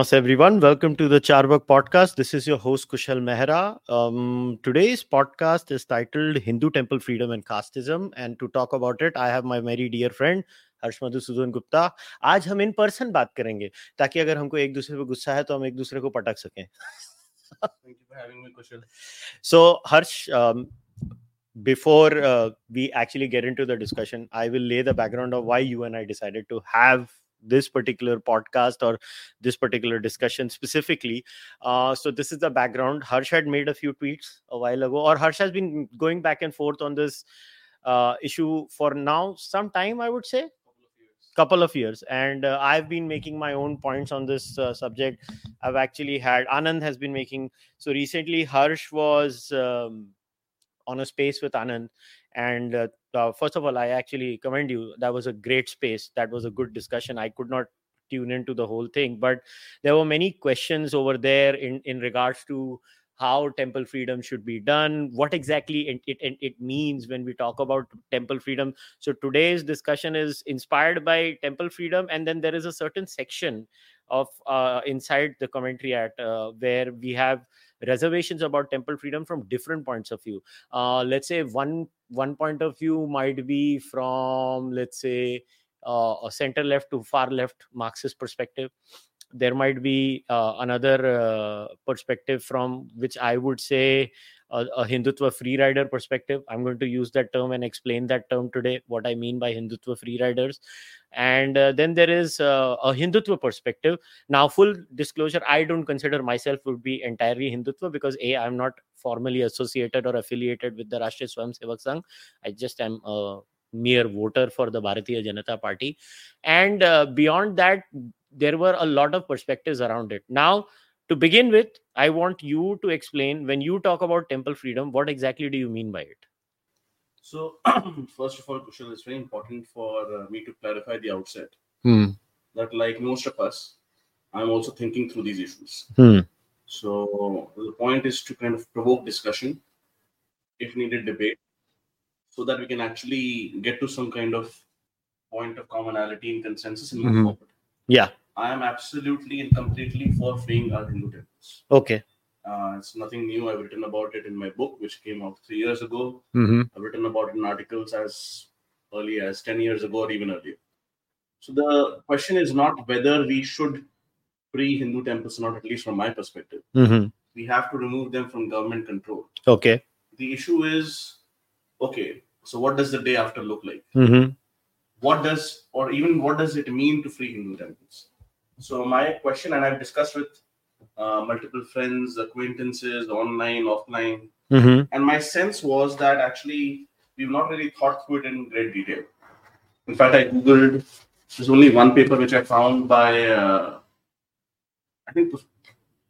Namaste, everyone. Welcome to the Charvak podcast. This is your host, Kushal Mehra. Um, today's podcast is titled Hindu Temple Freedom and Casteism. And to talk about it, I have my very dear friend, हर्ष मधुसूदन गुप्ता आज हम in person बात करेंगे ताकि अगर हमको एक दूसरे पे गुस्सा है तो हम एक दूसरे को पटक सकें so harsh um, before uh, we actually get into the discussion i will lay the background of why you and i decided to have this particular podcast or this particular discussion specifically. Uh, so this is the background. Harsh had made a few tweets a while ago, or Harsh has been going back and forth on this uh, issue for now some time, I would say. Couple of years, and uh, I've been making my own points on this uh, subject. I've actually had Anand has been making so recently. Harsh was um, on a space with Anand, and uh, uh, first of all, I actually commend you. That was a great space. That was a good discussion. I could not tune into the whole thing, but there were many questions over there in in regards to how temple freedom should be done what exactly it, it, it means when we talk about temple freedom so today's discussion is inspired by temple freedom and then there is a certain section of uh, inside the commentary at uh, where we have reservations about temple freedom from different points of view. Uh, let's say one one point of view might be from let's say uh, a center left to far left marxist perspective. There might be uh, another uh, perspective from which i would say a, a hindutva free rider perspective i'm going to use that term and explain that term today what i mean by hindutva free riders. And uh, then there is uh, a hindutva perspective. Now full disclosure i don't consider myself would be entirely hindutva because a i'm not formally associated or affiliated with the rashtriya swayamsevak sangh. I just am a mere voter for the bharatiya janata party. And uh, beyond that there were a lot of perspectives around it. Now to begin with i want you to explain when you talk about temple freedom what exactly do you mean by it so first of all kushal it's very important for uh, me to clarify the outset hmm. that like most of us i'm also thinking through these issues Hmm. so the point is to kind of provoke discussion if needed debate so that we can actually get to some kind of point of commonality and consensus and move Mhm. forward yeah i am absolutely and completely for freeing our hindu temples okay uh, it's nothing new i've written about it in my book which came out three years ago mm-hmm. I've written about it in articles as early as 10 years ago or even earlier. So the question is not whether we should free Hindu temples, not at least from my perspective. Mm-hmm. We have to remove them from government control. okay The issue is okay, so what does the day after look like? mm-hmm. What does, or even what does it mean to free Hindu temples? So my question, and I've discussed with uh, multiple friends, acquaintances, online, offline, Mm-hmm. and my sense was that actually we've not really thought through it in great detail. In fact, I googled. There's only one paper which I found by uh, I think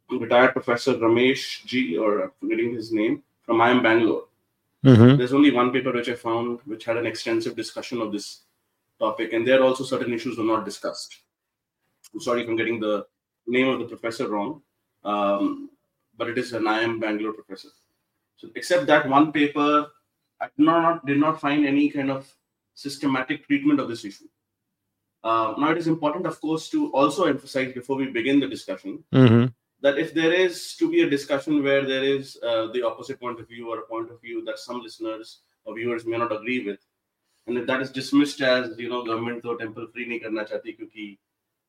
retired Professor Ramesh G, or I'm forgetting his name, from IIM Bangalore. Mm-hmm. There's only one paper which I found which had an extensive discussion of this topic, and there are also certain issues were not discussed sorry if I'm getting the name of the professor wrong, um, but it is an IIM Bangalore professor. So except that one paper, I did not, did not find any kind of systematic treatment of this issue. Uh, now it is important, of course, to also emphasize before we begin the discussion mm-hmm. that if there is to be a discussion where there is uh, the opposite point of view or a point of view that some listeners or viewers may not agree with, and if that is dismissed as you know government or temple free nahi karna chahti kyunki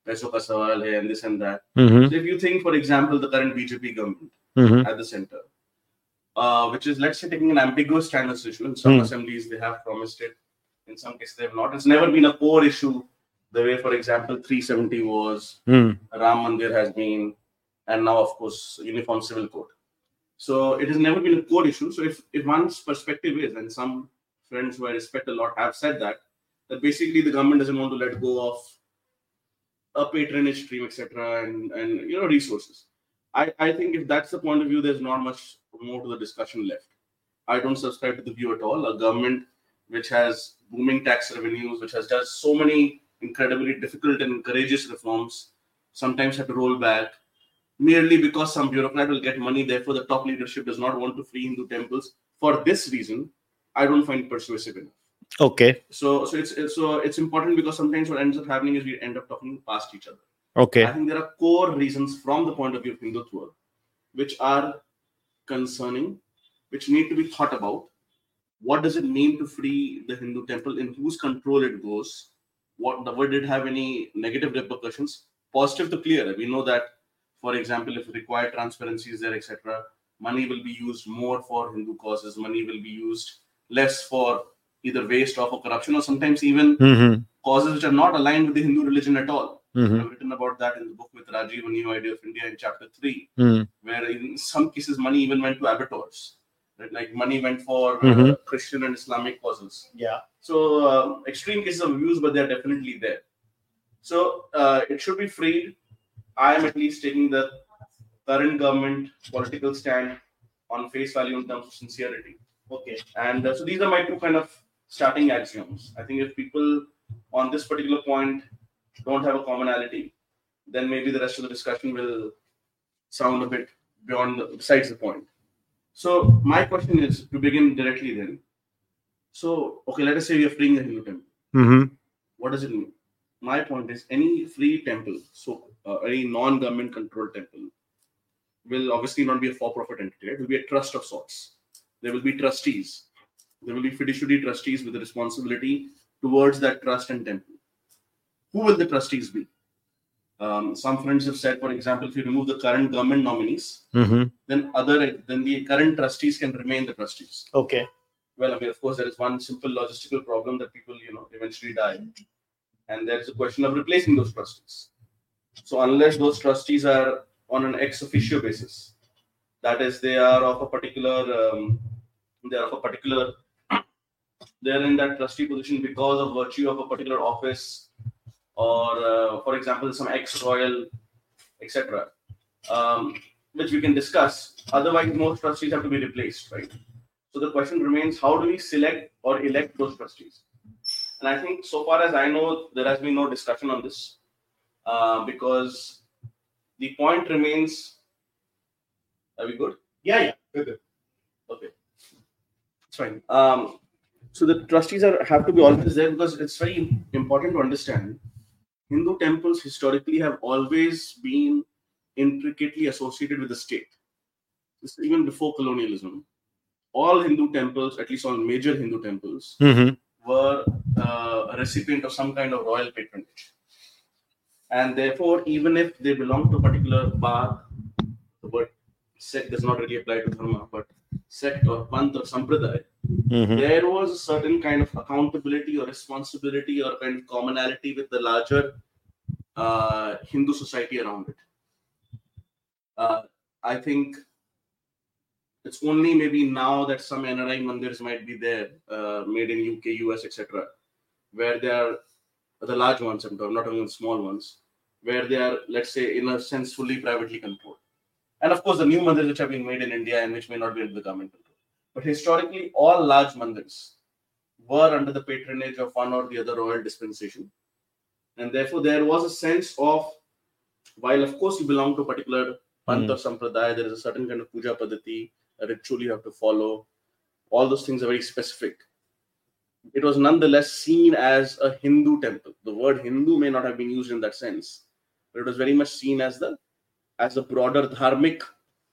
Peso and this and that. Mm-hmm. So if you think, for example, the current BJP government mm-hmm. at the center, uh, which is let's say taking an ambiguous stand standards issue. In some mm. assemblies, they have promised it. In some cases, they have not. It's never been a core issue the way, for example, 370 was, mm. Ram Mandir has been, and now, of course, Uniform Civil Code. So it has never been a core issue. So if, if one's perspective is, and some friends who I respect a lot have said that, that basically the government doesn't want to let go of a patronage stream, etc., and and you know resources. I, I think if that's the point of view, there's not much more to the discussion left. I don't subscribe to the view at all. A government which has booming tax revenues, which has done so many incredibly difficult and courageous reforms, sometimes have to roll back merely because some bureaucrat will get money. Therefore, the top leadership does not want to free Hindu temples. For this reason, I don't find persuasive enough. Okay. So, so it's, it's so it's important because sometimes what ends up happening is we end up talking past each other. Okay. I think there are core reasons from the point of view of Hindutva, which are concerning, which need to be thought about. What does it mean to free the Hindu temple? In whose control it goes? What it have any negative repercussions? Positive to clear. We know that, for example, if required transparency is there, etc., money will be used more for Hindu causes. Money will be used less for either waste or for corruption, or sometimes even Mhm. causes which are not aligned with the Hindu religion at all. Mhm. I've written about that in the book with Rajiv, A New Idea of India in chapter 3, Mhm. where in some cases money even went to abattoirs. Right? Like money went for uh, Mhm. Christian and Islamic causes. Yeah. So uh, extreme cases of abuse, but they're definitely there. So uh, it should be freed. I am at least taking the current government political stand on face value in terms of sincerity. Okay. And uh, so these are my two kind of starting axioms. I think if people on this particular point don't have a commonality, then maybe the rest of the discussion will sound a bit beyond the, besides the point. So my question is to begin directly then. So okay, let us say we are freeing the Hindu temple. Mhm. What does it mean? My point is any free temple, so uh, any non-government controlled temple, will obviously not be a for-profit entity. Right? It will be a trust of sorts. There will be trustees. There will be fiduciary trustees with a responsibility towards that trust and temple. Who will the trustees be? Um, some friends have said, for example, if you remove the current government nominees, Mhm. then other then the current trustees can remain the trustees. Okay. Well, I mean, of course, there is one simple logistical problem that people, you know, eventually die, and there is a question of replacing those trustees. So, unless those trustees are on an ex officio basis, that is, they are of a particular, um, they are of a particular, they are in that trustee position because of virtue of a particular office, or, uh, for example, some ex royal, etc., um, which we can discuss. Otherwise, most trustees have to be replaced, right? So the question remains: How do we select or elect those trustees? And I think, so far as I know, there has been no discussion on this uh, because the point remains. Are we good? Yeah. Yeah. Good. Okay, it's fine. Um, so the trustees are have to be always there because it's very important to understand. Hindu temples historically have always been intricately associated with the state. This even before colonialism. All Hindu temples, at least all major Hindu temples, Mhm. were uh, a recipient of some kind of royal patronage. And therefore, even if they belong to a particular path, the word sect does not really apply to dharma, but sect or panth or sampradaya, Mhm. there was a certain kind of accountability or responsibility or kind of commonality with the larger uh, Hindu society around it. Uh, I think it's only maybe now that some NRI mandirs might be there, uh, made in UK, US, etc., where they are the large ones, I'm not only the small ones, where they are, let's say, in a sense, fully privately controlled. And of course, the new mandirs which have been made in India and which may not be under the government. But historically, all large mandirs were under the patronage of one or the other royal dispensation. And therefore, there was a sense of, while of course you belong to a particular panth hmm. or sampradaya, there is a certain kind of puja padati, a ritual you have to follow. All those things are very specific. It was nonetheless seen as a Hindu temple. The word Hindu may not have been used in that sense, but it was very much seen as the as a broader dharmic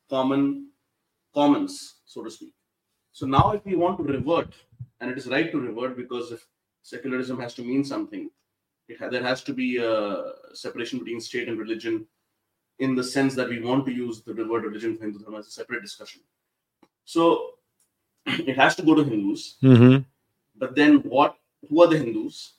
common commons, so to speak. So now, if we want to revert, and it is right to revert because if secularism has to mean something, it ha- there has to be a separation between state and religion, in the sense that we want to use the word religion for Hindu Dharma as a separate discussion. So it has to go to Hindus, Mhm. but then what? Who are the Hindus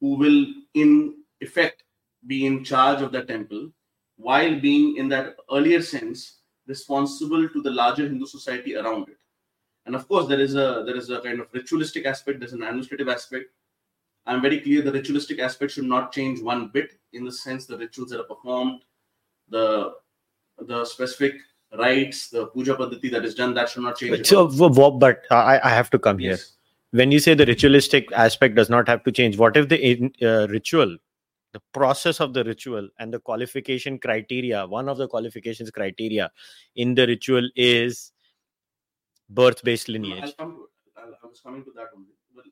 who will, in effect, be in charge of the temple, while being in that earlier sense responsible to the larger Hindu society around it? And of course, there is a there is a kind of ritualistic aspect. There's an administrative aspect. I'm very clear the ritualistic aspect should not change one bit in the sense the rituals that are performed, the the specific rites, the puja padati that is done, that should not change. So, all. w- w- but I, I have to come here. When you say the ritualistic aspect does not have to change, what if the uh, ritual, the process of the ritual, and the qualification criteria, one of the qualifications criteria in the ritual is birth-based No, lineage? I'll come to it. I'll, I was coming to that only. Well,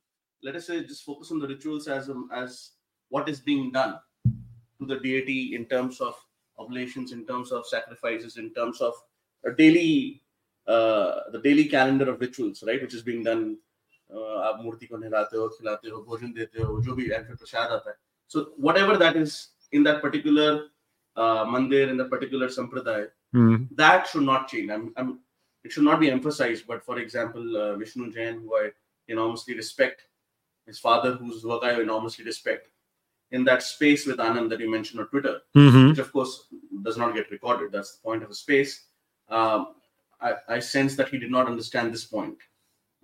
let us say just focus on the rituals as um, as what is being done. to the deity in terms of oblations, in terms of sacrifices, in terms of a daily uh, the daily calendar of rituals, right, which is being done. आप मूर्ति को नहलाते हो खिलाते हो भोजन देते हो जो भी फिर प्रसाद आता है so whatever that is in that particular uh, mandir in that particular sampradaya Mm. that should not change I'm, I'm, it should not be emphasized but for example uh, vishnu jain who i enormously respect his father whose work i enormously respect in that space with anand that you mentioned on twitter Mhm. which of course does not get recorded. That's the point of a space. Um, I, I sense that he did not understand this point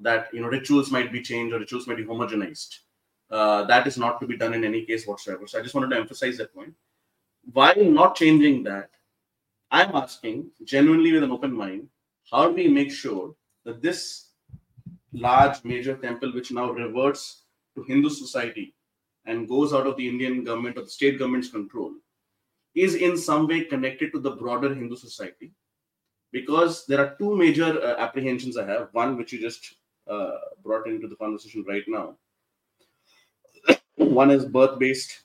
that you know rituals might be changed or rituals might be homogenized. Uh, that is not to be done in any case whatsoever. So I just wanted to emphasize that point. While not changing that, I'm asking genuinely with an open mind, how do we make sure that this large major temple, which now reverts to Hindu society and goes out of the Indian government or the state government's control, is in some way connected to the broader Hindu society. Because there are two major uh, apprehensions I have. One, which you just uh, brought into the conversation right now. One is birth based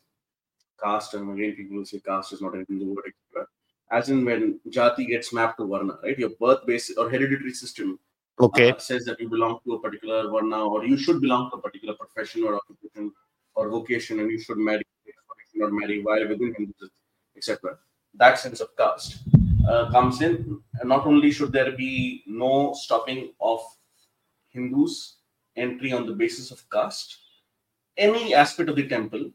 caste, and again, people will say caste is not a Hindu word, etc. As in when Jati gets mapped to Varna, right? Your birth based or hereditary system Okay. uh, says that you belong to a particular Varna or you should belong to a particular profession or occupation or vocation and you should marry or you should not marry while within Hinduism, etc. That sense of caste uh, comes in. And not only should there be no stopping of Hindus entry on the basis of caste, any aspect of the temple,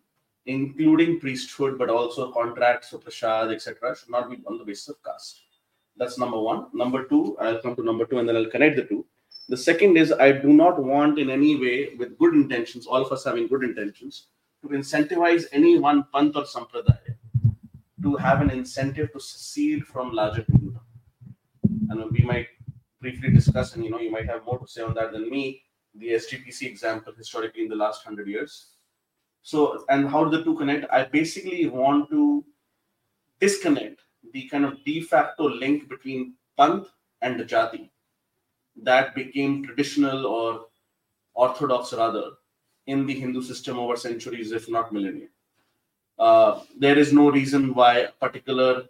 including priesthood, but also contracts or prasad, etc., should not be on the basis of caste. That's number one. Number two, I'll come to number two and then I'll connect the two. The second is I do not want in any way, with good intentions, all of us having good intentions, to incentivize any one panth or sampradaya to have an incentive to secede from larger Hindudom. And we might briefly discuss, and you know, you might have more to say on that than me, the SGPC example historically in the last hundred years. So, and how do the two connect? I basically want to disconnect the kind of de facto link between Panth and Jati that became traditional or orthodox rather in the Hindu system over centuries, if not millennia. Uh, there is no reason why a particular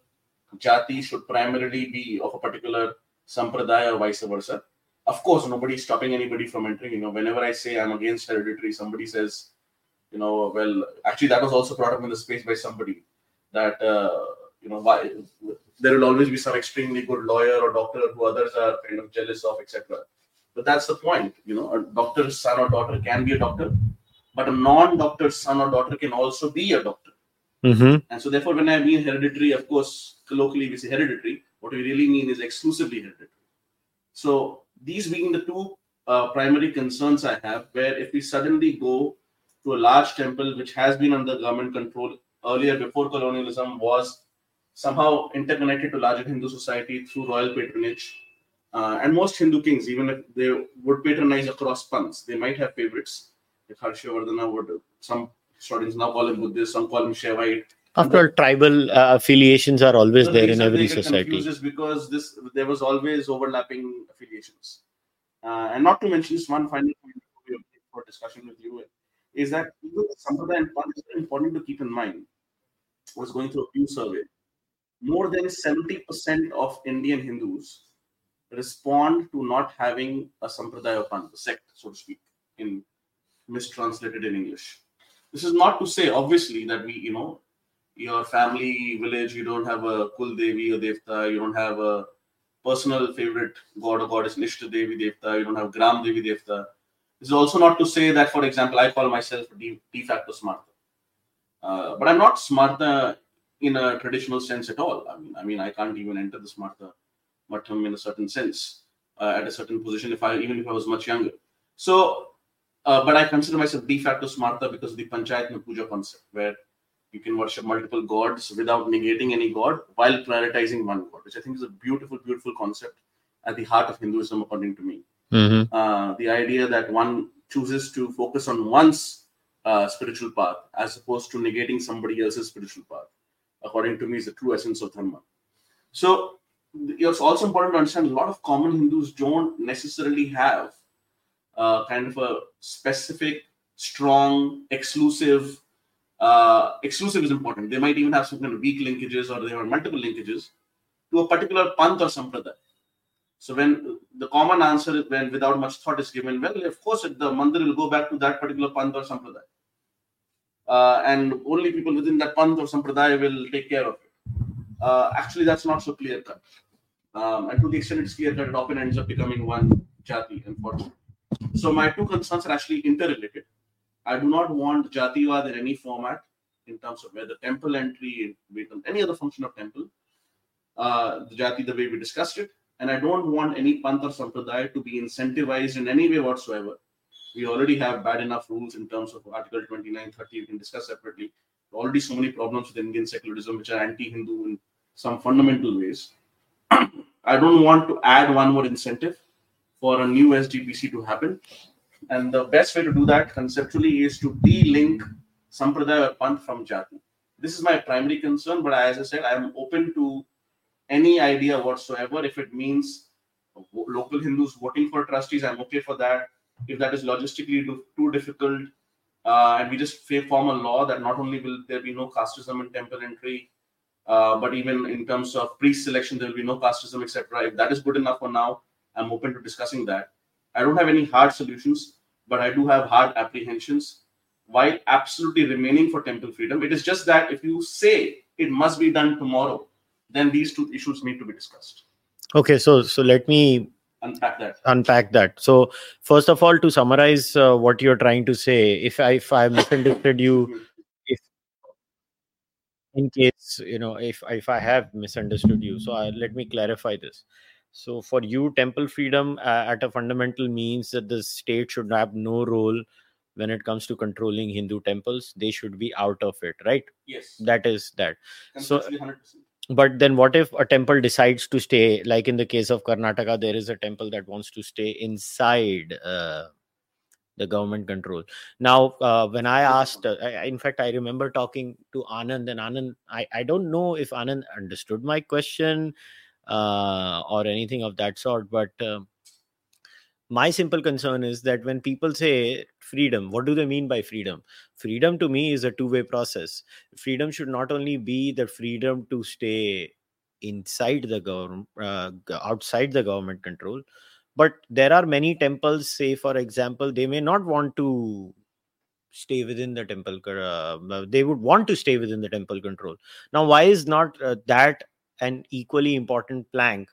jati should primarily be of a particular sampradaya or vice versa. Of course, nobody is stopping anybody from entering. You know, whenever I say I'm against hereditary, somebody says, you know, well, actually, that was also brought up in the space by somebody that, uh, you know, why there will always be some extremely good lawyer or doctor who others are kind of jealous of, etc. But that's the point. You know, a doctor's son or daughter can be a doctor, but a non-doctor's son or daughter can also be a doctor. Mm-hmm. And so, therefore, when I mean hereditary, of course, colloquially we say hereditary. What we really mean is exclusively hereditary. So, these being the two uh, primary concerns I have, where if we suddenly go to a large temple which has been under government control earlier before colonialism, was somehow interconnected to larger Hindu society through royal patronage. Uh, and most Hindu kings, even if they would patronize across panths, they might have favorites. Like Harshavardhana would, some historians now call him Buddhist, some call him Shaivite. After all, tribal uh, affiliations are always The there in every society. because this there was always overlapping affiliations. Uh, and not to mention just one final point before we open for discussion with you is that Sampradaya and Panth is important to keep in mind. I was going through a Pew survey. More than 70% of Indian Hindus respond to not having a Sampradaya Panth, a sect, so to speak, in mistranslated in English. This is not to say, obviously, that we, you know, your family village, you don't have a Kul Devi or Devta, you don't have a personal favorite god or goddess Nishta Devi Devta, you don't have Gram Devi Devta. This is also not to say that, for example, I call myself de, de facto Smartha. Uh, but I'm not Smartha in a traditional sense at all. I mean, I mean, I can't even enter the Smartha Matham in a certain sense, uh, at a certain position, if I even if I was much younger. So, uh, but I consider myself de facto Smartha because of the Panchayatana Puja concept, where you can worship multiple gods without negating any god while prioritizing one god, which I think is a beautiful, beautiful concept at the heart of Hinduism, according to me. Mm-hmm. Uh, the idea that one chooses to focus on one's uh, spiritual path as opposed to negating somebody else's spiritual path, according to me, is the true essence of Dharma. So, it's also important to understand a lot of common Hindus don't necessarily have uh, kind of a specific, strong, exclusive uh, exclusive is important. They might even have some kind of weak linkages or they have multiple linkages to a particular panth or sampradaya. So when the common answer when without much thought is given, well, of course, the mandir will go back to that particular panth or sampradaya. Uh, and only people within that panth or sampradaya will take care of it. Uh, actually, that's not so clear cut. Um, and to the extent it's clear cut, it often ends up becoming one jati, unfortunately. So my two concerns are actually interrelated. I do not want Jativad in any format in terms of whether temple entry, any other function of temple, uh, the Jati the way we discussed it. And I don't want any Panth or Sampradaya to be incentivized in any way whatsoever. We already have bad enough rules in terms of Article 29, 30, we can discuss separately. Already so many problems with Indian secularism, which are anti-Hindu in some fundamental ways. I don't want to add one more incentive for a new SGPC to happen. And the best way to do that conceptually is to de-link Sampradaya or Panth from Jati. This is my primary concern, but as I said, I am open to any idea whatsoever. If it means local Hindus voting for trustees, I'm okay for that. If that is logistically too difficult, uh, and we just form a law that not only will there be no casteism in temple entry, uh, but even in terms of pre-selection, there will be no casteism, etc. If that is good enough for now, I'm open to discussing that. I don't have any hard solutions, but I do have hard apprehensions while absolutely remaining for temple freedom. It is just that if you say it must be done tomorrow, then these two issues need to be discussed. Okay, so so let me unpack that. Unpack that. So first of all, to summarize uh, what you're trying to say, if I if I misunderstood you, if in case you know if if I have misunderstood you, so I, let me clarify this. So for you, temple freedom uh, at a fundamental means that the state should have no role when it comes to controlling Hindu temples. They should be out of it, right? Yes. That is that. So. 100%. But then, what if a temple decides to stay? Like in the case of Karnataka, there is a temple that wants to stay inside uh, the government control. Now, uh, when I asked, uh, I, in fact, I remember talking to Anand, and Anand, I, I don't know if Anand understood my question uh, or anything of that sort. But uh, my simple concern is that when people say freedom, what do they mean by freedom? Freedom to me is a two way process. Freedom should not only be the freedom to stay inside the government, uh, outside the government control, but there are many temples, say, for example, they may not want to stay within the temple uh, they would want to stay within the temple control now why is not uh, that an equally important plank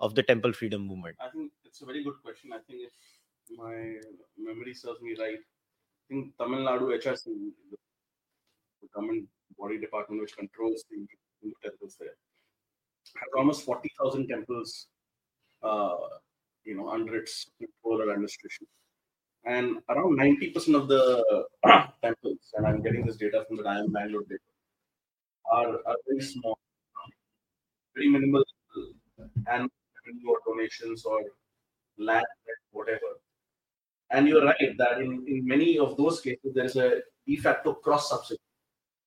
of the temple freedom movement? I think it's a very good question. I think if my memory serves me right, I think Tamil Nadu HRC, the government body department which controls the Hindu temples there, has almost 40,000 temples, uh, you know, under its control or administration. And around 90% of the temples, and I'm getting this data from the IIM Bangalore data, are, are very small very minimal and or donations or land, whatever. And you're right that in, in many of those cases, there is a de facto cross subsidy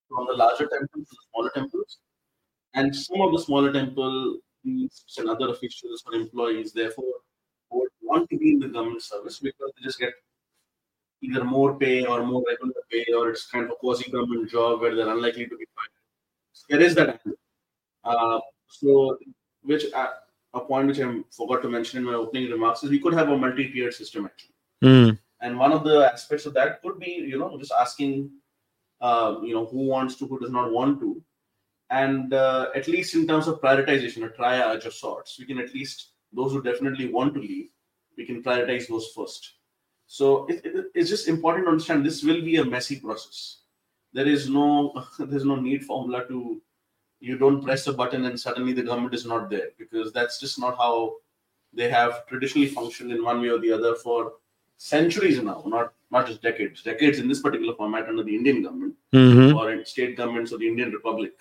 from the larger temples to the smaller temples. And some of the smaller temple and other officials or employees, therefore, would want to be in the government service because they just get either more pay or more regular pay, or it's kind of a quasi government job where they're unlikely to be fired. So there is that. Uh, so, which uh, a point which I forgot to mention in my opening remarks is we could have a multi-tiered system actually. Mm. And one of the aspects of that could be, you know, just asking, uh, you know, who wants to, who does not want to, and uh, at least in terms of prioritization, a triage of sorts, we can at least those who definitely want to leave, we can prioritize those first. So it, it, it's just important to understand this will be a messy process. There is no there's no neat formula to you don't press a button and suddenly the government is not there because that's just not how they have traditionally functioned in one way or the other for centuries now, not not just decades, decades in this particular format under the Indian government mm-hmm. or in state governments of the Indian Republic.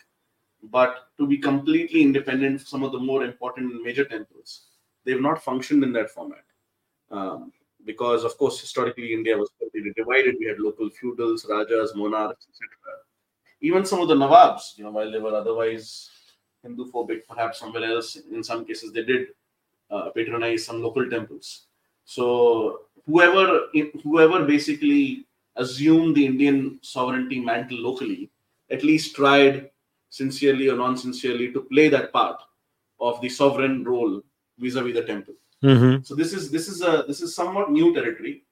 But to be completely independent, some of the more important major temples, they've not functioned in that format. Um, because, of course, historically India was completely divided. We had local feudals, rajas, monarchs, etc even some of the Nawabs, you know, while they were otherwise Hindu phobic, perhaps somewhere else, in some cases, they did uh, patronize some local temples. So whoever, whoever basically assumed the Indian sovereignty mantle locally, at least tried sincerely or non-sincerely to play that part of the sovereign role vis-a-vis the temple. Mhm. So this is this is a this is somewhat new territory,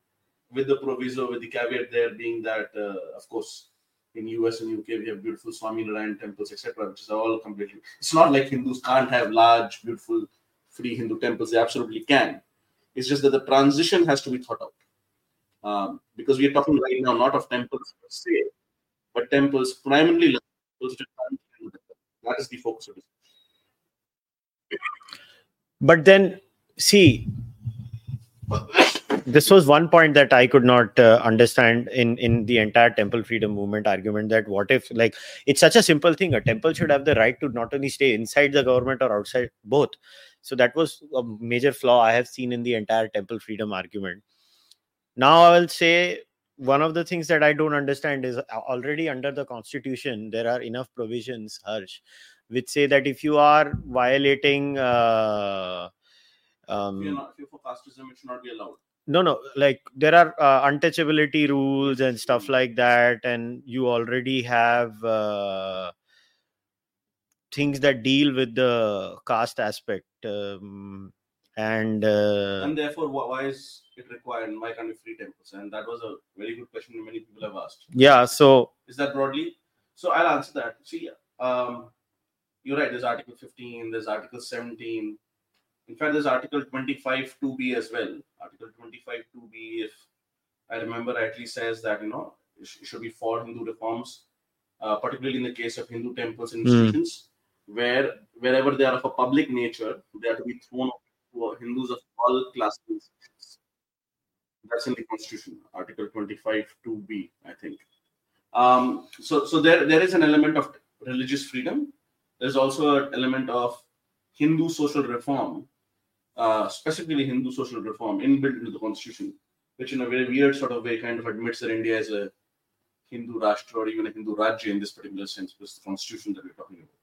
with the proviso, with the caveat there being that, uh, of course, in US and UK we have beautiful Swami Narayan temples, etc., which is all completely. It's not like Hindus can't have large, beautiful, free Hindu temples. They absolutely can. It's just that the transition has to be thought out, um, because we are talking right now not of temples per se, but temples primarily that is the focus of it. but then see this was one point that i could not uh, understand in in the entire temple freedom movement argument that what if like it's such a simple thing. A temple should have the right to not only stay inside the government or outside both. So that was a major flaw i have seen in the entire temple freedom argument. Now i will say one of the things that i don't understand is uh, already under the constitution there are enough provisions harsh which say that if you are violating uh, um, If you're not, if you're for casteism, it should not be allowed. No no like there are uh, untouchability rules and stuff like that and you already have uh, things that deal with the caste aspect um, and uh, and therefore, why is it required? and Why can't we free temples? And that was a very good question many people have asked. yeah so Is that broadly? So I'll answer that. See, um, you're right. There's Article 15. There's Article 17. In fact, there's Article 25 2b as well. Article 25 2b, if I remember rightly, says that you know it sh- it should be for Hindu reforms, uh, particularly in the case of Hindu temples and Hmm. institutions, where wherever they are of a public nature, they are to be thrown to Hindus of all classes. That's in the Constitution, Article 25 2b, I think. Um, so, so there, there is an element of religious freedom. There's also an element of Hindu social reform, uh, specifically Hindu social reform inbuilt into the constitution, which in a very weird sort of way kind of admits that India is a Hindu Rashtra or even a Hindu Rajya in this particular sense, because the constitution that we're talking about.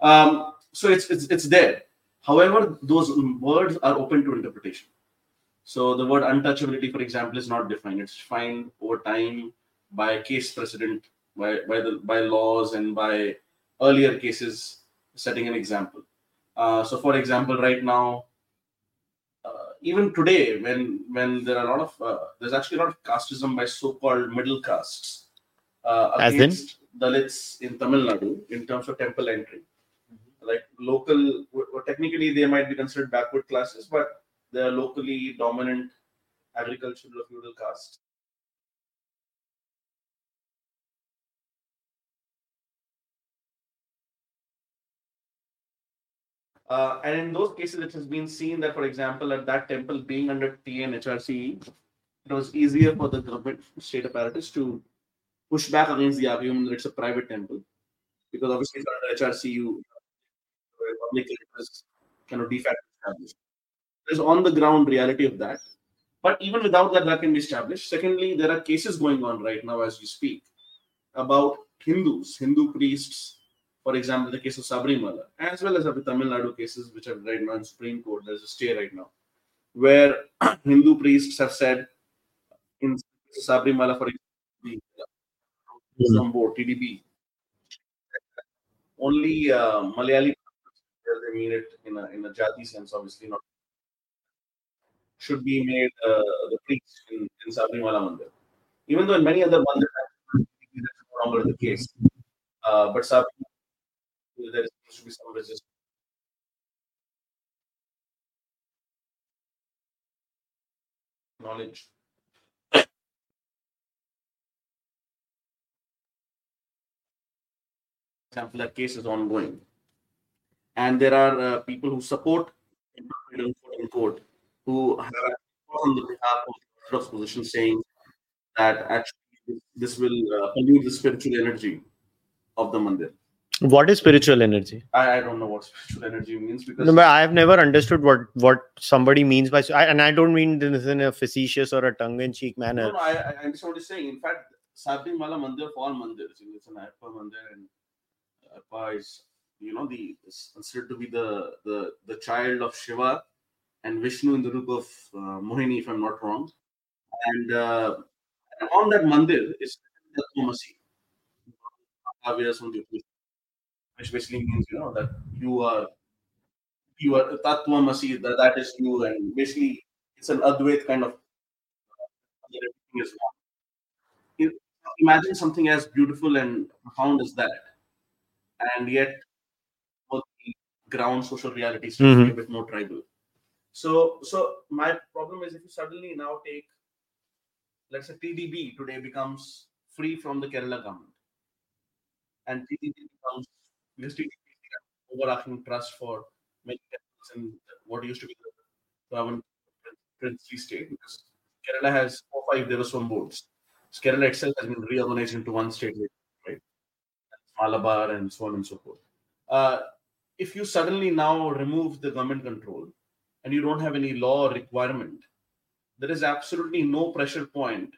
Um, so it's, it's it's there. However, those words are open to interpretation. So the word untouchability, for example, is not defined. It's defined over time by case precedent, by by the by laws and by earlier cases setting an example. Uh, so, for example, right now, even today, when when there are a lot of uh, there's actually a lot of casteism by so-called middle castes uh, As in? against Dalits in Tamil Nadu in terms of temple entry. Like local, well, technically they might be considered backward classes, but they are locally dominant agricultural or feudal castes. Uh, and in those cases, it has been seen that, for example, at that temple being under TNHRC, it was easier for the government state apparatus to push back against the argument that it's a private temple, because obviously it's under HRC, you public interest kind of de facto established. There's on the ground reality of that, but even without that, that can be established. Secondly, there are cases going on right now as we speak about Hindus, Hindu priests for example, the case of Sabrimala, as well as the Tamil Nadu cases, which are right now in Supreme Court, there's a stay right now, where Hindu priests have said in Sabrimala, for example, some board, TDB, only uh, Malayali, they mean it in a, in a Jati sense, obviously not, should be made uh, the priest in, in Sabrimala Mandir. Even though in many other mandirs, that's no longer the case. Uh, but Sabrimala Knowledge. example, that case is ongoing, and there are uh, people who support unquote, who have on the behalf of the Orthodox position saying that actually this will uh, pollute the spiritual energy of the mandir. What is spiritual energy I, I don't know what spiritual energy means because no, but i've never understood what what somebody means by I, and i don't mean this in a facetious or a tongue-in-cheek manner No, no, I, I understand what you're saying. In fact, Sabrimala Mandir for all mandirs. It's an Ayyappa Mandir, and Ayyappa is, you know, the is considered to be the the the child of Shiva and Vishnu in the root of uh, Mohini, if I'm not wrong. And uh, And on that mandir is the Tomasi, which basically means you know that you are you are Tatvamasi, that, that is you, and basically it's an Advait kind of everything is one. Imagine something as beautiful and profound as that, and yet both the ground social realities mm-hmm. a bit more tribal. So, so my problem is if you suddenly now take, let's say TDB today becomes free from the Kerala government, and TDB becomes overarching trust for many temples in what used to be the Travan princely state because Kerala has four five Devaswam boards. So Kerala itself has been reorganized into one state, right? Malabar and so on and so forth. Uh, if you suddenly now remove the government control and you don't have any law requirement, there is absolutely no pressure point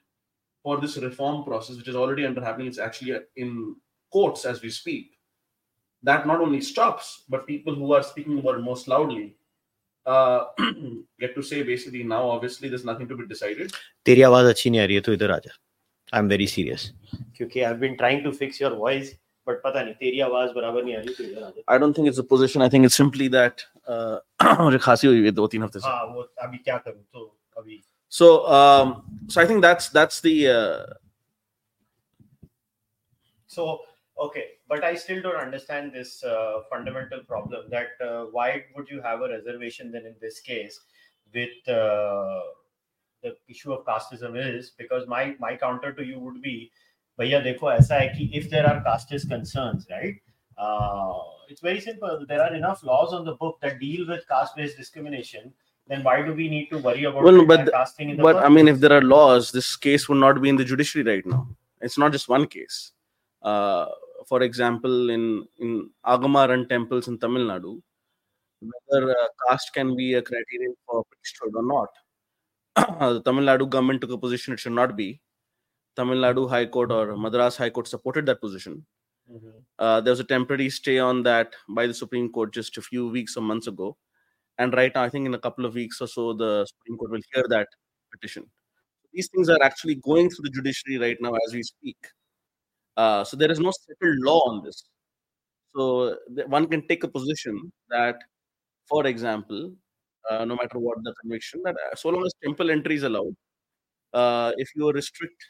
for this reform process, which is already under happening. It's actually in courts as we speak That not only stops, but people who are speaking about most loudly uh, get to say basically now obviously there's nothing to be decided तेरी आवाज अच्छी नहीं आ रही है तो इधर आ जा I am very serious क्योंकि I have been trying to fix your voice but पता नहीं तेरी आवाज बराबर नहीं आ रही तो इधर आ जा I don't think it's a position I think it's simply that मुझे खांसी हुई है दो तीन हफ्ते से हां वो अभी क्या करूं तो अभी so um so i think that's that's the uh... so okay but i still don't understand this uh, fundamental problem that uh, why would you have a reservation then in this case with uh, the issue of casteism is because my my counter to you would be भैया देखो ऐसा है कि if there are casteist concerns right uh, it's very simple there are enough laws on the book that deal with caste based discrimination then why do we need to worry about well, but, casting in the but i mean if there are laws this case would not be in the judiciary right now it's not just one case uh, for example in in agama run temples in tamil nadu whether uh, caste can be a criterion for priesthood or not the tamil nadu government took a position it should not be Tamil Nadu High Court or Madras High Court supported that position. Mm-hmm. Uh, there was a temporary stay on that by the Supreme Court just a few weeks or months ago. And right now, I think in a couple of weeks or so, the Supreme Court will hear that petition. These things are actually going through the judiciary right now as we speak. Uh, so there is no settled law on this. So one can take a position that, for example, uh, no matter what the conviction, that uh, so long as temple entry is allowed, uh, if you restrict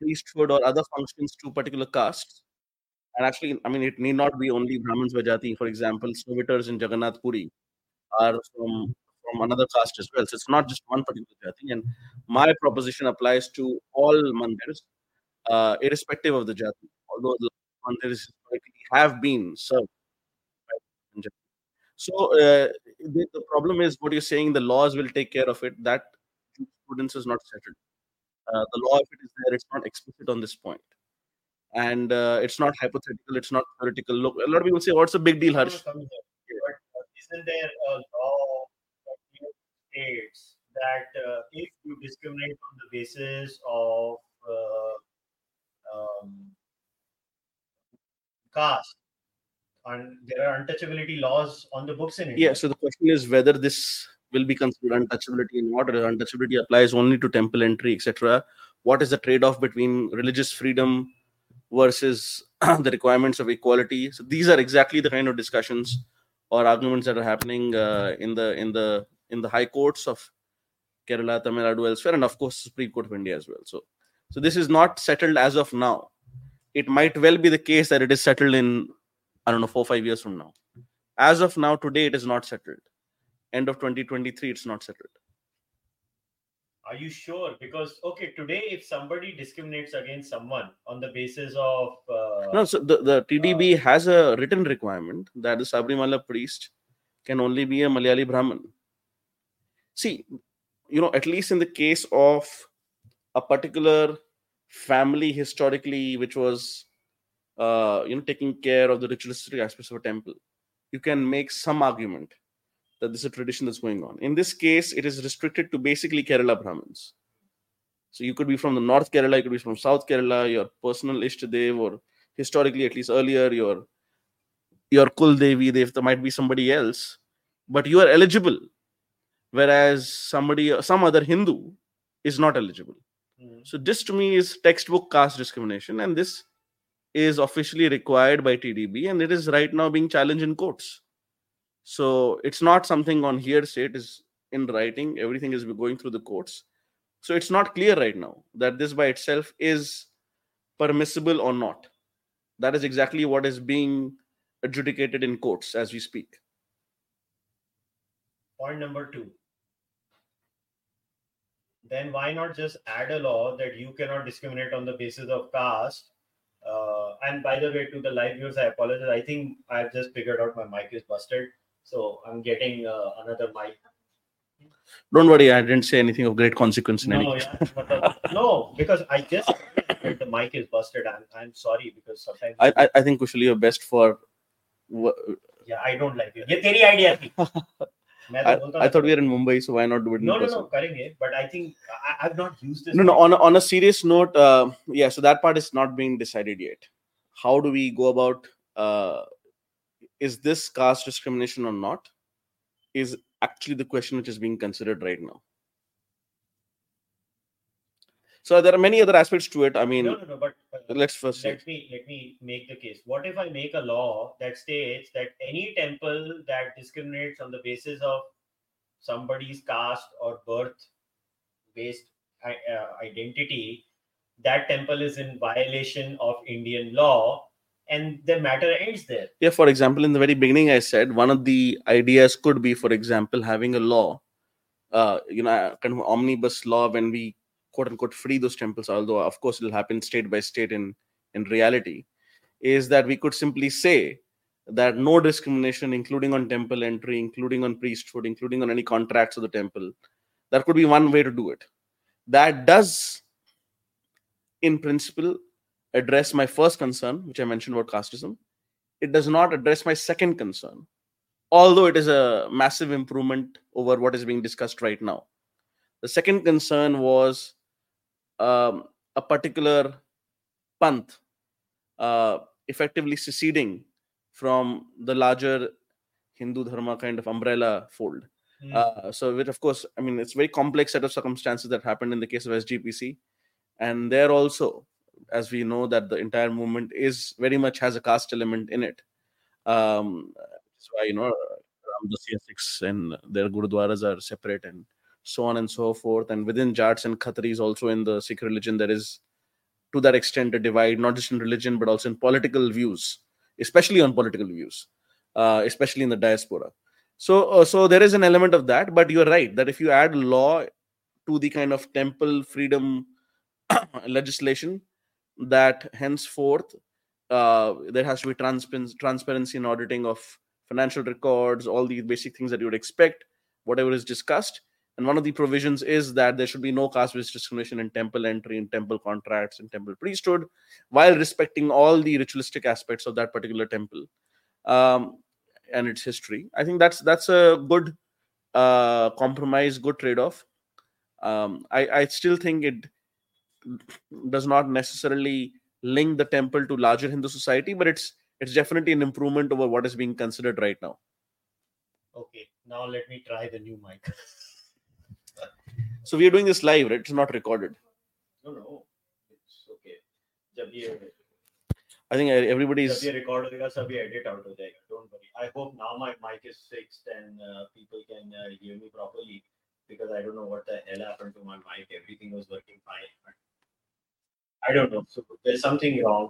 priesthood or other functions to particular castes. And actually, I mean, it need not be only Brahmins Vajati. For example, servitors in Jagannath Puri are from from another caste as well. So it's not just one particular jati. And my proposition applies to all mandirs, uh, irrespective of the jati. Although the mandirs have been served. So uh, the, the, problem is what you're saying. The laws will take care of it. That students is not settled. Uh, the law, if it is there, it's not explicit on this point. And uh, it's not hypothetical, it's not theoretical. Look, a lot of people say, What's the big deal, Harsh? But isn't there a law that states that uh, if you discriminate on the basis of uh, um, caste, and there are untouchability laws on the books in India. Yeah, so the question is whether this will be considered untouchability and what untouchability applies only to temple entry etc what is the trade-off between religious freedom versus the requirements of equality? So these are exactly the kind of discussions or arguments that are happening uh, in the in the in the high courts of kerala tamil nadu elsewhere and of course supreme court of india as well. So so this is not settled as of now. It might well be the case that it is settled in i don't know 4 5 years from now. As of now today it is not settled. End of 2023 it's not settled. Are you sure? Because okay today if somebody discriminates against someone on the basis of uh, no so the, the tdb uh, has a written requirement that the sabrimala priest can only be a malayali brahmin see you know at least in the case of a particular family historically which was uh, you know taking care of the ritualistic aspects of a temple you can make some argument that this is a tradition that's going on. In this case, it is restricted to basically Kerala Brahmins. So you could be from the North Kerala, you could be from South Kerala, your personal Ishtadev, or historically, at least earlier, your your Kul Devi, Dev, there might be somebody else, but you are eligible. Whereas somebody, some other Hindu is not eligible. Mm. So this to me is textbook caste discrimination, and this is officially required by TDB, and it is right now being challenged in courts. So it's not something on hearsay; it is in writing. Everything is going through the courts. So it's not clear right now that this by itself is permissible or not. That is exactly what is being adjudicated in courts as we speak. Point number two Then why not just add a law that you cannot discriminate on the basis of caste? Uh, and by the way, to the live viewers, I apologize. I think I've just figured out my mic is busted, so I'm getting uh, another mic. Don't worry, I didn't say anything of great consequence in any No, case. yeah, but, uh, no, because I just that the mic is busted. I'm, I'm sorry because sometimes I, I, I think Kushal, you're best for. wh- yeah, I don't like it. ये तेरी idea थी. मैं तो I, बोलता I ना- thought we are in Mumbai, so why not do it in No, no, person? no, करेंगे. But I think I, I've not used this. No, no. mic. On a, on a serious note, uh, yeah. So that part is not being decided yet. How do we go about? Uh, is this caste discrimination or not? Is actually the question which is being considered right now. So there are many other aspects to it. I mean, no, no, no. But let's first see. let me let me make the case. What if I make a law that states that any temple that discriminates on the basis of somebody's caste or birth based uh, identity, that temple is in violation of Indian law, and the matter ends there. Yeah, for example, in the very beginning, I said one of the ideas could be, for example, having a law, uh, you know, kind of omnibus law when we quote unquote free those temples, although of course it'll happen state by state in in reality, is that we could simply say that no discrimination, including on temple entry, including on priesthood, including on any contracts of the temple. That could be one way to do it. That does, in principle, address my first concern, which I mentioned about casteism it does not address my second concern, although it is a massive improvement over what is being discussed right now. The second concern was um, a particular panth uh, effectively seceding from the larger Hindu Dharma kind of umbrella fold. Uh, so, which of course, I mean, it's a very complex set of circumstances that happened in the case of SGPC, and there also, as we know, that the entire movement is very much has a caste element in it. Um, that's why you know Ramdasiya Sikhs and their gurudwaras are separate, and so on and so forth. And within Jats and Khatris, also in the Sikh religion, there is to that extent a divide, not just in religion but also in political views, especially on political views, uh, especially in the diaspora so uh, so there is an element of that but you're right that if you add law to the kind of temple freedom legislation that henceforth uh, there has to be transparency, transparency and auditing of financial records all these basic things that you would expect whatever is discussed and one of the provisions is that there should be no caste-based discrimination in temple entry in temple contracts and temple priesthood while respecting all the ritualistic aspects of that particular temple um, and its history. I think that's that's a good uh, compromise, good trade-off. Um, I, I still think it does not necessarily link the temple to larger Hindu society, but it's it's definitely an improvement over what is being considered right now. Okay, now let me try the new mic. So we are doing this live, right? It's not recorded. No, no, it's okay. जब ये I think everybody जब is ये record होगा सभी edit out हो जाएगा. Don't worry. I hope now my mic is fixed and uh, people can uh, hear me properly because I don't know what the hell happened to my mic. Everything was working fine. But I don't know. So there's something wrong.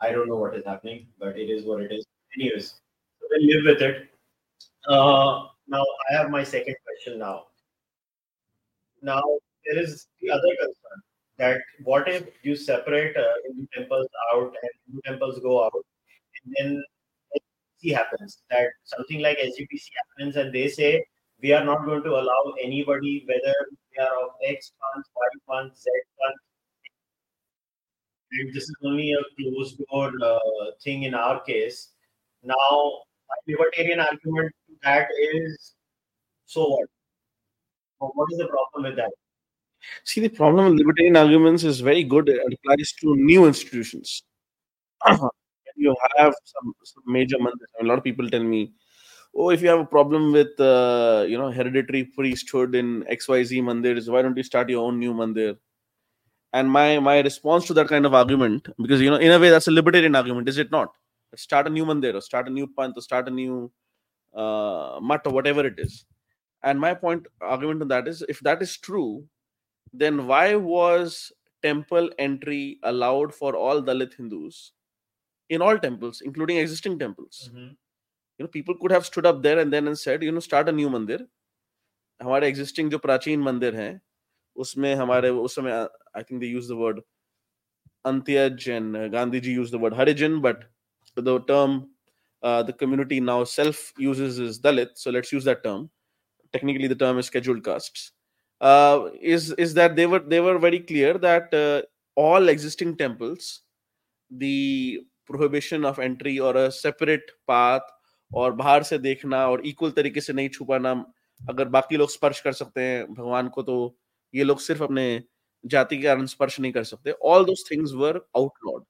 I don't know what is happening, but it is what it is. Anyways, so we'll live with it. Uh, now I have my second question now. Now there is the other concern that what if you separate uh, Hindu temples out and Hindu temples go out, and then SGPC happens that something like SGPC happens, and they say we are not going to allow anybody, whether they are of X panths, Y panths, Z panths. And this is only a closed door uh, thing in our case. Now, my libertarian argument to that is so what? What is the problem with that? see the problem with libertarian arguments is very good. It applies to new institutions. you have some, some major mandirs. A lot of people tell me, "Oh, if you have a problem with uh, you know hereditary priesthood in XYZ mandirs, why don't you start your own new mandir?" And my my response to that kind of argument, because you know, in a way, that's a libertarian argument, is it not? Start a new mandir, or start a new panth, or start a new uh, mat, or whatever it is. And my point argument on that is, if that is true, then why was temple entry allowed for all Dalit Hindus in all temples, including existing temples? Mm-hmm. You know, people could have stood up there and then and said, you know, start a new mandir. हमारे existing जो प्राचीन मंदिर हैं उसमें हमारे उस समय I think they use the word अंत्यज and Gandhi ji use the word Harijan but the term the community now self uses is dalit so let's use that term Technically the term is scheduled castes uh, is is that they were they were very clear that uh, all existing temples the prohibition of entry or a separate path और बाहर से देखना और equal तरीके से नहीं छुपाना अगर बाकी लोग स्पर्श कर सकते हैं भगवान को तो ये लोग सिर्फ़ अपने जाति के कारण स्पर्श नहीं कर सकते all those things were outlawed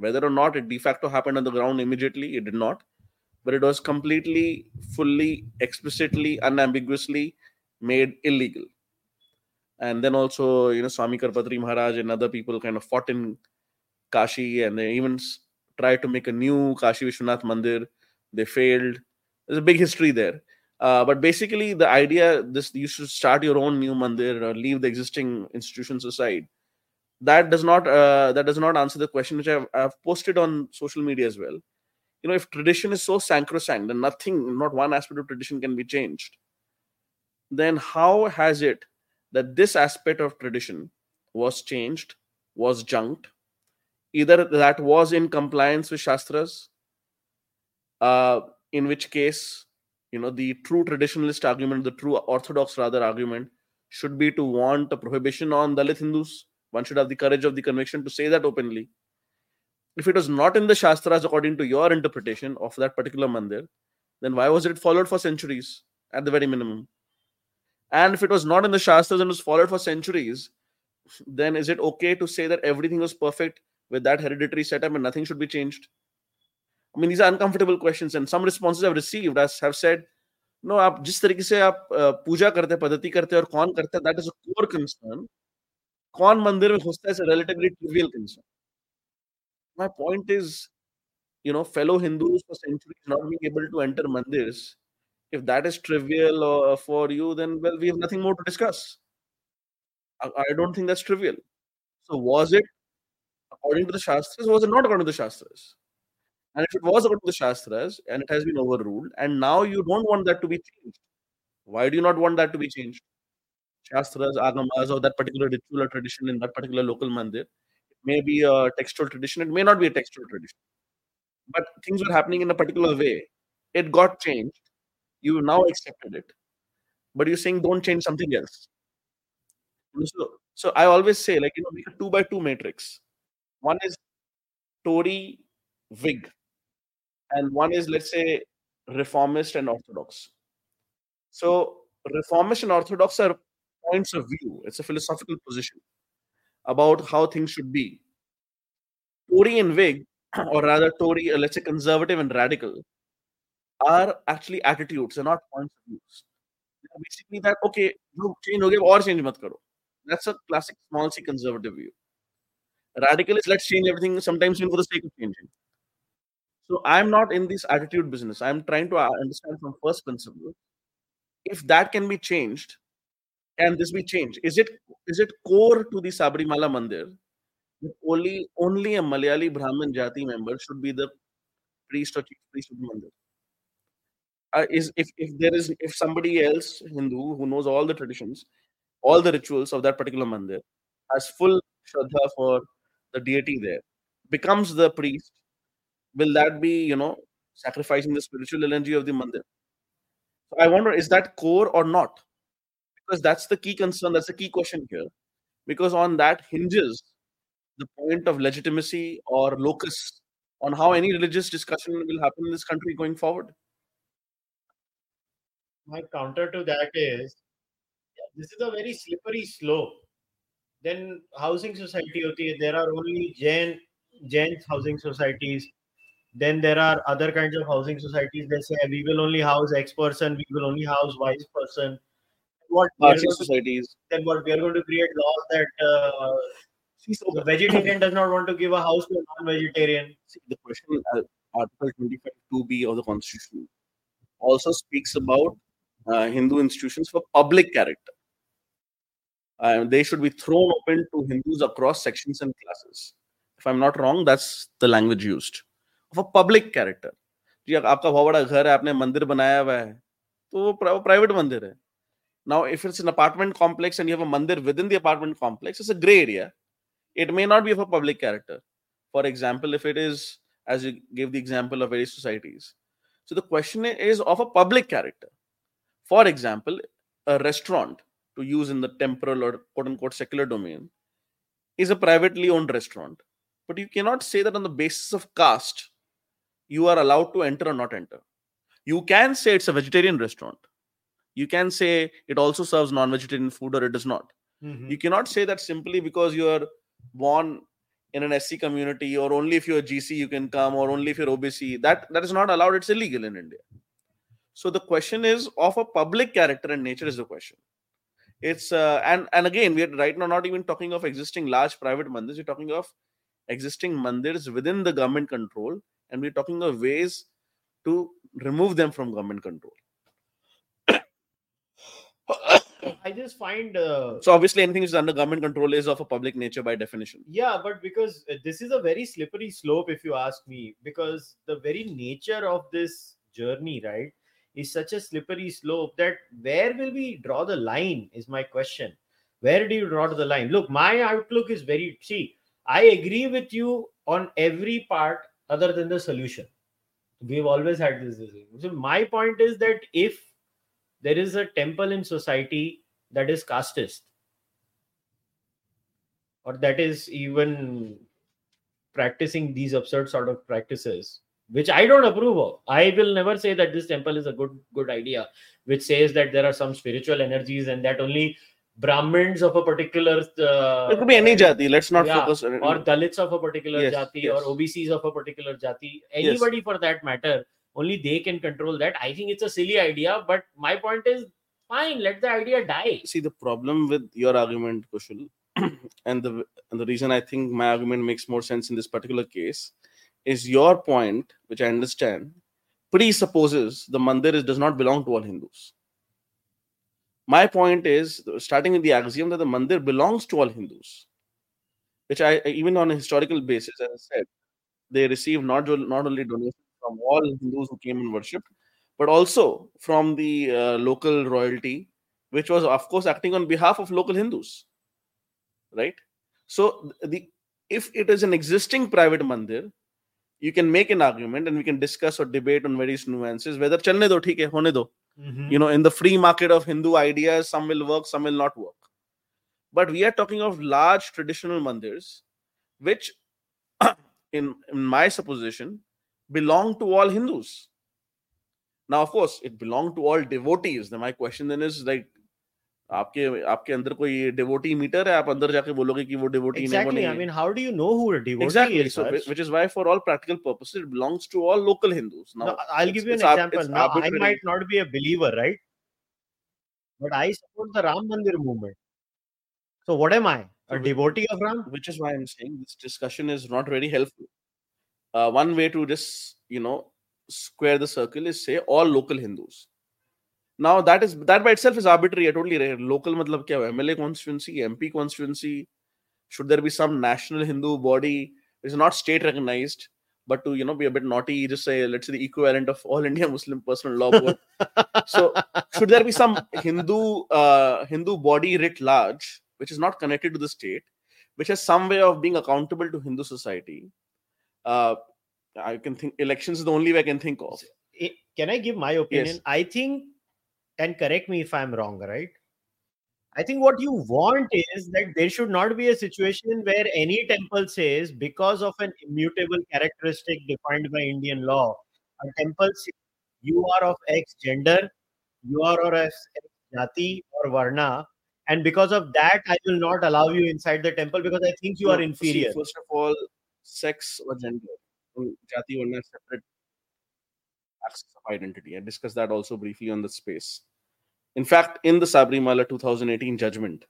whether or not it de facto happened on the ground immediately it did not but it was completely fully explicitly unambiguously made illegal and then also you know swami karpatri maharaj and other people kind of fought in kashi and they even tried to make a new kashi vishwanath mandir they failed there's a big history there uh, but basically, the idea this you should start your own new mandir or leave the existing institutions aside. That does not uh, that does not answer the question which I've, I've posted on social media as well. You know, if tradition is so sacrosanct and nothing, not one aspect of tradition can be changed, then how has it that this aspect of tradition was changed, was junked? Either that was in compliance with Shastras, uh, in which case you know the true traditionalist argument the true orthodox rather argument should be to want a prohibition on dalit hindus one should have the courage of the conviction to say that openly if it was not in the shastras according to your interpretation of that particular mandir then why was it followed for centuries at the very minimum and if it was not in the shastras and was followed for centuries then is it okay to say that everything was perfect with that hereditary setup and nothing should be changed I mean, these are uncomfortable questions, and some responses I've received as have said, no, आप जिस तरीके से आप पूजा करते हैं पद्धति करते हैं और कौन करता है that is a core concern कौन मंदिर में घुसता है is relatively trivial concern My point is you know fellow hindus for centuries not being able to enter mandirs if that is trivial uh, for you then well we have nothing more to discuss I, I don't think that's trivial so was it according to the shastras was it not according to the shastras and if it was according to the Shastras and it has been overruled, and now you don't want that to be changed, why do you not want that to be changed? Shastras, Agamas, or that particular ritual or tradition in that particular local mandir. May be a textual tradition, it may not be a textual tradition. But things were happening in a particular way. It got changed. You now accepted it. But you're saying don't change something else. So, so I always say, like, you know, make a two by two matrix. One is Tory Whig and one is let's say reformist and orthodox so reformist and orthodox are points of view it's a philosophical position about how things should be. Tory and whig or rather tory uh, let's say conservative and radical are actually attitudes they're not points of views. They're basically that okay change ho or change mat karo that's a classic small c conservative view. Radical is let's change everything sometimes even for the sake of changing. So I'm not in this attitude business. I'm trying to uh, understand from first principle if that can be changed, can this be changed? Is it is it core to the Sabrimala Mandir that only only a Malayali Brahmin Jati member should be the priest or chief priest of the Mandir? Uh, is if, if there is if somebody else Hindu who knows all the traditions, all the rituals of that particular mandir, has full shraddha for the deity there, becomes the priest will that be you know sacrificing the spiritual energy of the mandir i wonder is that core or not because that's the key concern that's the key question here. Because on that hinges the point of legitimacy or locus on how any religious discussion will happen in this country going forward. My counter to that is this is a very slippery slope. Then housing society there are only jain jain housing societies. Then there are other kinds of housing societies. That say we will only house X person, we will only house Y person What societies? Then what we are going to create laws that uh, See, so the vegetarian does not want to give a house to a non-vegetarian. See, the question, uh, Article 25 2b of the Constitution also speaks about uh, Hindu institutions for public character. Uh, they should be thrown open to Hindus across sections and classes. If I'm not wrong, that's the language used. Of a public character. जी आपका बहुत बड़ा घर है आपने मंदिर बनाया हुआ है तो वो प्राइवेट मंदिर है now if it's an apartment complex and you have a mandir within the apartment complex it's a gray area. It may not be of a public character. For example if it is as you gave the example of various societies. So the question is of a public character. For example a restaurant to use in the temporal or quote unquote secular domain is a privately owned restaurant. But you cannot say that on the basis of caste you are allowed to enter or not enter. You can say it's a vegetarian restaurant you can say it also serves non-vegetarian food or it does not. Mm-hmm. you cannot say that simply because you are born in an SC community or only if you're GC you can come or only if you're OBC that that is not allowed. It's illegal in India. So the question is of a public character and nature is the question. It's uh, and and again we're right now not even talking of existing large private mandirs. We're talking of existing mandirs within the government control and we're talking of ways to remove them from government control I just find uh, so obviously anything which is under government control is of a public nature by definition. Yeah, but because uh, this is a very slippery slope, if you ask me, because the very nature of this journey, right, is such a slippery slope that where will we draw the line? Is my question. Where do you draw the line? Look, my outlook is very. See, I agree with you on every part other than the solution. We've always had this. So my point is that if there is a temple in society that is casteist. Or that is even practicing these absurd sort of practices which i don't approve of. I will never say that this temple is a good good idea which says that there are some spiritual energies and that only brahmins of a particular uh, it could be any jati let's not yeah, focus on it. or dalits of a particular yes, jati yes. or obcs of a particular jati. Anybody yes. for that matter only they can control that. I think it's a silly idea but my point is fine let the idea die. See the problem with your argument kushal and the and the reason i think my argument makes more sense in this particular case is your point which i understand presupposes the mandir does not belong to all hindus. My point is starting with the axiom that the mandir belongs to all hindus which i even on a historical basis as i said they received not, not only donations from all Hindus who came and worshipped, but also from the uh, local royalty, which was, of course, acting on behalf of local Hindus. Right? So, the if it is an existing private mandir, you can make an argument and we can discuss or debate on various nuances whether chalne do, theek hai, hone do. Mm-hmm. You know, in the free market of Hindu ideas, some will work, some will not work. But we are talking of large traditional mandirs, which, in, in my supposition, belong to all Hindus Now, of course, it belonged to all devotees. Then my question then is like, आपके आपके अंदर कोई devotee metre है आप अंदर जाके बोलोगे कि वो डिवोटी exactly. नहीं I mean how do you know who a devotee exactly. is so which is why for all practical purposes it belongs to all local Hindus now no, I'll give you an example now I might not be a believer right but I support the Ram Mandir movement so what am I a devotee of Ram which is why I'm saying this discussion is not very helpful uh, one way to just you know square the circle is say all local hindus now that is that by itself is arbitrary i totally right. local matlab kya mla constituency mp constituency should there be some national hindu body is not state recognized but to you know be a bit naughty just say let's say the equivalent of all india muslim personal law board so should there be some hindu uh, hindu body writ large which is not connected to the state which has some way of being accountable to hindu society uh, I can think elections is the only way I can think of. Eh, can I give my opinion? Yes. I think, and correct me if I'm wrong, right? I think what you want is that there should not be a situation where any temple says, because of an immutable characteristic defined by Indian law, a temple says, you are of X gender, you are of X jati or varna, and because of that, I will not allow you inside the temple because I think you are inferior. See, first of all, sex or gender jati varna separate axis of identity. I discussed that also briefly on the space. In fact, in the Sabri Sabrimala 2018 judgment,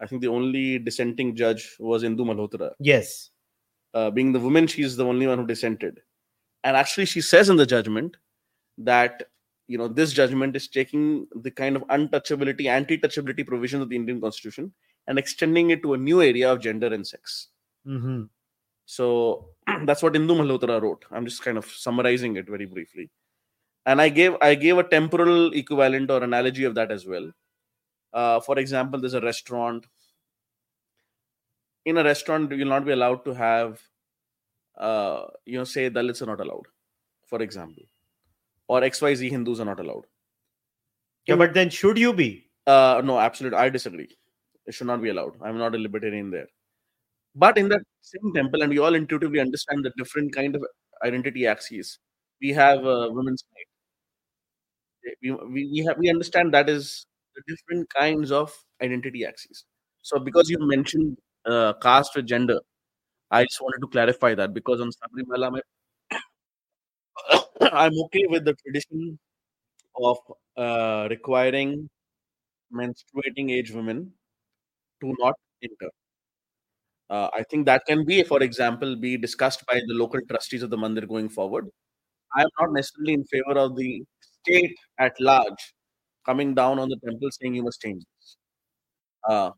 I think the only dissenting judge was Indu Malhotra. Yes. Uh, being the woman, she's the only one who dissented. And actually, she says in the judgment that you know this judgment is taking the kind of untouchability, anti-touchability provisions of the Indian Constitution and extending it to a new area of gender and sex. Mm-hmm. So that's what Indu Malhotra wrote. I'm just kind of summarizing it very briefly. And I gave I gave a temporal equivalent or analogy of that as well. Uh, for example, there's a restaurant. In a restaurant, you will not be allowed to have, uh, you know, say Dalits are not allowed, for example, or XYZ Hindus are not allowed. Yeah, but then should you be? Uh, no, absolutely. I disagree. It should not be allowed. I'm not a libertarian there. But in that same temple, and we all intuitively understand the different kind of identity axes. We have women's night. We, we, we have we understand that is the different kinds of identity axes. So because you mentioned uh, caste or gender, I just wanted to clarify that because on Sabrimala, I'm okay with the tradition of uh, requiring menstruating age women to not enter. Uh, I think that can be, for example, be discussed by the local trustees of the mandir going forward. I am not necessarily in favor of the state at large coming down on the temple saying you must change this. Uh,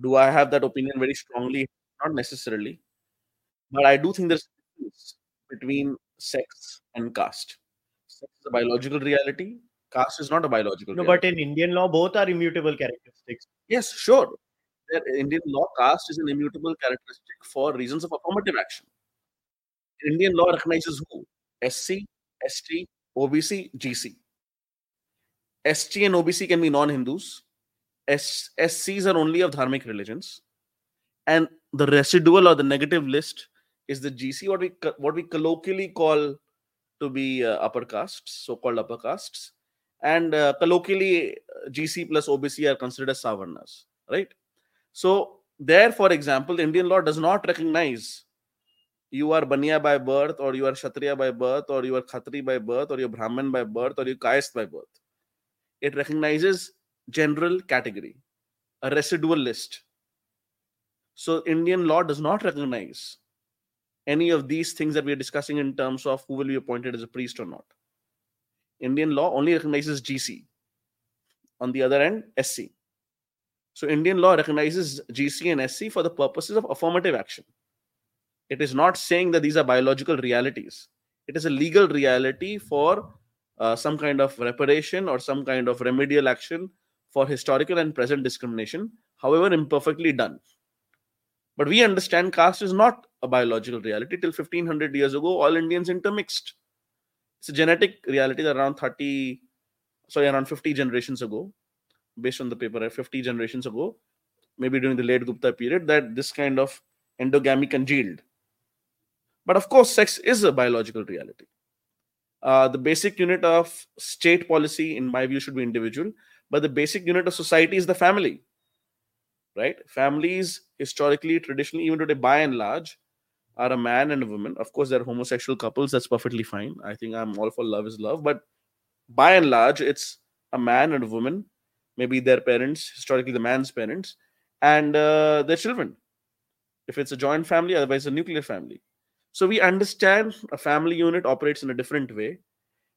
do I have that opinion very strongly? Not necessarily, but I do think there's a difference between sex and caste. Sex is a biological reality. Caste is not a biological. No, reality. but in Indian law, both are immutable characteristics. Yes, sure. Their Indian law, caste is an immutable characteristic for reasons of affirmative action. Indian law recognizes who? SC, ST, OBC, GC. ST and OBC can be non-Hindus. S- SCs are only of dharmic religions, and the residual or the negative list is the GC, what we what we colloquially call to be uh, upper castes, so-called upper castes, and uh, colloquially uh, GC plus OBC are considered as savarnas, right? So there, for example, the Indian law does not recognize you are Baniya by birth, or you are Kshatriya by birth, or you are Khatri by birth, or you're Brahmin by birth, or you're Kayast by birth. It recognizes general category, a residual list. So Indian law does not recognize any of these things that we are discussing in terms of who will be appointed as a priest or not. Indian law only recognizes GC. On the other end, SC. So Indian law recognizes GC and SC for the purposes of affirmative action. It is not saying that these are biological realities. It is a legal reality for uh, some kind of reparation or some kind of remedial action for historical and present discrimination, however imperfectly done. But we understand caste is not a biological reality. Till 1500 years ago, all Indians intermixed. It's a genetic reality that around 30, sorry, around 50 generations ago, based on the paper, 50 generations ago, maybe during the late Gupta period, that this kind of endogamy congealed. But of course, sex is a biological reality. Uh, the basic unit of state policy, in my view, should be individual, but the basic unit of society is the family. Right? Families, historically, traditionally, even today, by and large, are a man and a woman. Of course, there are homosexual couples. That's perfectly fine. I think I'm all for love is love, but by and large, it's a man and a woman, maybe their parents, historically the man's parents, and uh, their children. If it's a joint family, otherwise a nuclear family. So we understand a family unit operates in a different way,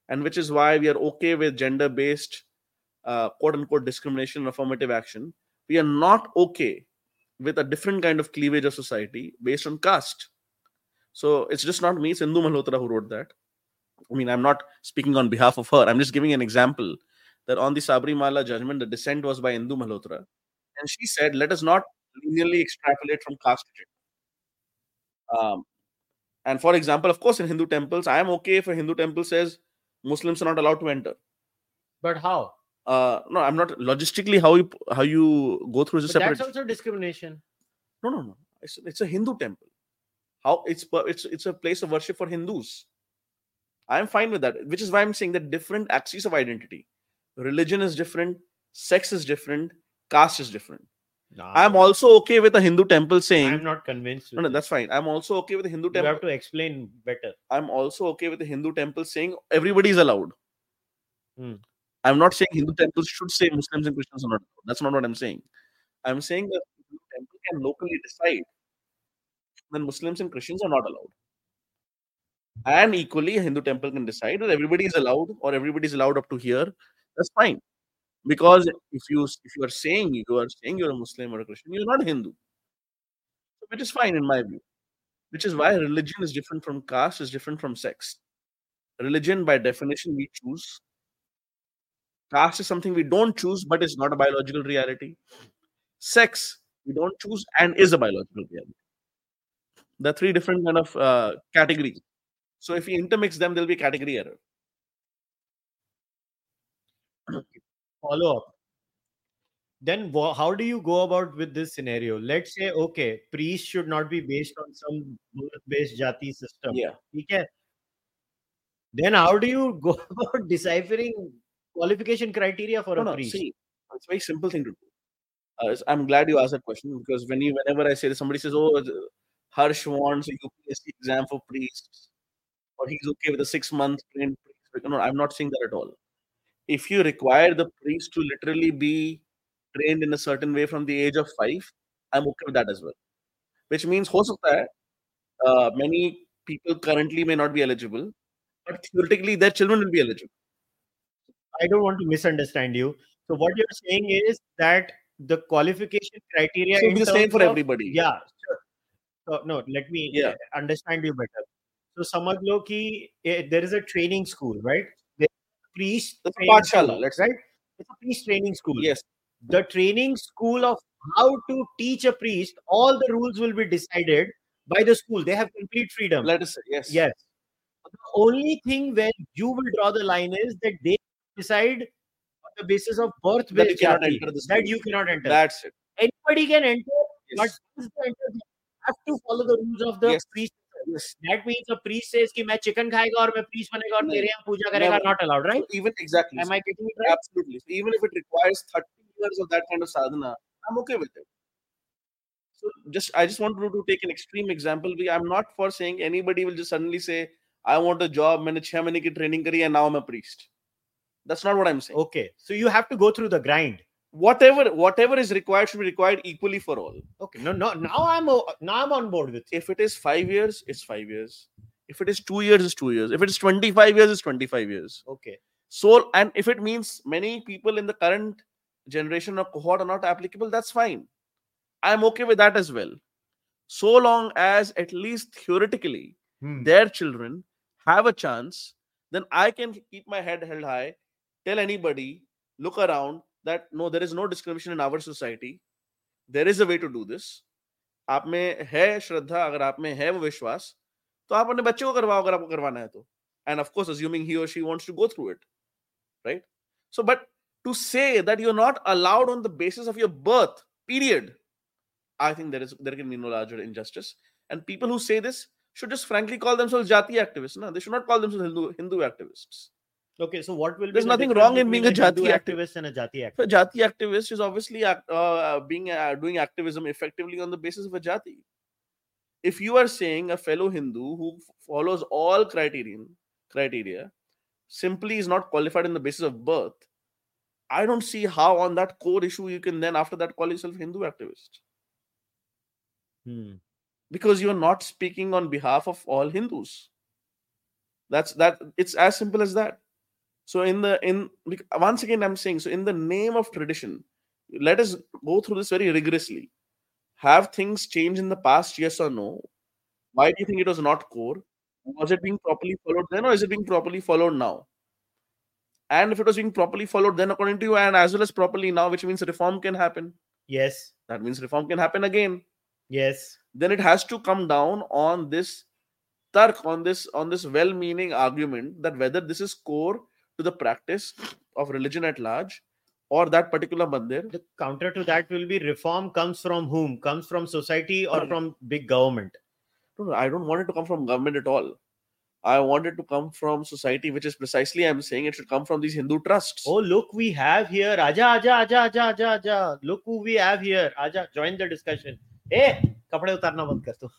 and which is why we are okay with gender-based uh, quote unquote discrimination and affirmative action. We are not okay with a different kind of cleavage of society based on caste. So it's just not me, it's Indu Malhotra who wrote that. I mean, I'm not speaking on behalf of her. I'm just giving an example that on the Sabrimala judgment, the dissent was by Indu Malhotra. And she said, let us not linearly extrapolate from caste to. Um, and for example, of course, in Hindu temples, I am okay if a Hindu temple says Muslims are not allowed to enter. But how? Uh, no, I'm not logistically how you how you go through is a separate. that's also discrimination. No, no, no. It's, it's a Hindu temple. How it's it's it's a place of worship for Hindus. I'm fine with that, which is why I'm saying that different axes of identity, religion is different, sex is different, caste is different. Nah, I'm also okay with a Hindu temple saying I'm not convinced. no, no, that's fine. I'm also okay with a Hindu temple. you have to explain better. I'm also okay with the Hindu temple saying everybody is allowed. Hmm. I'm not saying Hindu temples should say Muslims and Christians are not allowed. That's not what I'm saying. I'm saying that can locally decide, then Muslims and Christians are not allowed. And equally, a Hindu temple can decide that everybody is allowed or everybody is allowed up to here. That's fine. Because if you if you are saying you are saying you're a Muslim or a Christian, you're not Hindu. Which is fine in my view. Which is why religion is different from caste, is different from sex. Religion, by definition, we choose. Caste is something we don't choose, but it's not a biological reality. Sex, we don't choose and is a biological reality. The three different kind of uh, categories. So if we intermix them, there'll be category error. follow up then how do you go about with this scenario? Let's say okay priest should not be based on some birth based jati system. Yeah. okay then how do you go about deciphering qualification criteria for no, a no, priest? see, it's a very simple thing to do. Uh, i'm glad you asked that question because when you whenever i say this somebody says oh harsh wants a upsc exam for priests or he's okay with a six month trained priest no i'm not saying that at all If you require the priest to literally be trained in a certain way from the age of five, I'm okay with that as well. Which means, ho sakta hai, uh, many people currently may not be eligible, but theoretically their children will be eligible. I don't want to misunderstand you. So what you're saying is that the qualification criteria So it'll in be the same terms for of- everybody. Yeah, sure. So no, let me Yeah. understand you better. So समझ लो कि eh, there is a training school, right? There is a priest That's a pathshala, let's right? It's a priest training school. Yes. The training school of how to teach a priest, all the rules will be decided by the school. They have complete freedom. Let us say yes. Yes. The only thing where you will draw the line is that they decide on the basis of birth That you cannot jati, enter the that you cannot enter. That's it. Anybody can enter, but Yes. once they enter, they have to follow the rules of the Yes. priest. That means a priest says कि मैं chicken खाएगा और मैं priest बनेगा और तेरे यहाँ पूजा करेगा never. not allowed, right? So even exactly. Am I getting it right? Absolutely. So even if it requires 30 years of that kind of sadhana, I'm okay with it. So just I just want to, to take an extreme example. We I'm not for saying anybody will just suddenly say, I want a job, मैंने छह महीने की training करी and now I'm a priest. That's not what I'm saying. Okay, so you have to go through the grind. Whatever whatever is required should be required equally for all. Okay, no, no, now I'm now I'm on board with you. If it is five years, it's five years. If it is two years, it's two years. If it is 25 years, it's 25 years. Okay, So, and if it means many people in the current generation or cohort are not applicable, that's fine. I'm okay with that as well. So long as at least theoretically Hmm. their children have a chance, then I can keep my head held high, tell anybody, look around that no there is no discrimination in our society there is a way to do this आप में है श्रद्धा अगर आप में है वो विश्वास तो आप अपने बच्चे को करवाओ अगर आपको करवाना है तो and of course assuming he और she wants to go through it right so but to say that you are not allowed on the basis of your birth period I think there is there can be no larger injustice and people who say this should just frankly call themselves jati activists na they should not call themselves hindu hindu activists okay. So what will be There's the nothing wrong in being a jati activist. and a jati activist? jati activist is obviously act, uh, being uh, doing activism effectively on the basis of a jati if you are saying a fellow hindu who follows all criterion criteria simply is not qualified on the basis of birth i don't see how on that core issue you can then after that call yourself hindu activist Hmm. because you're not speaking on behalf of all hindus that's that it's as simple as that so in the in once again i'm saying so in the name of tradition let us go through this very rigorously. Have things changed in the past yes or no? Why do you think it was not core? Was it being properly followed then or is it being properly followed now? And if it was being properly followed then according to you and as well as properly now which means reform can happen. Yes, that means reform can happen again. Yes. then it has to come down on this tark on this on this well-meaning argument that whether this is core to the practice of religion at large or that particular mandir The counter to that will be reform comes from whom? Comes from society or from big government? no, no, i don't want it to come from government at all i want it to come from society which is precisely i'm saying it should come from these hindu trusts Oh, look, we have here. Aja, aja, aja, aja, aja, aja. Look who we have here. Aja, join the discussion. ए कपड़े उतारना बंद कर तू।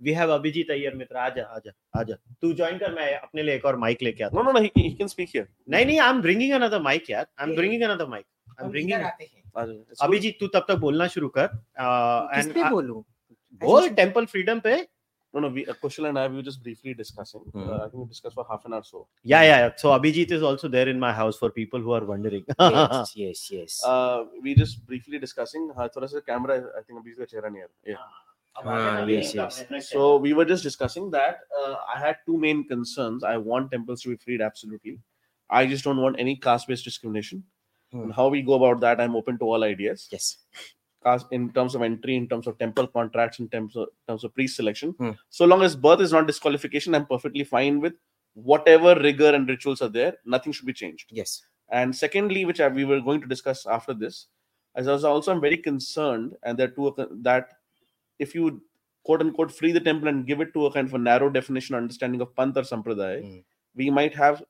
We have Abhijit Iyer Mitra. आजा आजा आजा। तू ज्वाइन कर मैं अपने लिए एक और माइक लेके आता हूँ। No no no he can speak here नहीं नहीं I am bringing another mike यार I am bringing another mike I am bringing Abhijit तू तब तक बोलना शुरू कर। एंड किस पे uh, uh, बोलूँ? बोल अच्छा। टेंपल फ्रीडम पे। No, no. We, uh, Kushal and I we were just briefly discussing. Hmm. Uh, I think we discussed for half an hour or so. yeah yeah yeah. so abhijit is also there in my house for people who are wondering yes yes yes Uh, we just briefly discussing. हाँ, थोड़ा सा camera. I think अभी इसका चेहरा नहीं आ रहा. Yeah. Ah, yes, yes. So we were just discussing that uh, I had two main concerns. I want temples to be freed absolutely. I just don't want any caste-based discrimination. Hmm. And how we go about that, I'm open to all ideas. yes In terms of entry, in terms of temple contracts, in terms of terms of priest selection. Hmm. So long as birth is not disqualification, I'm perfectly fine with whatever rigor and rituals are there. Nothing should be changed. yes And secondly, which I, we were going to discuss after this, as I was also I'm very concerned, and there are two that if you quote unquote free the temple and give it to a kind of a narrow definition understanding of Panth or Sampradaya, Mm. we might have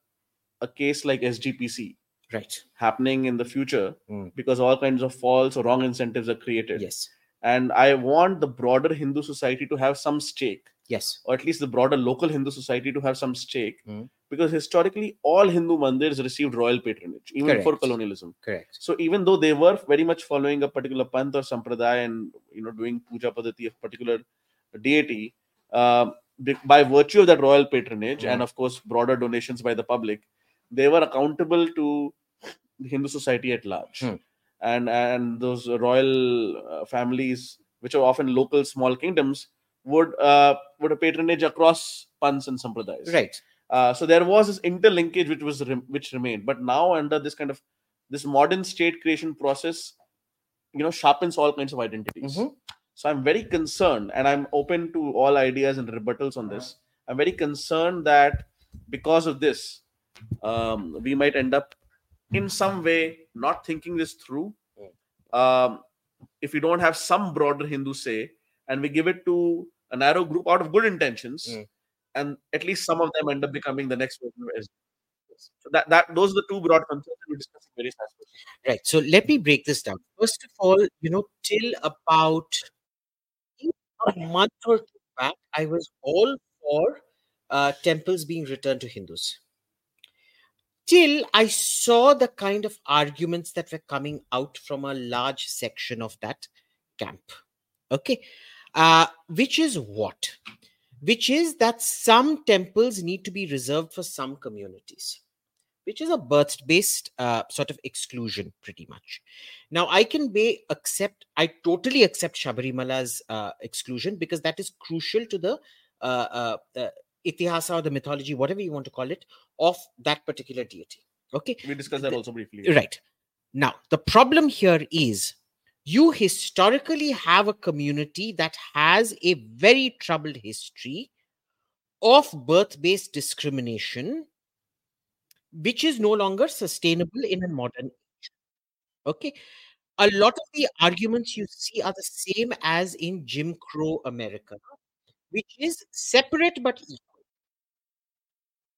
a case like SGPC right happening in the future Mm. because all kinds of false or wrong incentives are created. yes And I want the broader Hindu society to have some stake, yes or at least the broader local Hindu society to have some stake, Mm. because historically all Hindu mandirs received royal patronage, even before Correct. colonialism. correct So even though they were very much following a particular panth or sampradaya and you know doing puja paddhati of particular deity, uh, by virtue of that royal patronage Mm. and of course broader donations by the public, they were accountable to the Hindu society at large, Hmm. and and those royal uh, families, which are often local small kingdoms, would uh, would a patronage across panths and sampradayas. right Uh, so there was this interlinkage which was rem- which remained, but now under this kind of this modern state creation process, you know, sharpens all kinds of identities. Mhm. So I'm very concerned, and I'm open to all ideas and rebuttals on this. I'm very concerned that because of this, um, we might end up in some way not thinking this through. Um, if we don't have some broader Hindu say, and we give it to a narrow group out of good intentions, Mm. and at least some of them end up becoming the next version of. So that, that those are the two broad concerns that we're discussing various aspects. Right. So let me break this down. First of all, you know, till about a month or two back, I was all for uh, temples being returned to Hindus. Till I saw the kind of arguments that were coming out from a large section of that camp. Okay. Uh, which is what? Which is that some temples need to be reserved for some communities which is a birth based uh, sort of exclusion pretty much now i can be accept i totally accept shabarimala's uh, exclusion because that is crucial to the uh, uh, the itihasa or the mythology whatever you want to call it of that particular deity okay We discussed that The- also briefly. right now the problem here is you historically have a community that has a very troubled history of birth based discrimination which is no longer sustainable in a modern age. Okay. A lot of the arguments you see are the same as in Jim Crow America, which is separate but equal.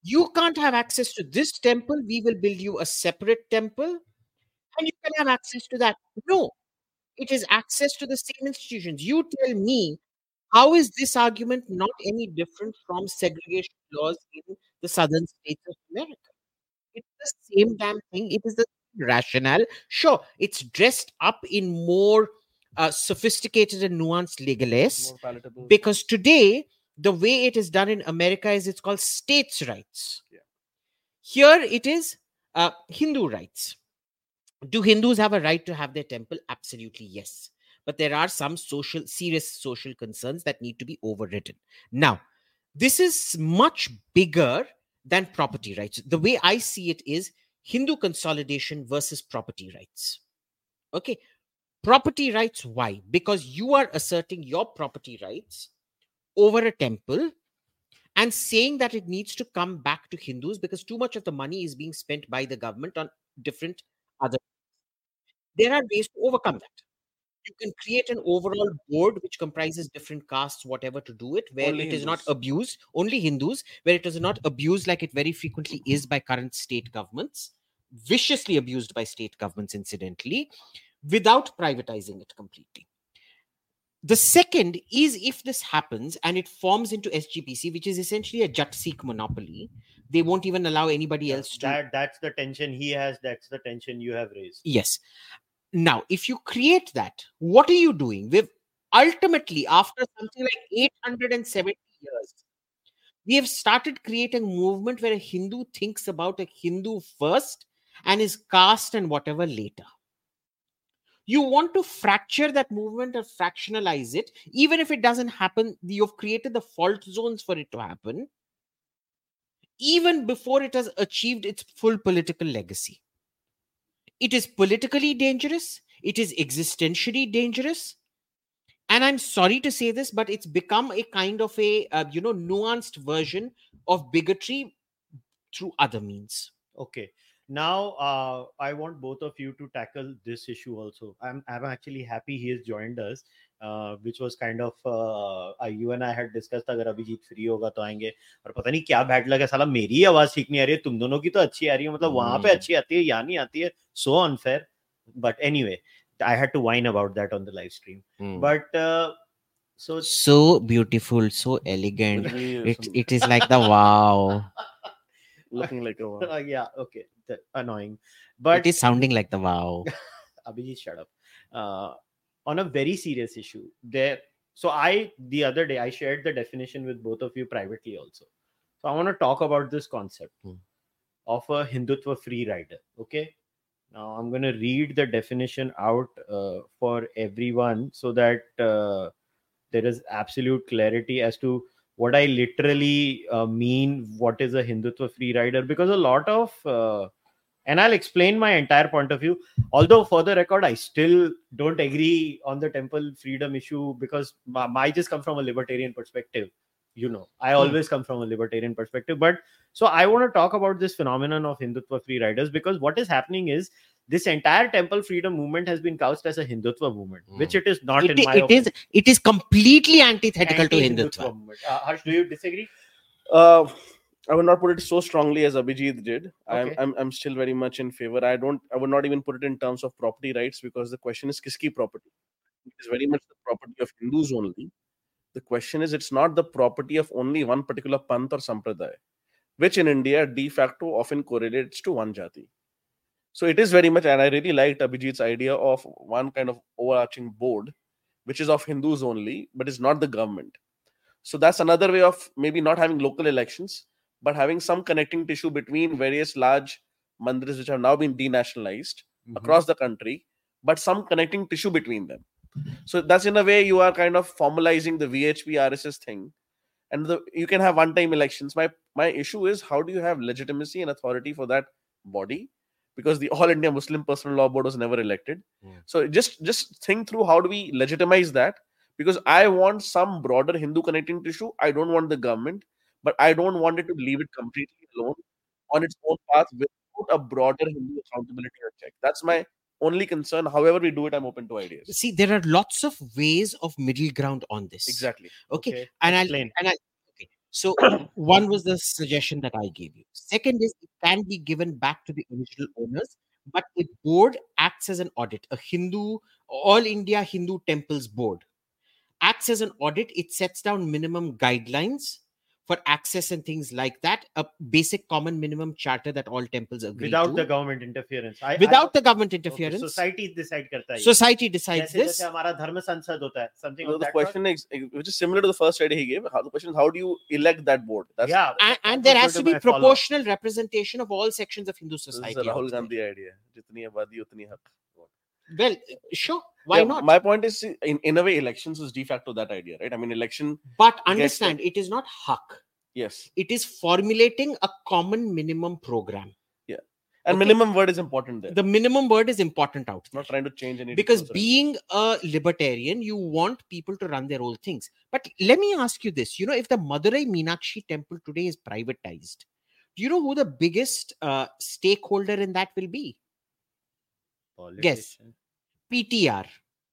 You can't have access to this temple, we will build you a separate temple, and you can have access to that. No, it is access to the same institutions. You tell me, how is this argument not any different from segregation laws in the southern states of America? It's the same damn thing. It is the same rationale. Sure, it's dressed up in more uh, sophisticated and nuanced legalese because today the way it is done in America is it's called states' rights. Yeah. Here it is uh, Hindu rights. Do Hindus have a right to have their temple? Absolutely yes. But there are some social, serious social concerns that need to be overridden. Now, this is much bigger than property rights. The way I see it is Hindu consolidation versus property rights. Okay. Property rights, why? Because you are asserting your property rights over a temple and saying that it needs to come back to Hindus because too much of the money is being spent by the government on different other. There are ways to overcome that. You can create an overall board which comprises different castes, whatever, to do it, where Only it is not abused, only Hindus, where it is not abused like it very frequently is by current state governments, viciously abused by state governments, incidentally, without privatizing it completely. The second is if this happens and it forms into SGPC, which is essentially a Sikh monopoly, they won't even allow anybody else to. that that's the tension he has that's the tension you have raised Yes. now if you create that what are you doing we've ultimately after something like 870 years we have started creating a movement where a hindu thinks about a hindu first and is caste and whatever later you want to fracture that movement or fractionalize it even if it doesn't happen you've created the fault zones for it to happen even before it has achieved its full political legacy. It is politically dangerous. It is existentially dangerous. And i'm sorry to say this but it's become a kind of a uh, you know nuanced version of bigotry through other means. Okay now uh, i want both of you to tackle this issue also i'm i'm actually happy he has joined us uh, which was kind of uh, uh, you and i had discussed अगर Abhijit free होगा तो आएंगे और पता नहीं क्या bad लगा साला मेरी आवाज ठीक नहीं आ रही है तुम दोनों की तो अच्छी आ रही है मतलब वहां पे Hmm. अच्छी आती है यहाँ नहीं आती है so unfair but anyway i had to whine about that on the live stream but uh, so so beautiful so elegant Really it, some- it is like the wow looking like a uh, yeah okay annoying but it is sounding like the wow Abhijit, shut up. Uh, on a very serious issue, there. So I the other day I shared the definition with both of you privately also. So I want to talk about this concept Hmm. of a Hindutva free rider. Okay. Now I'm going to read the definition out uh, for everyone so that uh, there is absolute clarity as to what I literally uh, mean. What is a Hindutva free rider? Because a lot of uh, and I'll explain my entire point of view although for the record i still don't agree on the temple freedom issue because my, my just come from a libertarian perspective you know i always come from a libertarian perspective but so i want to talk about this phenomenon of hindutva free riders because what is happening is this entire temple freedom movement has been couched as a hindutva movement which it is not it, in my it is it is completely antithetical to anti-Hindutva hindutva. Uh, harsh do you disagree Uh, I would not put it so strongly as Abhijit did. I'm, I'm I'm still very much in favor. I don't. I would not even put it in terms of property rights because the question is kiski property. It is very much the property of Hindus only. The question is, it's not the property of only one particular panth or sampradaya, which in India de facto often correlates to one jati. So it is very much, and I really liked Abhijit's idea of one kind of overarching board, which is of Hindus only, but is not the government. So that's another way of maybe not having local elections, but having some connecting tissue between various large mandirs which have now been denationalized Mm-hmm. across the country, but some connecting tissue between them. So that's in a way you are kind of formalizing the VHP RSS thing, and the, you can have one-time elections. My my issue is how do you have legitimacy and authority for that body? Because the All India Muslim Personal Law Board was never elected. Yeah. So just just think through how do we legitimize that? Because I want some broader Hindu connecting tissue. I don't want the government, but I don't want it to leave it completely alone on its own path without a broader Hindu accountability or check. That's my only concern. However, we do it, I'm open to ideas. see there are lots of ways of middle ground on this Exactly. okay, and i'll Explain. and i okay so one was the suggestion that i gave you second is it can be given back to the original owners but the board acts as an audit a hindu all india hindu temples board. Acts as an audit it sets down minimum guidelines for access and things like that a basic common minimum charter that all temples agree without to. the government interference. I, without I, the government interference okay, society decides. society decides this. dharma sansad something so the question is, which is similar to the first idea he gave how, the question is how do you elect that board? That's, yeah and, and there has to be proportional follow. representation of all sections of hindu society this is rahul gandhi idea. Jitni well, sure, why Yeah, not? My point is, in, in a way, elections is de facto that idea, right? I mean, election, but understand, it is not hak. yes. It is formulating a common minimum program. Yeah. And Okay. minimum word is important there. The minimum word is important out there. not trying to change anything because being a libertarian, you want people to run their own things. But let me ask you this: you know, if the Madurai Meenakshi temple today is privatized, do you know who the biggest uh, stakeholder in that will be? Politician. Guess. PTR.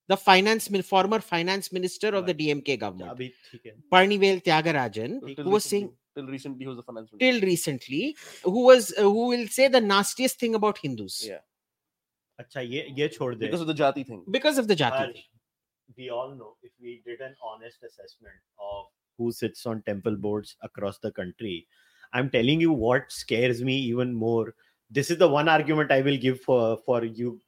The finance former finance minister of the DMK government. Palanivel Tyagarajan, who was saying till recently who was the finance minister. Till recently, who was uh, who will say the nastiest thing about Hindus. Yeah. अच्छा ये ये छोड़ दे because of the jati thing because of the jati thing. we all know if we did an honest assessment of who sits on temple boards across the country i'm telling you what scares me even more this is the one argument i will give for for you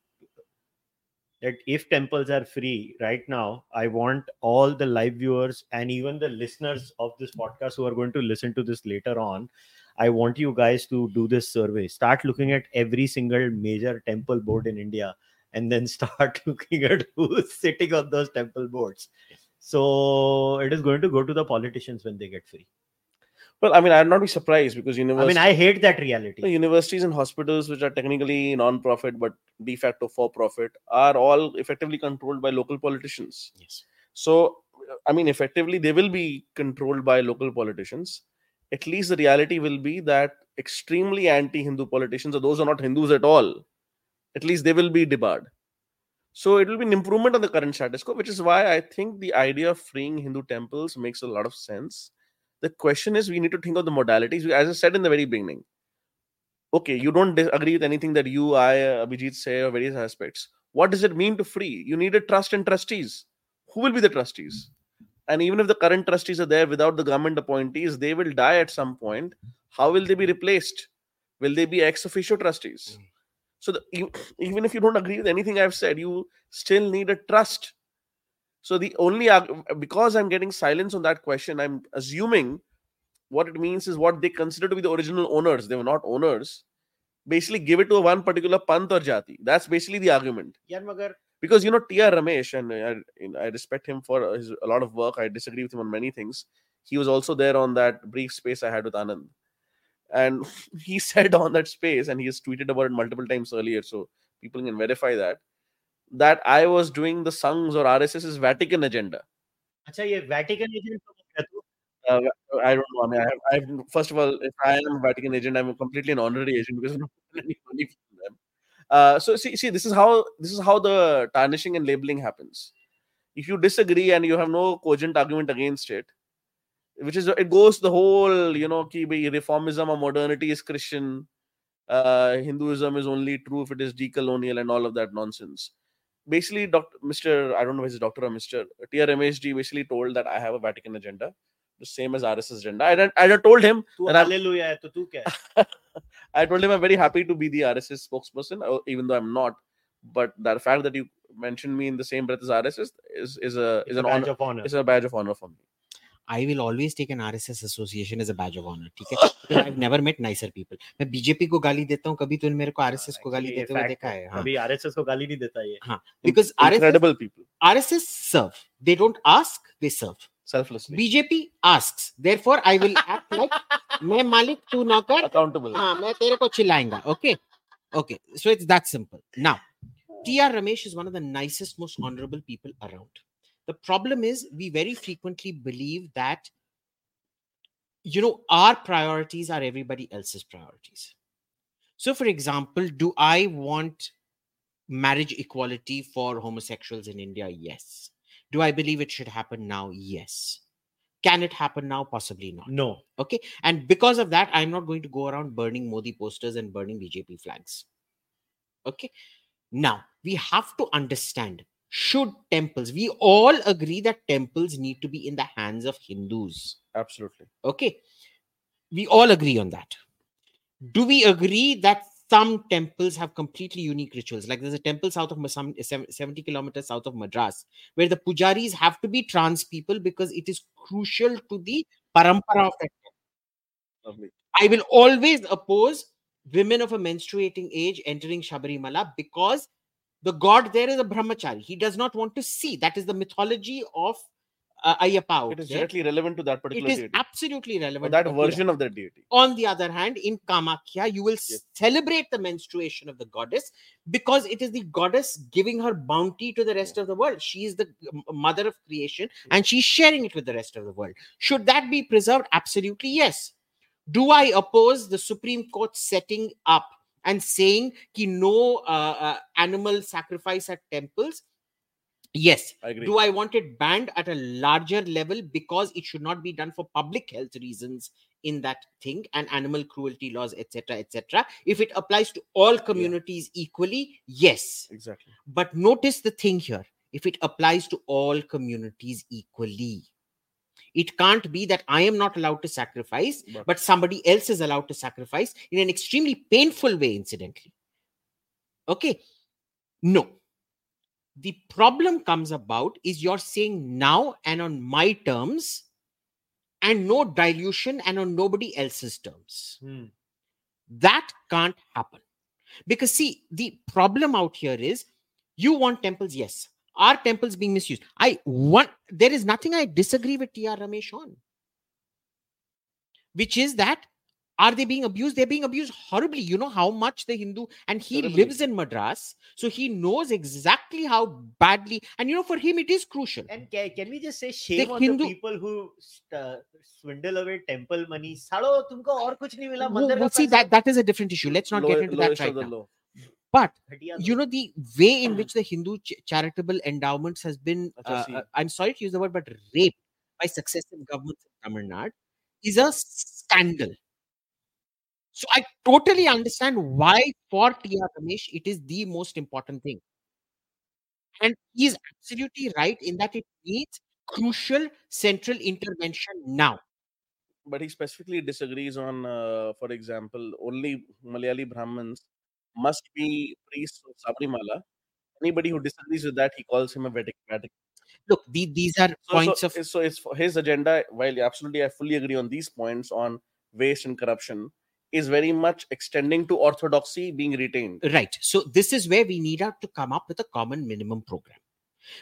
that if temples are free right now, I want all the live viewers and even the listeners of this podcast who are going to listen to this later on. I want you guys to do this survey. Start looking at every single major temple board in India and then start looking at who's sitting on those temple boards. So it is going to go to the politicians when they get free. Well, I mean, I'd not be surprised because I mean, I hate that reality. universities and hospitals, which are technically non-profit but de facto for-profit, are all effectively controlled by local politicians. Yes. So, I mean, effectively, they will be controlled by local politicians. At least the reality will be that extremely anti-Hindu politicians, or those who are not Hindus at all, at least they will be debarred. So it will be an improvement on the current status quo, which is why I think the idea of freeing Hindu temples makes a lot of sense. The question is, we need to think of the modalities. As I said in the very beginning, okay, you don't agree with anything that you, I, Abhijit say or various aspects. What does it mean to free? You need a trust and trustees. Who will be the trustees? And even if the current trustees are there without the government appointees, they will die at some point. How will they be replaced? Will they be ex officio trustees? Mm. So the, you, even if you don't agree with anything I've said, you still need a trust. So the only because I'm getting silence on that question, I'm assuming what it means is what they consider to be the original owners. They were not owners. Basically, give it to one particular pant or jati. That's basically the argument. Because you know T.R. Ramesh, and I, I respect him for his, a lot of work. I disagree with him on many things. He was also there on that brief space I had with Anand, and he said on that space, and he has tweeted about it multiple times earlier. So people can verify that that I was doing the Sangh's or RSS's Vatican agenda. अच्छा ये Vatican uh, I don't know. I mean, I have, first of all, if I am a Vatican agent, I'm completely an honorary agent because I don't get any money from them. Uh, so see, see, this is how this is how the tarnishing and labeling happens. If you disagree and you have no cogent argument against it, which is it goes the whole you know, ki reformism or modernity is Christian, uh, Hinduism is only true if it is decolonial and all of that nonsense basically Dr. Mr. I don't know if it's Dr. or Mr. TRMHD basically told that I have a Vatican agenda, the same as RSS agenda. I, I told him and hallelujah, I, tu? I told him I'm very happy to be the RSS spokesperson, uh, even though I'm not. But the fact that you mentioned me in the same breath as RSS is is a it's is an honor, honor. It's a badge of honor for me. I will always take an RSS association as a badge of honour ठीक है I have never met nicer people मैं BJP को गाली देता हूँ कभी तूने मेरे को आरएसएस को गाली देते हुए देखा है हाँ अभी आरएसएस को गाली नहीं देता ये हाँ because RSS people RSS serve they don't ask they serve selflessly bjp asks therefore i will act like main malik tu naukar accountable ha main tere ko chilayenga okay okay so it's that simple now tr ramesh is one of the nicest most honorable people around the problem is we very frequently believe that you know our priorities are everybody else's priorities. So for example do i want marriage equality for homosexuals in india? Yes. Do i believe it should happen now? Yes. Can it happen now? Possibly not. No. Okay? And because of that i'm not going to go around burning modi posters and burning bjp flags. Okay? Now we have to understand should temples we all agree that temples need to be in the hands of hindus. Absolutely. okay? We all agree on that. Do we agree that some temples have completely unique rituals? Like there's a temple south of Ma- some 70 kilometers south of madras where the pujaris have to be trans people because it is crucial to the parampara of that Lovely. I will always oppose women of a menstruating age entering Shabarimala because the god there is a brahmachari. He does not want to see. That is the mythology of uh, Ayyappa. out It is there. directly relevant to that particular is deity. absolutely relevant. that to version of that deity. On the other hand, in Kamakhya, you will Yes. celebrate the menstruation of the goddess because it is the goddess giving her bounty to the rest of the world. She is the mother of creation and she's sharing it with the rest of the world. Should that be preserved? Absolutely, yes. Do I oppose the Supreme Court setting up and saying ki no uh, uh, animal sacrifice at temples? Yes. I. Do I want it banned at a larger level because it should not be done for public health reasons in that thing and animal cruelty laws, etc., etc.? If it applies to all communities equally, yes. exactly. But notice the thing here if it applies to all communities equally, it can't be that I am not allowed to sacrifice, But, but somebody else is allowed to sacrifice in an extremely painful way, incidentally. Okay. No. The problem comes about is you're saying now and on my terms, and no dilution and on nobody else's terms. Hmm. That can't happen. Because, see, the problem out here is you want temples, yes. Are temples being misused? I want, there is nothing I disagree with T.R. Ramesh on, which is that are they being abused? They're being abused horribly. You know how much the Hindu, and he lives in Madras, so he knows exactly how badly. And you know, for him, it is crucial. And can, can we just say shame the on Hindu, the people who uh, swindle away temple money? Salo, tumko aur kuch nahi mila, well, see, that, that is a different issue. Let's not low, get into that right now. But you know the way in which the Hindu ch- charitable endowments has been, uh, uh, I'm sorry to use the word, but raped by successive governments in Tamil Nadu is a scandal. So I totally understand why for T.R. Ramesh it is the most important thing. And he is absolutely right in that it needs crucial central intervention now. But he specifically disagrees on, uh, for example, only Malayali Brahmins must be priests of Sabarimala. Anybody who disagrees with that, he calls him a Vedic. Vedic. look the, these are So, points so, of so it's for his agenda. While absolutely, I fully agree on these points on waste and corruption, is very much extending to orthodoxy being retained. Right. So this is where we need out to come up with a common minimum program.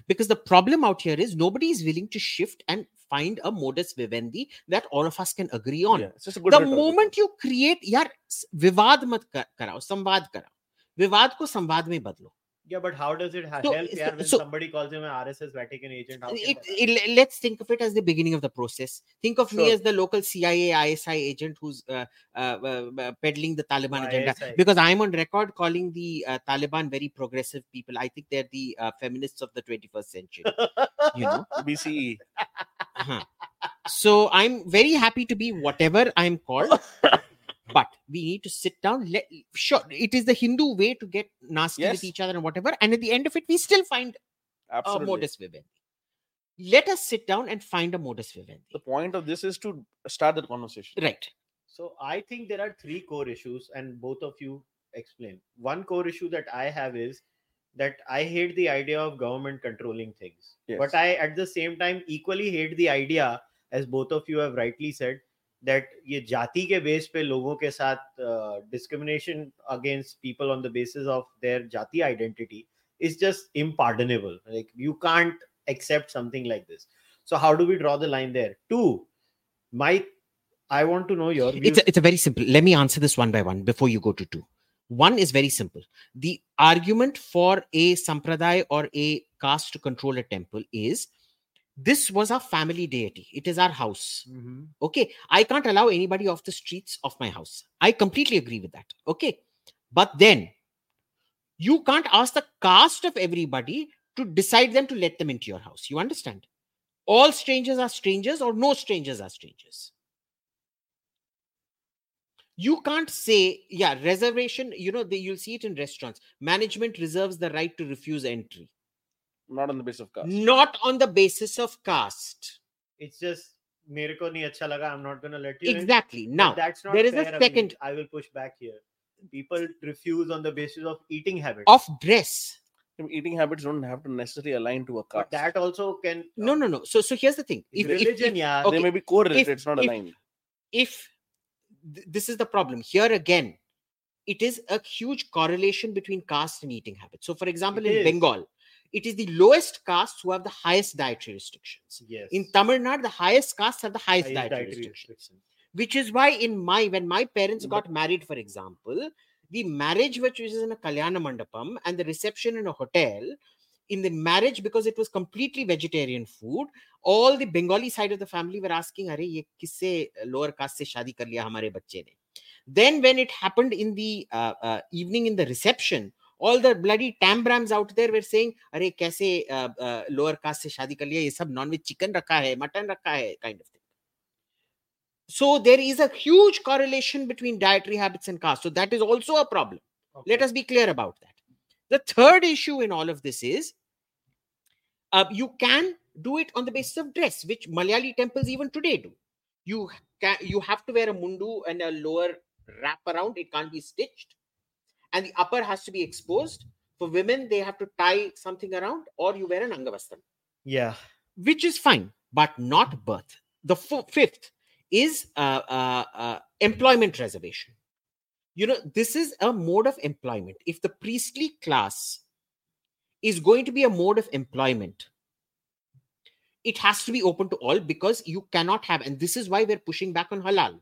Because the problem out here is nobody is willing to shift and find a modus vivendi that all of us can agree on. Yeah, it's just a good the rhetoric. moment you create, यार विवाद मत कर- कराओ संवाद कराओ विवाद को संवाद में बदलो Yeah, but how does it So- help yeah, so- when so- somebody calls him an RSS Vatican agent? It, it- let's think of it as the beginning of the process. Think of me as the local CIA ISI agent who's uh, uh, uh, uh, peddling the Taliban Why agenda. Because I'm on record calling the uh, Taliban very progressive people. I think they're the uh, feminists of the 21st century. You know, BCE. Uh-huh. so I'm very happy to be whatever I'm called. But we need to sit down. Let, sure, it is the Hindu way to get nasty Yes. with each other and whatever. And at the end of it, we still find a Absolutely. modus vivendi. Let us sit down and find a modus vivendi. The point of this is to start that conversation. Right. So I think there are three core issues, and both of you explain. One core issue that I have is that I hate the idea of government controlling things. Yes. But I, at the same time, equally hate the idea, as both of you have rightly said, that ये जाति के base पे लोगों के साथ discrimination against people on the basis of their jati identity is just impardonable. Like you can't accept something like this. So how do we draw the line there? Two, my I want to know your views. It's a, it's a very simple. Let me answer this one by one before you go to two. One is very simple. The argument for a sampradaya or a caste to control a temple is this was our family deity. It is our house. Mhm. Okay. I can't allow anybody off the streets of my house. I completely agree with that. Okay. But then you can't ask the caste of everybody to decide them to let them into your house. You understand? All strangers are strangers, or no strangers are strangers you can't say yeah reservation you know the, you'll see it in restaurants management reserves the right to refuse entry Not on the basis of caste. not on the basis of caste it's just मेरे को नहीं अच्छा लगा i'm not going to let you in. exactly But now that's not there is a fair, Abhineet. second- i will push back here people refuse on the basis of eating habits of dress Eating habits don't have to necessarily align to a caste. but that also can no no no so so here's the thing if, if- religion if, yeah okay, they may be correlated, if- it's not if- aligned. if th- this is the problem here again it is a huge correlation between caste and eating habits so for example It in is. bengal it is the lowest castes who have the highest dietary restrictions. Yes. In tamil nadu the highest castes have the highest, Highest dietary, dietary restrictions restriction. which is why in my when my parents got married for example the marriage which was in a kalyana mandapam and the reception in a hotel in the marriage because it was completely vegetarian food all the bengali side of the family were asking are ye kisse lower caste se shadi kar liya hamare bacche ne? Then when it happened in the uh, uh, evening in the reception all the bloody tambrams out there were saying अरे कैसे uh, uh, lower caste से शादी कर लिया ये सब non veg chicken रखा है मटन रखा है kind of thing so there is a huge correlation between dietary habits and caste. So that is also a problem. Let Okay. us be clear about that. The third issue in all of this is uh, you can do it on the basis of dress, which Malayali temples even today do. You can you have to wear a mundu and a lower wrap around. It can't be stitched, and the upper has to be exposed. For women, they have to tie something around, or you wear an angavastram, Yeah. which is fine, but not birth. The fo- fifth is uh, uh, uh, employment reservation. You know, this is a mode of employment. If the priestly class is going to be a mode of employment, it has to be open to all because you cannot have, and this is why we're pushing back on halal.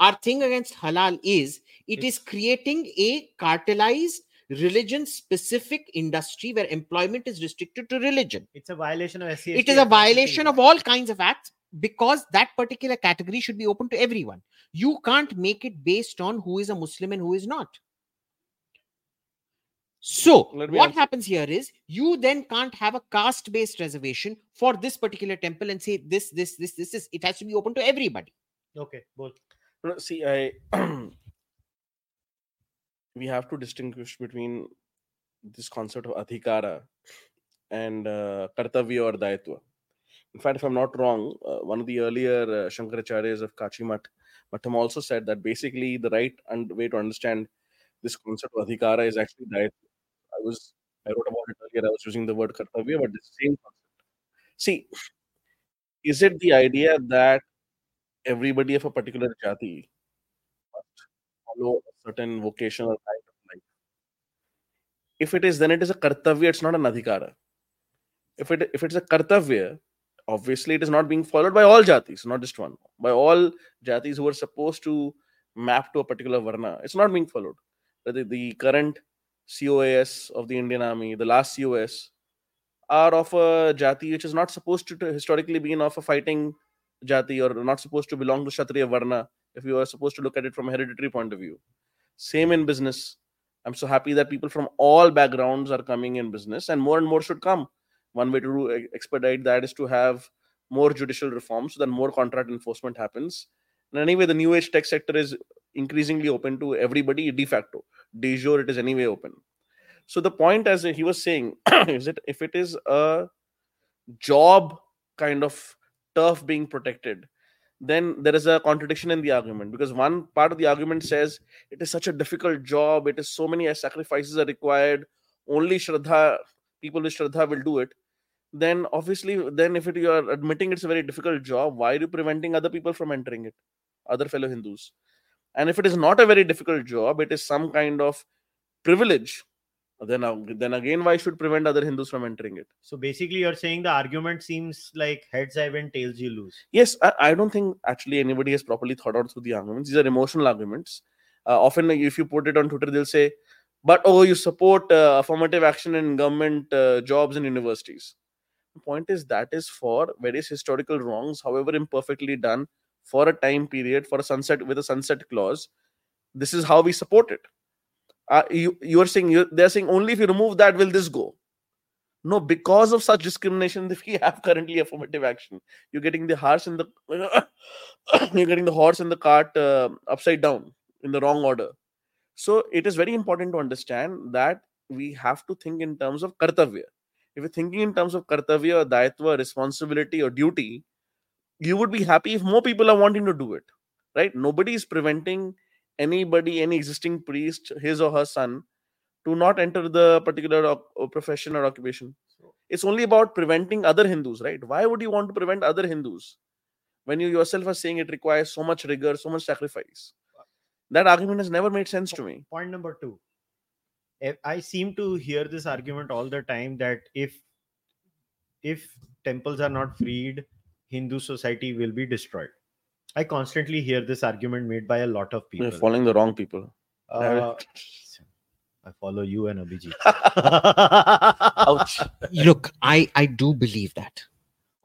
Our thing against halal is it is creating a cartelized religion specific industry where employment is restricted to religion. It's a violation of SC. It is a violation of all kinds of acts because that particular category should be open to everyone. You can't make it based on who is a Muslim and who is not. So, what answer- happens here is you then can't have a caste based reservation for this particular temple and say this, this, this, this, is It has to be open to everybody. Okay, both. See, I we have to distinguish between this concept of adhikara and uh, kartavya or daitva. In fact, if I'm not wrong, uh, one of the earlier uh, Shankaracharyas of Kanchi Mat, Matham also said that basically the right and way to understand this concept of adhikara is actually daitva. I was I wrote about it earlier. I was using the word kartavya, but the same concept. See, is it the idea that everybody of a particular jati must follow a certain vocational kind of life. If it is, then it is a kartavya, it's not an adhikara. If it if it's a kartavya, obviously it is not being followed by all jatis, not just one. By all jatis who are supposed to map to a particular varna, it's not being followed. The, the current COAS of the Indian Army, the last COS, are of a jati which is not supposed to, to historically been of a fighting jati or not supposed to belong to Kshatriya Varna if you are supposed to look at it from a hereditary point of view. Same in business. I'm so happy that people from all backgrounds are coming in business and more and more should come. One way to expedite that is to have more judicial reforms so that more contract enforcement happens. And anyway, the new age tech sector is increasingly open to everybody de facto. De jure, it is anyway open. So the point, as he was saying, is that if it is a job kind of turf being protected, then there is a contradiction in the argument because one part of the argument says it is such a difficult job, it is so many sacrifices are required, only Shraddha, people with Shraddha will do it. Then obviously, then if it, you are admitting it's a very difficult job, why are you preventing other people from entering it, other fellow Hindus? And if it is not a very difficult job, it is some kind of privilege. Then, ag- then again, why should prevent other Hindus from entering it? So basically, you're saying the argument seems like heads I win, tails you lose. Yes, I, I don't think actually anybody has properly thought out through the arguments. These are emotional arguments. Uh, often, if you put it on Twitter, they'll say, "But oh, you support uh, affirmative action in government uh, jobs and universities." The point is that is for various historical wrongs, however imperfectly done, for a time period, for a sunset with a sunset clause. This is how we support it. Uh, you you are saying you they're saying only if you remove that will this go? No, because of such discrimination, we have currently affirmative action. You're getting the horse in the you're getting the horse and the cart uh, upside down in the wrong order. So it is very important to understand that we have to think in terms of kartavya. If you're thinking in terms of kartavya or daitva responsibility or duty you would be happy if more people are wanting to do it right? Nobody is preventing anybody any existing priest his or her son to not enter the particular uh, profession or occupation it's only about preventing other hindus right why would you want to prevent other hindus when you yourself are saying it requires so much rigor so much sacrifice that argument has never made sense to me Point number two. I seem to hear this argument all the time that if if temples are not freed, Hindu society will be destroyed. I constantly hear this argument made by a lot of people. you're following the wrong people Uh, I follow you and Abhijit. ouch Look, I, I do believe that.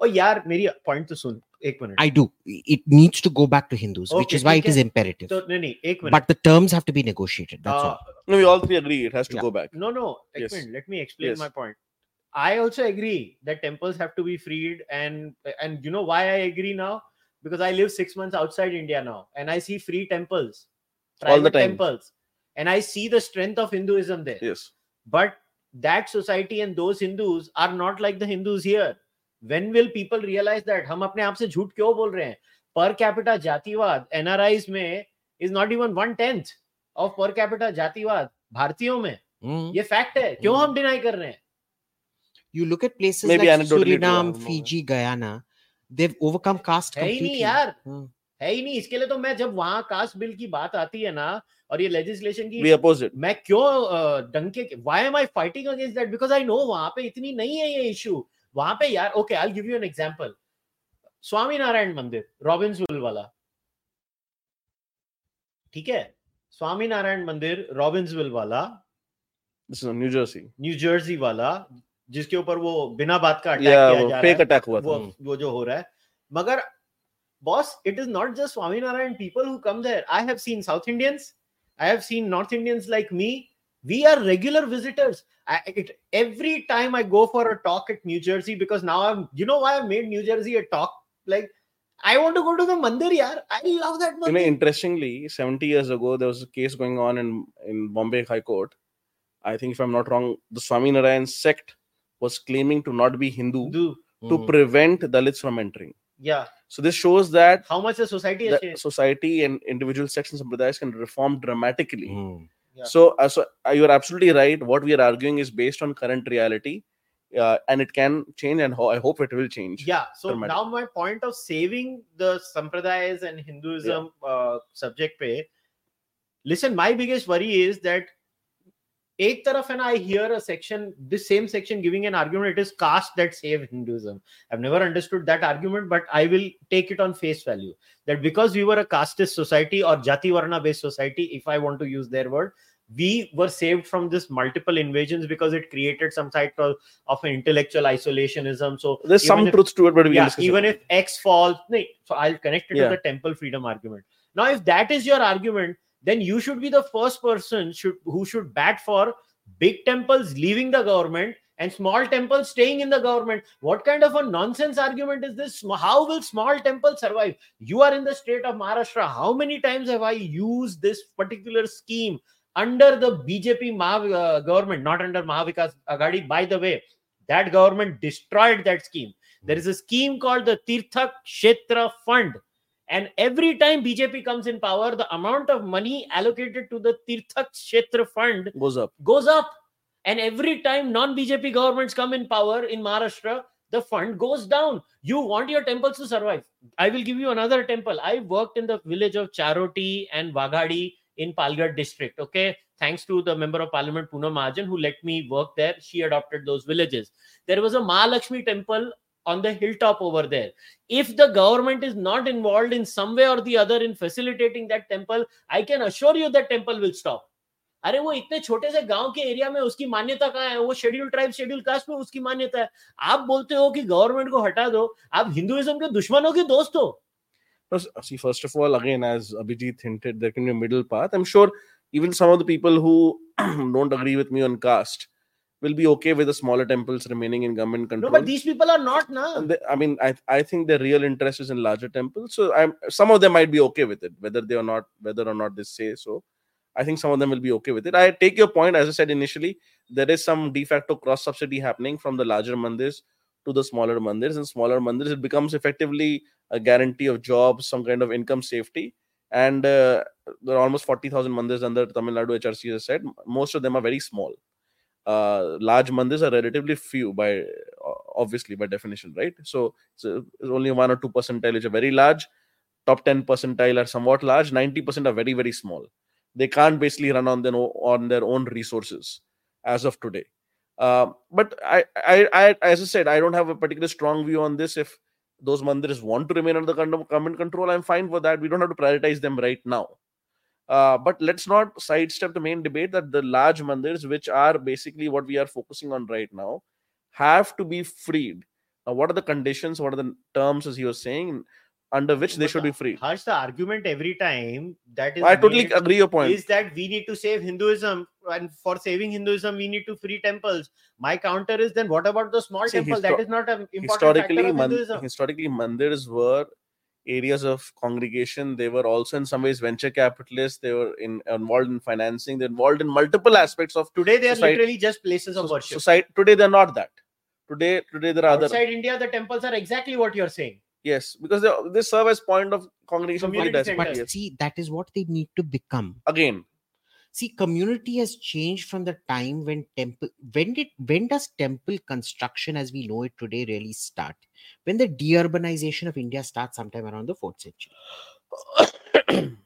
oh यार मेरी point तो सुन एक minute I do. It needs to go back to Hindus, which Okay, is why ठीक it is है. imperative. तो नहीं नहीं एक minute But the terms have to be negotiated. That's Uh, all. no we all three agree it has to Yeah. go back No, no. Ek Yes. minute, let me explain Yes. my point. I also agree that temples have to be freed, and and you know why I agree now? Because I live six months outside India now, and I see free temples, All the private time. temples, and I see the strength of Hinduism there. yes But that society and those Hindus are not like the Hindus here. When will people realize that? हम अपने आप से झूठ क्यों बोल रहे हैं? Per capita जातिवाद NRIs में is not even one tenth of per capita जातिवाद भारतीयों में. Hmm. ये फैक्ट है क्यों हम्म। हम डिनाई कर रहे हैं You look at places Maybe like anecdotally true, I Suriname, don't know. Fiji, Guyana. They've overcome caste है ही नहीं यार। Hmm. है ही नहीं इसके लिए तो मैं जब वहाँ कास्ट बिल की बात आती है ना और ये लेजिस्लेशन की मैं क्यों डंके why am I fighting against that because I know वहाँ पे इतनी नहीं है ये इशू वहाँ पे यार okay I give you an example Swaminarayan मंदिर रॉबिन्सविल वाला। ठीक है? स्वामी नारायण मंदिर रॉबिन्सविल वाला। This is in New Jersey. New Jersey वाला। जिसके ऊपर वो बिना बात का अटैक किया जा रहा है हुआ वो वो जो हो रहा है मगर boss it is not just Swaminarayan people who come there I have seen South Indians I have seen North Indians like me we are regular visitors every time I go for a talk at New Jersey because now I you know I made New Jersey a talk like I want to go to the mandir, yaar. I love that mandir. You know, 70 years ago, there was a case going on in, in Bombay High Court. I think, if I'm not wrong, the Swami Narayan sect was claiming to not be Hindu Do, to Hmm. prevent Dalits from entering. yeah So this shows that how much the society has the changed society and individual sects and sampradayas can reform dramatically. Hmm. Yeah. So, uh, so uh, you're absolutely right. What we are arguing is based on current reality, uh, and it can change, and ho- I hope it will change. yeah so dramatic. now my point of saving the sampradayas and hinduism uh, subject pe listen my biggest worry is that एक तरफ है ना I hear a section this same section giving an argument it is caste that save Hinduism I've never understood that argument but I will take it on face value that because we were a casteist society or jati varna based society if I want to use their word we were saved from this multiple invasions because it created some type of, of an intellectual isolationism so There's some even if- truth to it, but we can yeah, discuss even it. if X falls, no, so I'll connect it Yeah. to the temple freedom argument. Now, if that is your argument, then you should be the first person should who should bat for big temples leaving the government and small temples staying in the government. What kind of a nonsense argument is this? How will small temples survive? You are in the state of Maharashtra. How many times have I used this particular scheme under the BJP Maha, uh, government, not under Mahavikas Aghadi? By the way, that government destroyed that scheme. There is a scheme called the Tirthak Kshetra Fund. And every time BJP comes in power, the amount of money allocated to the Tirthak Kshetra Fund goes up. goes up. And every time non BJP governments come in power in Maharashtra, the fund goes down. You want your temples to survive. I will give you another temple. I worked in the village of Charoti and Vaghadi in Palghar district. Okay. Thanks to the member of parliament Poonam Mahajan who let me work there. She adopted those villages. There was a Mahalakshmi temple on the hilltop over there. If the government is not involved in some way or the other in facilitating that temple, I can assure you that temple will stop. अरे वो इतने छोटे से गाँव के area में उसकी मान्यता कहाँ है? वो शेड्यूल ट्राइब शेड्यूल कास्ट में उसकी मान्यता है। आप बोलते हो कि गवर्नमेंट को हटा दो। आप हिंदुइज्म के दुश्मनों के दोस्त हो। First of all again as Abhijit hinted there can be middle path I am sure even some of the people who don't agree with me on caste will be okay with the smaller temples remaining in government control. no but these people are not And I mean, I I think their real interest is in larger temples. So I'm some of them might be okay with it, whether they are not, whether or not they say so. I think some of them will be okay with it. I take your point, as I said initially, there is some de facto cross subsidy happening from the larger mandirs to the smaller mandirs. And smaller mandirs, it becomes effectively a guarantee of jobs, some kind of income safety. And uh, there are almost 40,000 mandirs under Tamil Nadu HRC, as I said. Most of them are very small. Uh, large mandirs are relatively few by obviously by definition, right? So, so it's only one or two percentile which are very large. Top 10 percentile are somewhat large. 90% are very, very small. They can't basically run on their, o- on their own resources as of today. Uh, but I, I, I, as I said, I don't have a particular strong view on this. If those mandirs want to remain under the government control, I'm fine for that. We don't have to prioritize them right now. Uh, but let's not sidestep the main debate that the large mandirs, which are basically what we are focusing on right now, have to be freed. Now, what are the conditions? What are the terms, as he was saying, under which they But should be freed? Harsh, the argument every time that is I totally agree your point. is that we need to save Hinduism, and for saving Hinduism, we need to free temples. My counter is then what about the small See, temple? histo- that is not an important historically, factor of man- Hinduism. historically, mandirs were areas of congregation. They were also, in some ways, venture capitalists. They were in, involved in financing. They're involved in multiple aspects of Today they are society- literally just places of so- worship. society. Today, they're not that. Today, today there are other Outside India, the temples are exactly what you're saying. yes because they, they serve as point of congregation for the diaspora. But Yes. see, that is what they need to become. Again, See, community has changed from the time when temple when did when does temple construction as we know it today really start? When the deurbanization of India starts sometime around the fourth century.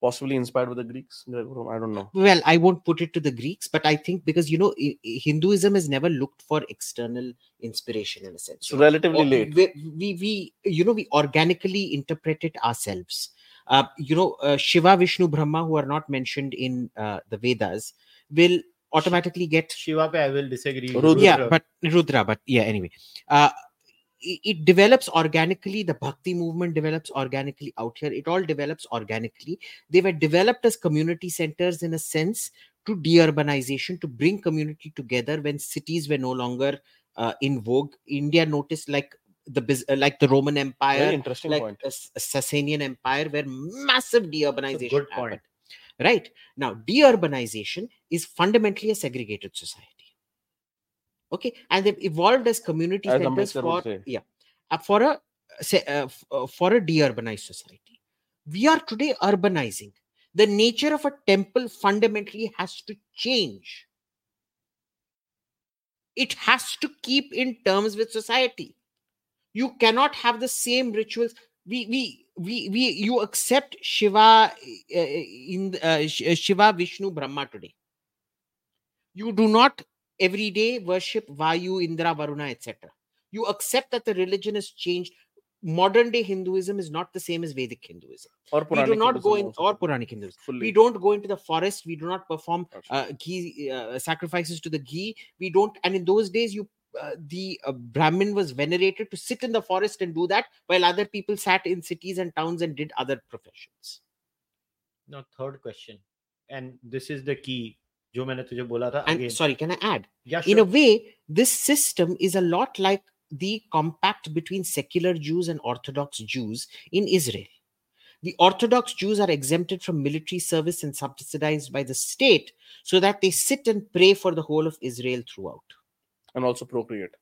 Possibly inspired with the Greeks. I don't know. Well, I won't put it to the Greeks, but I think because you know Hinduism has never looked for external inspiration in a sense. So relatively Or late. We, we, we, you know, we organically interpret it ourselves. Uh, you know, uh, Shiva, Vishnu, Brahma, who are not mentioned in uh, the Vedas, will automatically get Shiva pe I will disagree. Rudra. yeah, but Rudra, but yeah, anyway, uh, it, it develops organically. The Bhakti movement develops organically out here. It all develops organically. They were developed as community centers in a sense to deurbanization, to bring community together when cities were no longer uh, in vogue. India noticed like the uh, like the Roman Very Empire, interesting like point. a S- a Sasanian Empire, where massive deurbanization good point. happened. Right now, deurbanization is fundamentally a segregated society. Okay, and they've evolved as community As centers for yeah, uh, for a say, uh, f- uh, for a deurbanized society. We are today urbanizing. The nature of a temple fundamentally has to change. It has to keep in terms with society. You cannot have the same rituals. We we we we you accept Shiva uh, in uh, Shiva, Vishnu, Brahma today. You do not every day worship Vayu, Indra, Varuna, etc. You accept that the religion has changed. Modern day Hinduism is not the same as Vedic Hinduism. Or we do Puranic not go Hinduism in also. or Puranic Hinduism. Fully. We don't go into the forest. We do not perform uh, ghee uh, sacrifices to the ghee. We don't. And in those days, you uh, the uh, Brahmin was venerated to sit in the forest and do that, while other people sat in cities and towns and did other professions. Now, third question, and this is the key. जो मैंने तुझे बोला था And again. sorry, can I add? yeah, in sure. a way this system is a lot like the compact between secular jews and orthodox jews in israel the orthodox jews are exempted from military service and subsidized by the state so that they sit and pray for the whole of israel throughout and also procreate.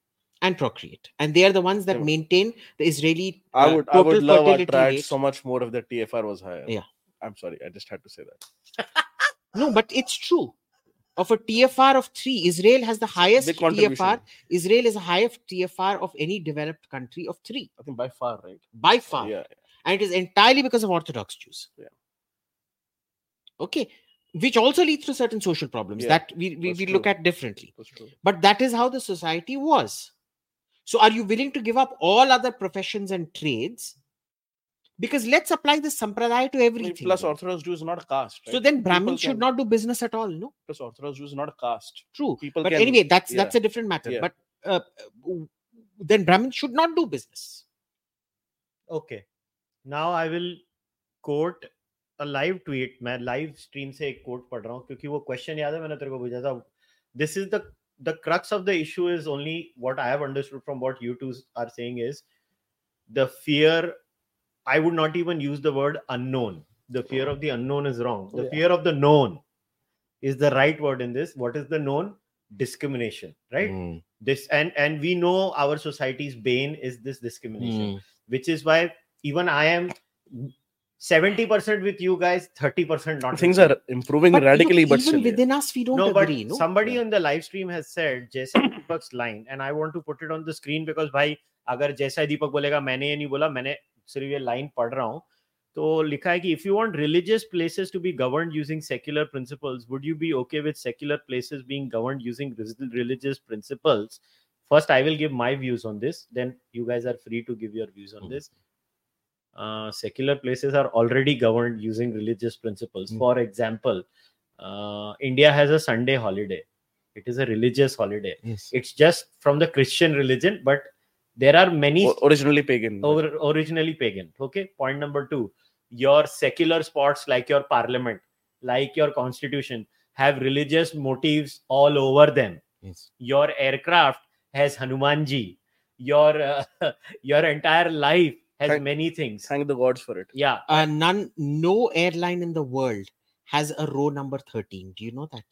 and procreate and they are the ones that Yeah. maintain the israeli I uh, would I would love our rate. so much more if the TFR was higher. Yeah. I'm sorry, I just had to say that. no but it's true of a tfr of 3 israel has the highest tfr israel is the highest tfr of any developed country of 3 I think by far, right? by far Yeah. and it is entirely because of orthodox jews Yeah. okay which also leads to certain social problems Yeah, that we, we, we look at differently but that is how the society was so are you willing to give up all other professions and trades because let's apply this sampradaya to I mean, everything plus. Orthodox Jew is not a caste. so then People brahmins should not do business at all no Plus Orthodox Jew is not a caste. true People but can, anyway that's yeah. that's a different matter Yeah. but uh, uh, then brahmins should not do business Okay. Now I will quote live tweet मैं live stream से एक coat पढ़ रहा हूँ क्योंकि वो question याद है मैंने तेरे को भेजा था। This is the crux of the issue is only what I have from what you two are saying fear I would not even use the word unknown the fear of the unknown is wrong the fear of the known is the right word in this what is the known discrimination right this and and we know our societies been is this discrimination which is why even I am 70 percent with you guys 30 percent not things are improving radically but even within us we don't no, but somebody on the live stream has said jason deepak's line and i want to put it on the screen because by agar J Sai Deepak bolega maine ye nahi bola maine sirf ye line pad raha hu. To likha hai ki if you want religious places to be governed using secular principles would you be okay with secular places being governed using religious principles? First i will give my views on this then you guys are free to give your views on hmm. this uh, secular places are already governed using religious principles Mm. for example uh, india has a sunday holiday it is a religious holiday yes it's just from the christian religion but there are many O- originally pagan. or, originally pagan. Okay. Point number two your secular spots, like your parliament, like your constitution, have religious motives all over them. yes Your aircraft has Hanumanji. Your uh, your entire life has thank, many things. Thank the gods for it. Yeah. Uh, none, no airline in the world has a row number 13. Do you know that?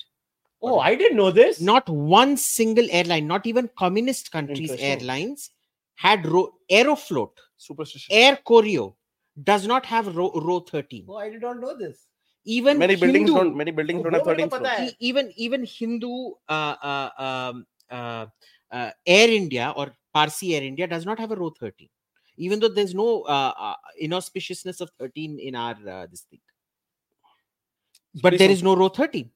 Oh, or, I didn't know this. Not one single airline, not even communist countries' airlines had row Aeroflot. Superstition. Air Koryo, does not have row, row 13. Oh, I did not know this. Even many Hindu, buildings don't many buildings don't have 13. Even even Hindu uh, uh, um, uh, uh, Air India or Parsi Air India does not have a row 13 even though there's no uh, uh, inauspiciousness of 13 in our uh, this thing. But there no row 13.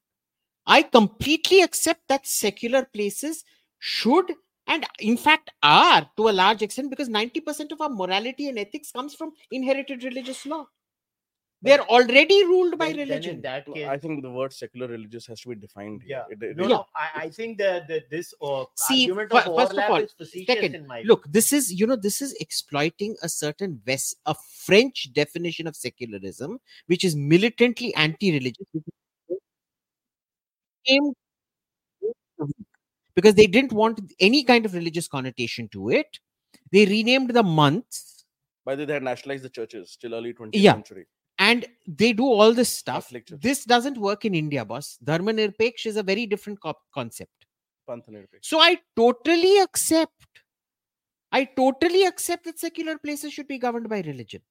I completely accept that secular places should and in fact are to a large extent because 90% of our morality and ethics comes from inherited religious law. They are already ruled by Then- then religion. in that case, I think the word secular religious has to be defined. here. Yeah. It- it- no, it- no, I, I think that, that this uh, See, argument of first of all, is facetious second, in my look this is you know this is exploiting a certain west a french definition of secularism which is militantly anti-religious which is aimed- because they didn't want any kind of religious connotation to it they renamed the months by the way, they had nationalized the churches till early 20th Yeah. century. And they do all this stuff this doesn't work in india boss dharma nirpeksh is a very different co- concept So I totally accept. I totally accept that secular places should be governed by religion.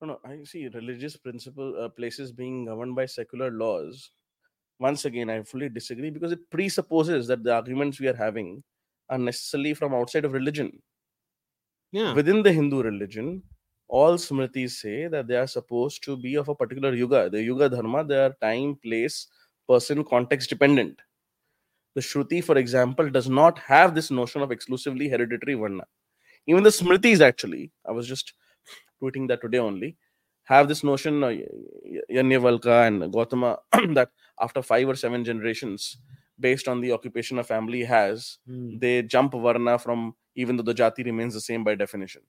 No, no, I see religious principle uh, places being governed by secular laws. Once again, I fully disagree because it presupposes that the arguments we are having are necessarily from outside of religion. Yeah. Within the Hindu religion, all smritis say that they are supposed to be of a particular yuga. The yuga dharma, they are time, place, person, context dependent. The Shruti, for example, does not have this notion of exclusively hereditary varna. Even the smritis, actually, I was just tweeting that today only, have this notion, uh, Yajnavalkya and Gautama, that after five or seven generations, based on the occupation a family has, Hmm. they jump varna from even though the jati remains the same by definition.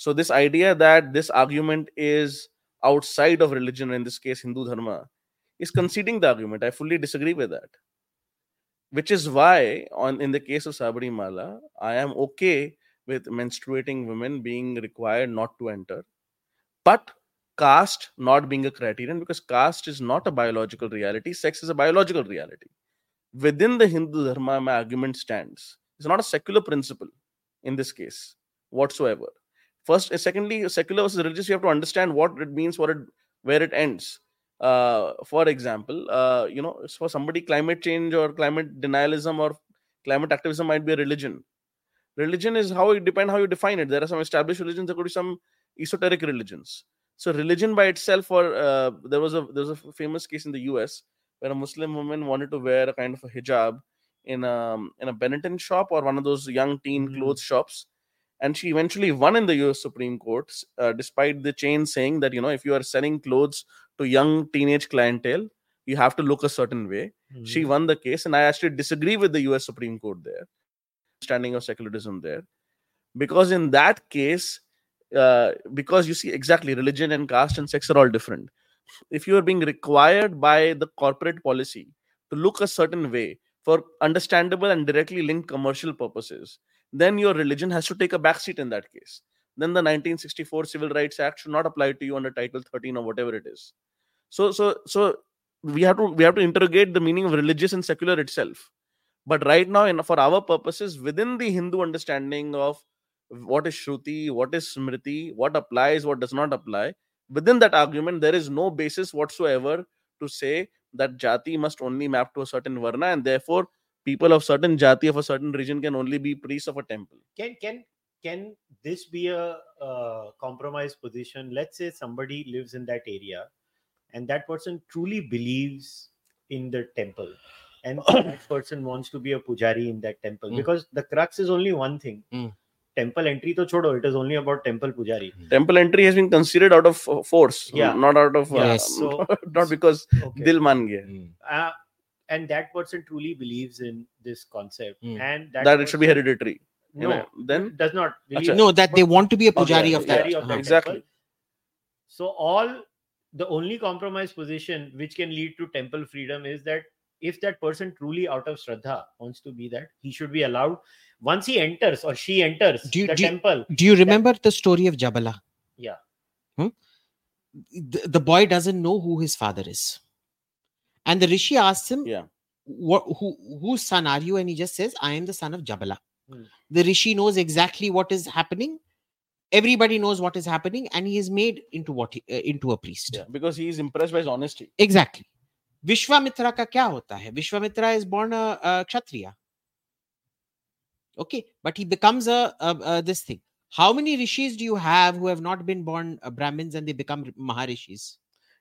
So this idea that this argument is outside of religion, in this case Hindu dharma, is hmm. conceding the argument. I fully disagree with that. Which is why, on in the case of Sabarimala, I am okay with menstruating women being required not to enter, but caste not being a criterion because caste is not a biological reality, sex is a biological reality. Within the Hindu dharma, my argument stands. It's not a secular principle in this case whatsoever. First, uh, secondly, secular versus religious, you have to understand what it means, what it where it ends. Uh, for example, uh, you know, for somebody, climate change or climate denialism or climate activism might be a religion. Religion is how it depend how you define it. There are some established religions, there could be some esoteric religions. So religion by itself, or uh, there was a there was a famous case in the U.S. where a Muslim woman wanted to wear a kind of a hijab in a in a Benetton shop or one of those young teen Mm. clothes shops, and she eventually won in the U.S. Supreme Court, uh, despite the chain saying that you know if you are selling clothes to young teenage clientele, you have to look a certain way. She Mhm. won the case, and I actually disagree with the U.S. Supreme Court there, standing of secularism there, because in that case, uh, because you see exactly religion and caste and sex are all different. If you are being required by the corporate policy to look a certain way for understandable and directly linked commercial purposes, then your religion has to take a backseat in that case. Then the 1964 Civil Rights Act should not apply to you under Title 13 or whatever it is. So, so, so we have to we have to interrogate the meaning of religious and secular itself. But right now, in, for our purposes, within the Hindu understanding of what is Shruti, what is Smriti, what applies, what does not apply, within that argument, there is no basis whatsoever to say that jati must only map to a certain varna, and therefore people of certain jati of a certain region can only be priests of a temple. can can can this be a uh, compromise position let's say somebody lives in that area and that person truly believes in the temple and that person wants to be a pujari in that temple Mm. because the crux is only one thing Mm. temple entry to chodo it is only about temple pujari Temple entry has been considered out of uh, force, Yeah. not out of uh, Yes. So- not because okay dil man gaya. uh, and that person truly believes in this concept Mm. and that, that it should be person- hereditary. you no know, then does not believe No, that they want to be a pujari yeah, of that. Pujari of that Exactly. temple. So all the only compromise position which can lead to temple freedom is that if that person truly out of Shraddha wants to be that, he should be allowed once he enters or she enters Do you- the do you- temple. Do you remember the story of Jabala? Yeah. The, the boy doesn't know who his father is. And the Rishi asks him, Yeah. what, who, whose son are you? And he just says, I am the son of Jabala. Hmm. The Rishi knows exactly what is happening. everybody knows what is happening and he is made into what he, uh, into a priest Yeah, because he is impressed by his honesty. exactly vishwamitra ka kya hota hai vishwamitra is born a, a kshatriya okay but he becomes a, a, a this thing how many rishis do you have who have not been born uh, brahmins and they become maharishis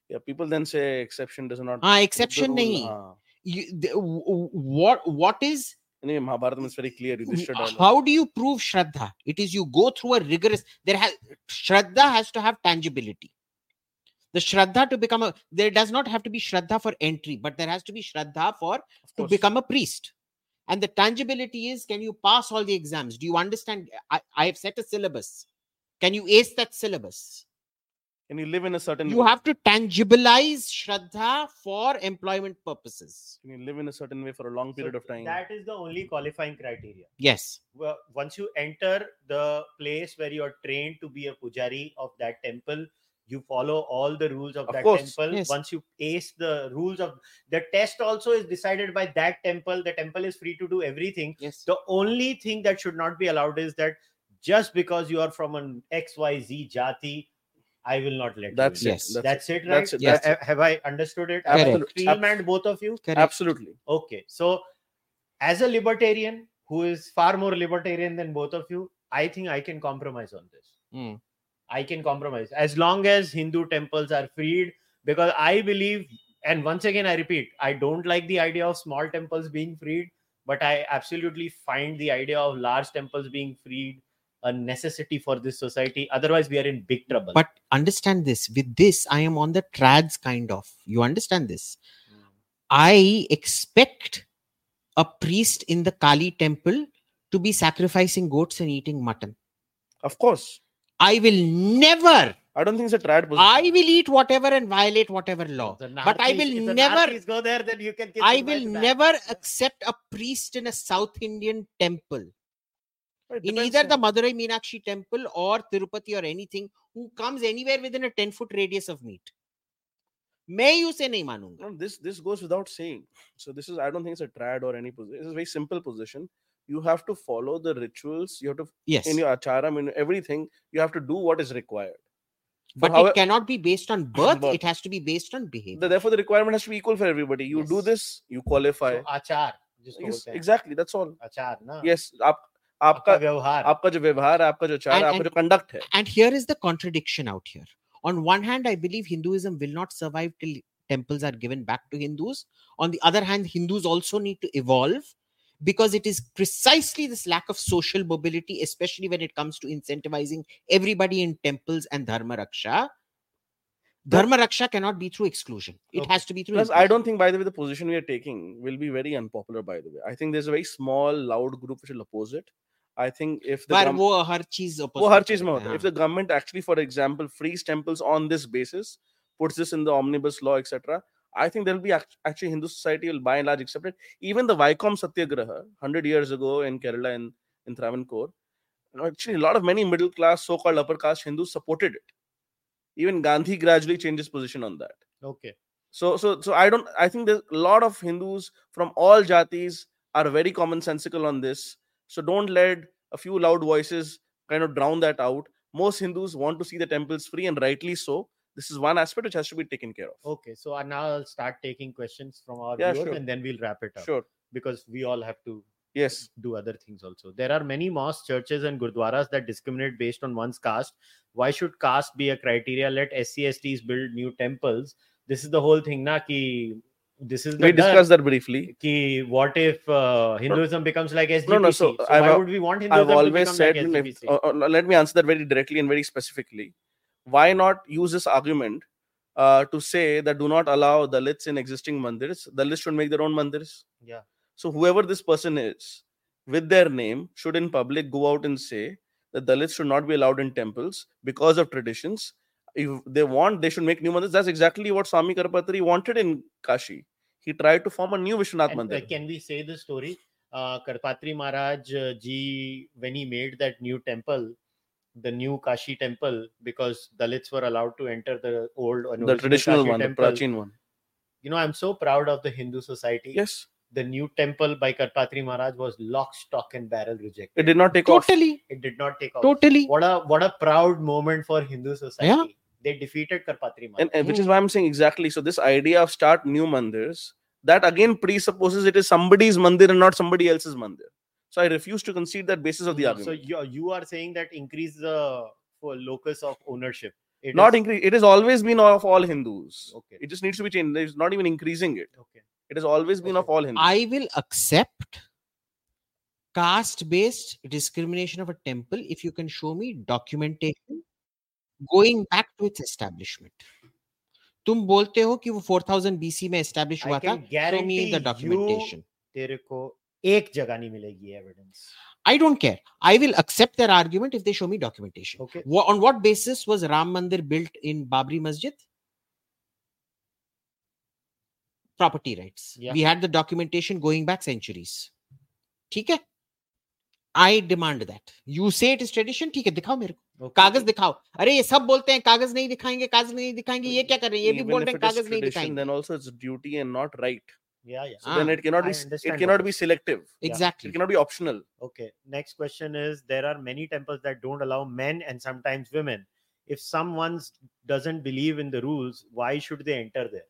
Yeah, people then say exception does not. ah exception nahi. हाँ. you, the, w- w- what what is Anyway, Mahabharata is very clear. How do you prove shraddha? It is you go through a rigorous there has shraddha has to have tangibility. The shraddha to become a there does not have to be shraddha for entry but there has to be shraddha for to become a priest. And the tangibility is can you pass all the exams? Do you understand? I, I have set a syllabus. Can you ace that syllabus Can you live in a certain you way? have to tangibilize shraddha for employment purposes Can you live in a certain way for a long period So of time? That is the only qualifying criteria. yes Well, once you enter the place where you are trained to be a pujari of that temple, you follow all the rules of, Of that course, temple. yes. Once you ace the rules of the test, also is decided by that temple. The temple is free to do everything. yes The only thing that should not be allowed is that just because you are from an XYZ jati, I will not let That's you. in. Yes. it. That's it, right? That's it. Yes. Ha- Have I understood it? Correct. Am I both of you? correct Absolutely. Okay, so as a libertarian who is far more libertarian than both of you, I think I can compromise on this. Hmm. I can compromise as long as Hindu temples are freed because I believe, and once again, I repeat, I don't like the idea of small temples being freed, but I absolutely find the idea of large temples being freed a necessity for this society. Otherwise, we are in big trouble. but understand this with this i am on the trads kind of you understand this hmm. I expect a priest in the Kali temple to be sacrificing goats and eating mutton. Of course. I will never, I don't think it's a trad position. I will eat whatever and violate whatever law. The but I will never- Narthis go there, then you can. I will to that. never accept a priest in a South Indian temple, It in depends either the on- Madurai Meenakshi temple or Tirupati or anything, who comes anywhere within a 10 foot radius of meat. मैं ही उसे नहीं मानूंगा No, this this goes without saying. So this is I don't think it's a trad or any position. It's a very simple position. You have to follow the rituals. You have to yes in your acharam in everything. You have to do what is required. but however- it cannot be based on birth Birth. it has to be based on behavior The- therefore, the requirement has to be equal for everybody. You do Yes. this, you qualify. So, आचार जिसको Yes, बोलते हैं exactly. That's all. आचार ना Yes. आप आपका आपका व्यवहार आपका जो व्यवहार है आपका जो चार And- है आपका and- जो कंडक्ट है and here is the contradiction out here on one hand i believe hinduism will not survive till temples are given back to hindus on the other hand hindus also need to evolve because it is precisely this lack of social mobility especially when it comes to incentivizing everybody in temples and dharma raksha dharma raksha cannot be through exclusion it Okay. has to be through Plus, I inclusion. don't think, by the way, the position we are taking will be very unpopular. By the way, I think there's a very small, loud group which will oppose it. I think if the पर gov- वो हर चीज वो oppose हर करते चीज में हैं, होता है. If हाँ. the government actually, for example, frees temples on this basis, puts this in the omnibus law, etc., I think there will be act- actually Hindu society will by and large accept it. Even the Vaikom Satyagraha, hundred years ago in Kerala in in Travancore, you know, actually a lot of many middle class, so-called upper caste Hindus supported it. Even Gandhi gradually changed his position on that. okay So, so, so I don't. I think there's a lot of Hindus from all jatis are very commonsensical on this. So don't let a few loud voices kind of drown that out. Most Hindus want to see the temples free, and rightly so. This is one aspect which has to be taken care of. okay so uh, now i'll start taking questions from our Yeah, viewers sure. and then we'll wrap it up Sure. because we all have to Yes. do other things also there are many mosques churches and gurdwaras that discriminate based on one's caste why should caste be a criteria let scsts build new temples this is the whole thing na ki this is We discussed that briefly. ki what if uh, hinduism becomes like sgpc No, no, so I've why would we want hinduism I've to always become said. like if- uh, uh, let me answer that very directly and very specifically. Why not use this argument uh, to say that do not allow Dalits in existing mandirs? Dalits should make their own mandirs. yeah So whoever this person is, with their name, should in public go out and say that Dalits should not be allowed in temples because of traditions. If they want, they should make new mandirs. That's exactly what Swami Karpatri wanted in Kashi. He tried to form a new Vishwanath And, uh, Mandir. can we say the story? Uh, Karpatri Maharaj uh, ji, when he made that new temple, the new Kashi temple, because Dalits were allowed to enter the old, uh, the traditional Kashi one, temple. the Prachin one. You know, I'm so proud of the Hindu society. Yes. The new temple by Karpatri Maharaj was lock, stock, and barrel rejected. It did not take off. Totally, It did not take off. totally. What a what a proud moment for Hindu society. They defeated Karpatri Maharaj. and, and which is why I'm saying exactly. So this idea of start new mandirs that again presupposes it is somebody's mandir and not somebody else's mandir. So I refuse to concede that basis of the so argument. So you, you are saying that increase the for locus of ownership. It not is- increase. It has always been of all Hindus. Okay. It just needs to be changed. It's not even increasing it. Okay. It has always been of Okay. all Hindus. I will accept caste based discrimination of a temple if you can show me documentation going back to its establishment. तुम बोलते हो कि वो 4000 BC में establish I हुआ था can show me guarantee the you documentation तेरे को एक जगह नहीं मिलेगी evidence I don't care I will accept their argument if they show me documentation Okay. Wha- on what basis was Ram Mandir built in Babri Masjid property rights Yeah. we had the documentation going back centuries ठीक है I demand that you say it is tradition ठीक है दिखाओ मेरे को Okay. कागज दिखाओ अरे ये सब बोलते हैं कागज नहीं दिखाएंगे कागज नहीं दिखाएंगे ये क्या कर रहे हैं ये भी Even बोल if रहे हैं it is कागज नहीं tradition, दिखाएंगे then also it's duty and not right. Yeah, yeah. So then Ah, it cannot be I it understand cannot what be selective. exactly It cannot be optional. Okay. Next question is there are many temples that don't allow men and sometimes women. If someone doesn't believe in the rules, why should they enter there?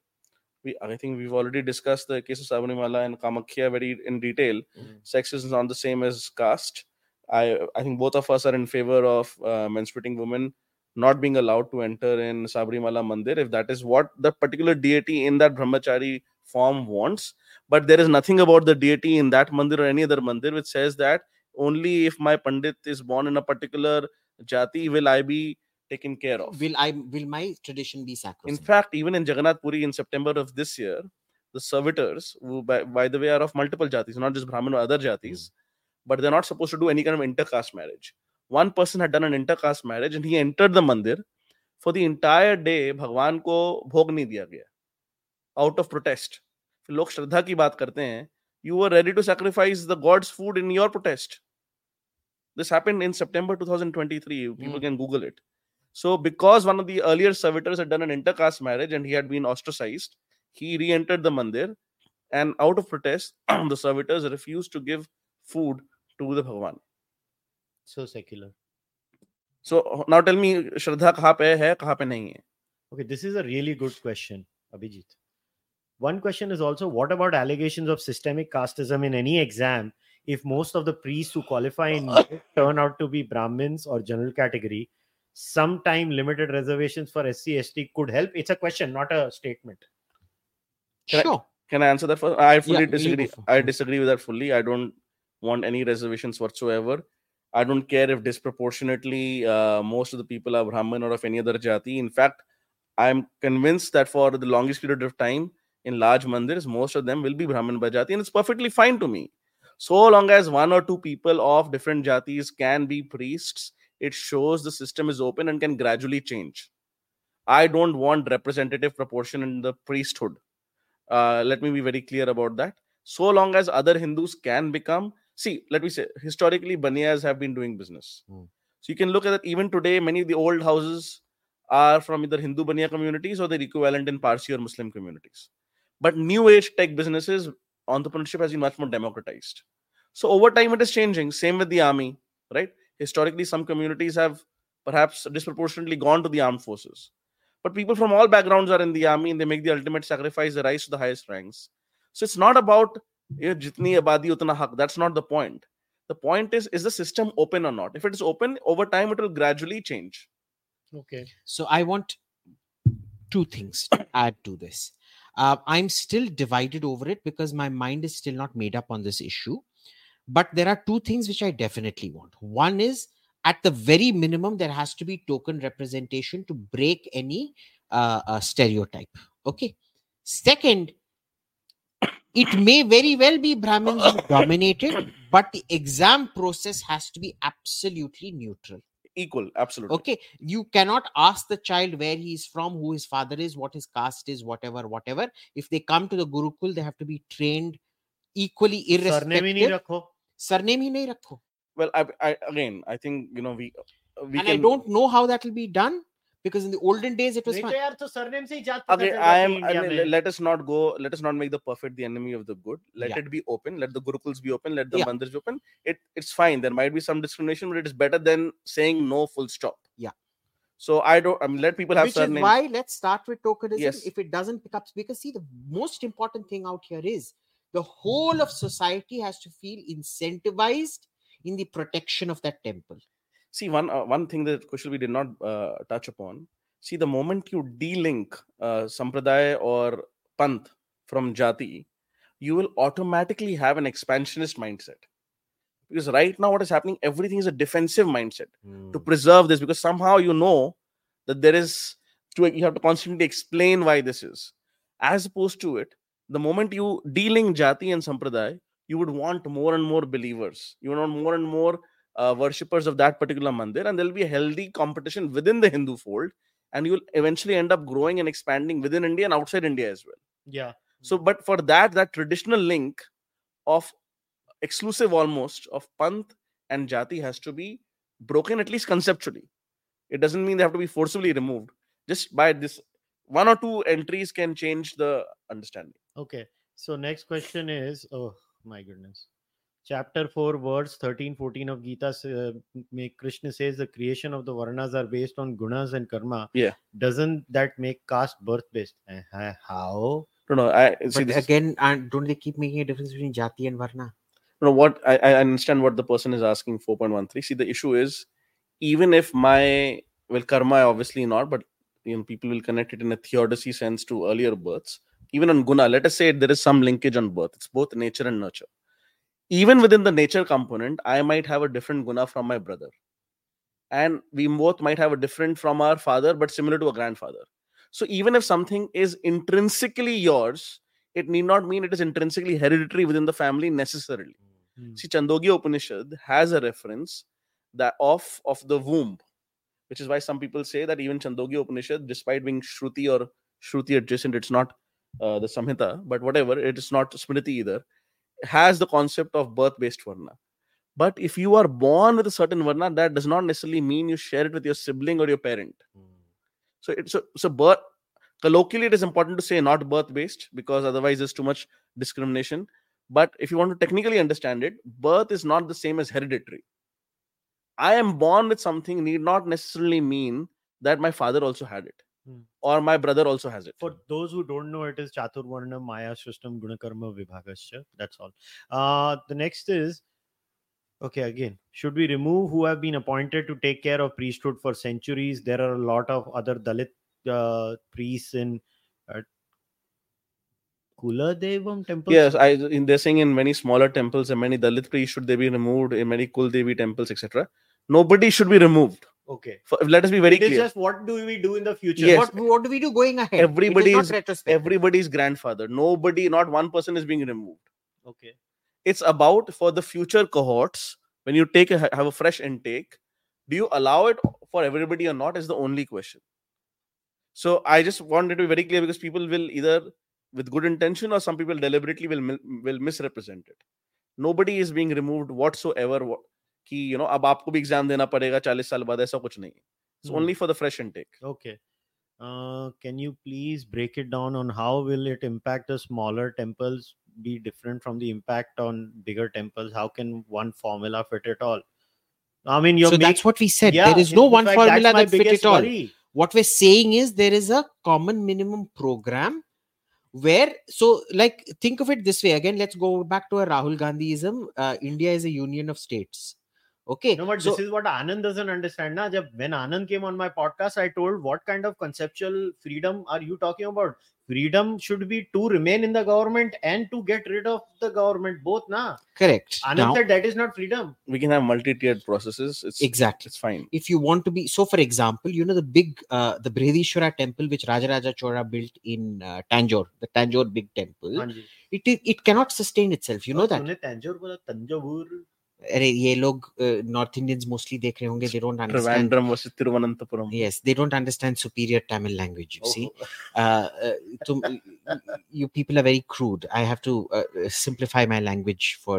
We, I think we've already discussed the case of Sabarimala and Kamakhya very in detail. Sex is not the same as caste. I I think both of us are in favor of uh, menstruating women not being allowed to enter in Sabarimala Mandir if that is what the particular deity in that brahmachari form wants. But there is nothing about the deity in that mandir or any other mandir which says that only if my pandit is born in a particular jati will I be taken care of. will I will my tradition be sacrosanct? In fact, even in Jagannath Puri in September of this year, the servitors, who by, by the way are of multiple jatis, not just Brahmin or other jatis, mm. but they're not supposed to do any kind of intercaste marriage. One person had done an intercaste marriage and he entered the mandir. For the entire day, भगवान को भोग नहीं दिया गया out of protest. फिर लोग श्रद्धा की बात करते हैं you were ready to sacrifice the god's food in your protest. This happened in September 2023. People Mm. can Google it. So, because one of the earlier servitors had done an intercaste marriage and he had been ostracized, he re entered the mandir. And out of protest, the servitors refused to give food to the Bhagwan. So secular. So, now tell me, Shraddha kahan pe hai, kahan pe nahi hai? Okay, this is a really good question, Abhijit. One question is also what about allegations of systemic casteism in any exam if most of the priests who qualify in turn out to be Brahmins or general category? Sometime limited reservations for SC ST could help. It's a question, not a statement. Can I- sure Can I answer that first? I fully you go disagree. I disagree with that fully. I don't want any reservations whatsoever. I don't care if disproportionately uh, most of the people are Brahmin or of any other jati. In fact, I'm convinced that for the longest period of time in large mandirs, most of them will be Brahmin by jati, and it's perfectly fine to me. So long as one or two people of different jatis can be priests, it shows the system is open and can gradually change. I don't want representative proportion in the priesthood. Uh, let me be very clear about that. So long as other Hindus can become, see, let me say, historically, Baniyas have been doing business. Hmm. So you can look at that Even today, many of the old houses are from either Hindu Baniya communities or their equivalent in Parsi or Muslim communities. But new age tech businesses, entrepreneurship has been much more democratized. So over time, it is changing. Same with the army, right? Historically, some communities have perhaps disproportionately gone to the armed forces. But people from all backgrounds are in the army and they make the ultimate sacrifice, they rise to the highest ranks. So it's not about "Ye jitni abadi utna haq. That's not the point. The point is, is the system open or not? If it is open, over time it will gradually change. Okay. So I want two things to add to this. Uh, I'm still divided over it because my mind is still not made up on this issue. But there are two things which I definitely want. One is at the very minimum, there has to be token representation to break any uh, uh, stereotype. Okay. Second, it may very well be Brahmins dominated, but the exam process has to be absolutely neutral. Equal, absolutely. Okay. You cannot ask the child where he is from, who his father is, what his caste is, whatever, whatever. If they come to the Gurukul, they have to be trained equally irrespective. रखो. Surname ही नहीं रखो. Well, I, I again, I think you know we we And can I don't know how that will be done because in the olden days it was नहीं fine. तो यार तो surname से ही जात पता Okay, चल I जाती am. है इंडिया uh, में le- let us not go. Let us not make the perfect the enemy of the good. Let Yeah. it be open. Let the gurukuls be open. Let the Yeah. mandirs be open. It it's fine. There might be some discrimination, but it is better than saying no. Full stop. Yeah. So I don't. I mean, let people have Which is surnames. why let's start with tokenism. Yes. If it doesn't pick up, because see, the most important thing out here is the whole of society has to feel incentivized in the protection of that temple. see one uh, one thing that Kushal we did not uh, touch upon. See the moment you de-link uh, sampradaya or panth from jati you will automatically have an expansionist mindset. Because right now what is happening everything is a defensive mindset. To preserve this because somehow you know that there is to you have to constantly explain why this is. As opposed to it the moment you de-link jati and sampradaya you would want more and more believers. You want more and more uh, worshippers of that particular mandir and there'll be a healthy competition within the hindu fold and you'll eventually end up growing and expanding within india and outside india as well. Yeah. So but for that that traditional link of exclusive almost of panth and jati has to be broken at least conceptually. It doesn't mean they have to be forcibly removed. Just by this one or two entries can change the understanding Okay. So next question is, oh my goodness. Chapter 4, verse 13, 14 of Gita, uh, make Krishna says the creation of the Varnas are based on gunas and karma. Yeah. Doesn't that make caste birth based? Eh, How? no no i see But this is- again, and don't they keep making a difference between jati and varna? no what I, I understand what the person is asking 4.13 see the issue is even if my well karma obviously not but you know people will connect it in a theodicy sense to earlier births even on guna let us say there is some linkage on birth. It's both nature and nurture. Even within the nature component i might have a different guna from my brother. And we both might have a different from our father but similar to a grandfather. So even if something is intrinsically yours it need not mean it is intrinsically hereditary within the family necessarily. Hmm. See, Chandogya Upanishad has a reference that of of the womb, which is why some people say that even Chandogya Upanishad, despite being Shruti or Shruti adjacent, it's not uh, the Samhita, but whatever, it is not Smriti either, has the concept of birth-based varna. But if you are born with a certain varna, that does not necessarily mean you share it with your sibling or your parent. So it's so, so birth colloquially it is important to say not birth based because otherwise there's too much discrimination but if you want to technically understand it birth is not the same as hereditary i am born with something need not necessarily mean that my father also had it Hmm. or my brother also has it For those who don't know, it is Chaturvarna Maya Srishtam Gunakarma Vibhagascha. That's all. Uh, the next is okay, again, should we remove who have been appointed to take care of priesthood for centuries? There are a lot of other Dalit uh, priests in uh, Kula Devam temples. yes i in they're saying in many smaller temples and many dalit priests should they be removed in many kul devi temples etc nobody should be removed Okay. For, let us be very It clear just what do we do in the future? Yes. What, what do we do going ahead? Everybody is everybody's grandfather nobody not one person is being removed Okay. it's about for the future cohorts when you take a, have a fresh intake do you allow it for everybody or not is the only question so i just wanted to be very clear because people will either with good intention or some people deliberately will will misrepresent it nobody is being removed whatsoever wha- कि you know अब आपको भी exam देना पड़ेगा 40 साल बाद ऐसा कुछ नहीं it's Hmm. only for the fresh intake Okay. Uh, can you please break it down on how will it impact the smaller temples be different from the impact on bigger temples? How can one formula fit it all? I mean, you're so make- that's what we said. Yeah, there is in- no in one fact, formula that's my that fit biggest it all. worry. What we're saying is there is a common minimum program where, so like, think of it this way again. Let's go back to a Rahul Gandhiism. Uh, India is a union of states. Okay. No, but so, this is what Anand doesn't understand. Na? Jab, when Anand came on my podcast, I told what kind of conceptual freedom are you talking about? Freedom should be to remain in the government and to get rid of the government, both. Na? Correct. Anand now, said that is not freedom. We can have multi-tiered processes. It's, exactly. It's fine. If you want to be so, for example, you know the big uh, the Brihadishwara temple which Rajaraja Chola built in uh, Tanjore, the Tanjore big temple. Anji. It it cannot sustain itself. You oh, know that. Tanjore Tanjore अरे ये लोग north Indians mostly देख रहे होंगे they don't understand Trivandrum versus Thiruvananthapuram. yes they don't understand superior tamil language you see Oh. uh, uh, tum, you people are very crude i have to uh, uh, simplify my language for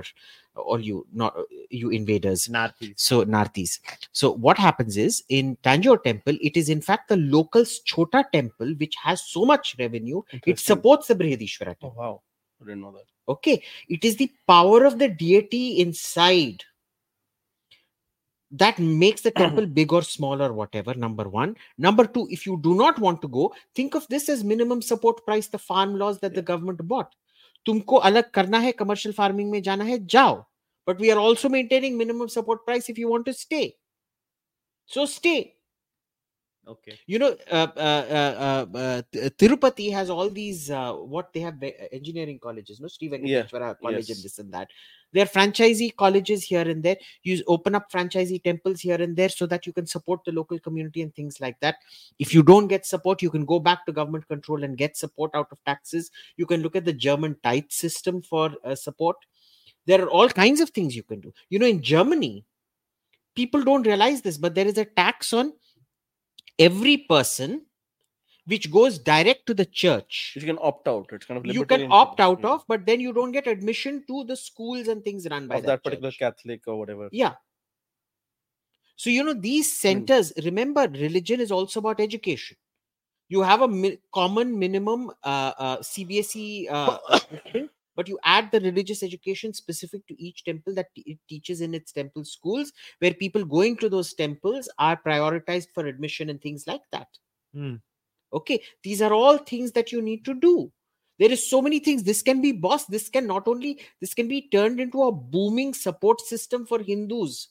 all you not you invaders Nathis. so narthis so what happens is in tanjore temple it is in fact the local chota temple which has so much revenue it Interesting. supports the brihadishwara Oh, temple wow. I didn't know that. Okay. It is the power of the deity inside that makes the temple big or small or whatever number one. Number two if you do not want to go think of this as minimum support price the farm laws that the government bought. Tumko alag karna hai commercial farming mein jana hai jao. But we are also maintaining minimum support price if you want to stay. So stay. Okay. you know uh, uh, uh, uh, uh, tirupati has all these uh, what they have engineering colleges no? Sri Venkateshwara college and this and that. They're franchisee colleges here and there. You open up franchisee temples here and there so that you can support the local community and things like that. If you don't get support you can go back to government control and get support out of taxes. You can look at the german tithe system for uh, support. There are all kinds of things you can do. You know in germany people don't realize this but there is a tax on every person which goes direct to the church You can opt out. It's kind of you can opt out yeah, of but then you don't get admission to the schools and things run by of that particular church. Catholic or whatever. yeah so you know these centers remember religion is also about education you have a mi- common minimum uh, uh, cbse uh, but you add the religious education specific to each temple that it teaches in its temple schools where people going to those temples are prioritized for admission and things like that Hmm. okay these are all things that you need to do there is so many things this can be boss this can not only this can be turned into a booming support system for hindus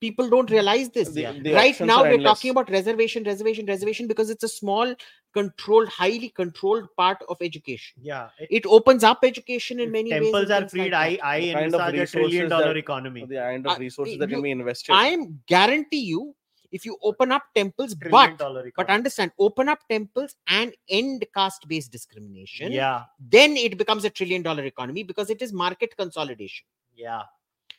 people don't realize this The- the right now we're endless. talking about reservation reservation reservation because it's a small controlled highly controlled part of education Yeah. It, it opens up education in if many ways temples are freed. like I. I The kind of envisage a trillion dollar that- economy. The kind of Uh, resources you- that can be invested. i am guarantee you if you open up temples Trillion but but understand open up temples and end caste based discrimination yeah. then it becomes a trillion dollar economy because it is market consolidation. Yeah.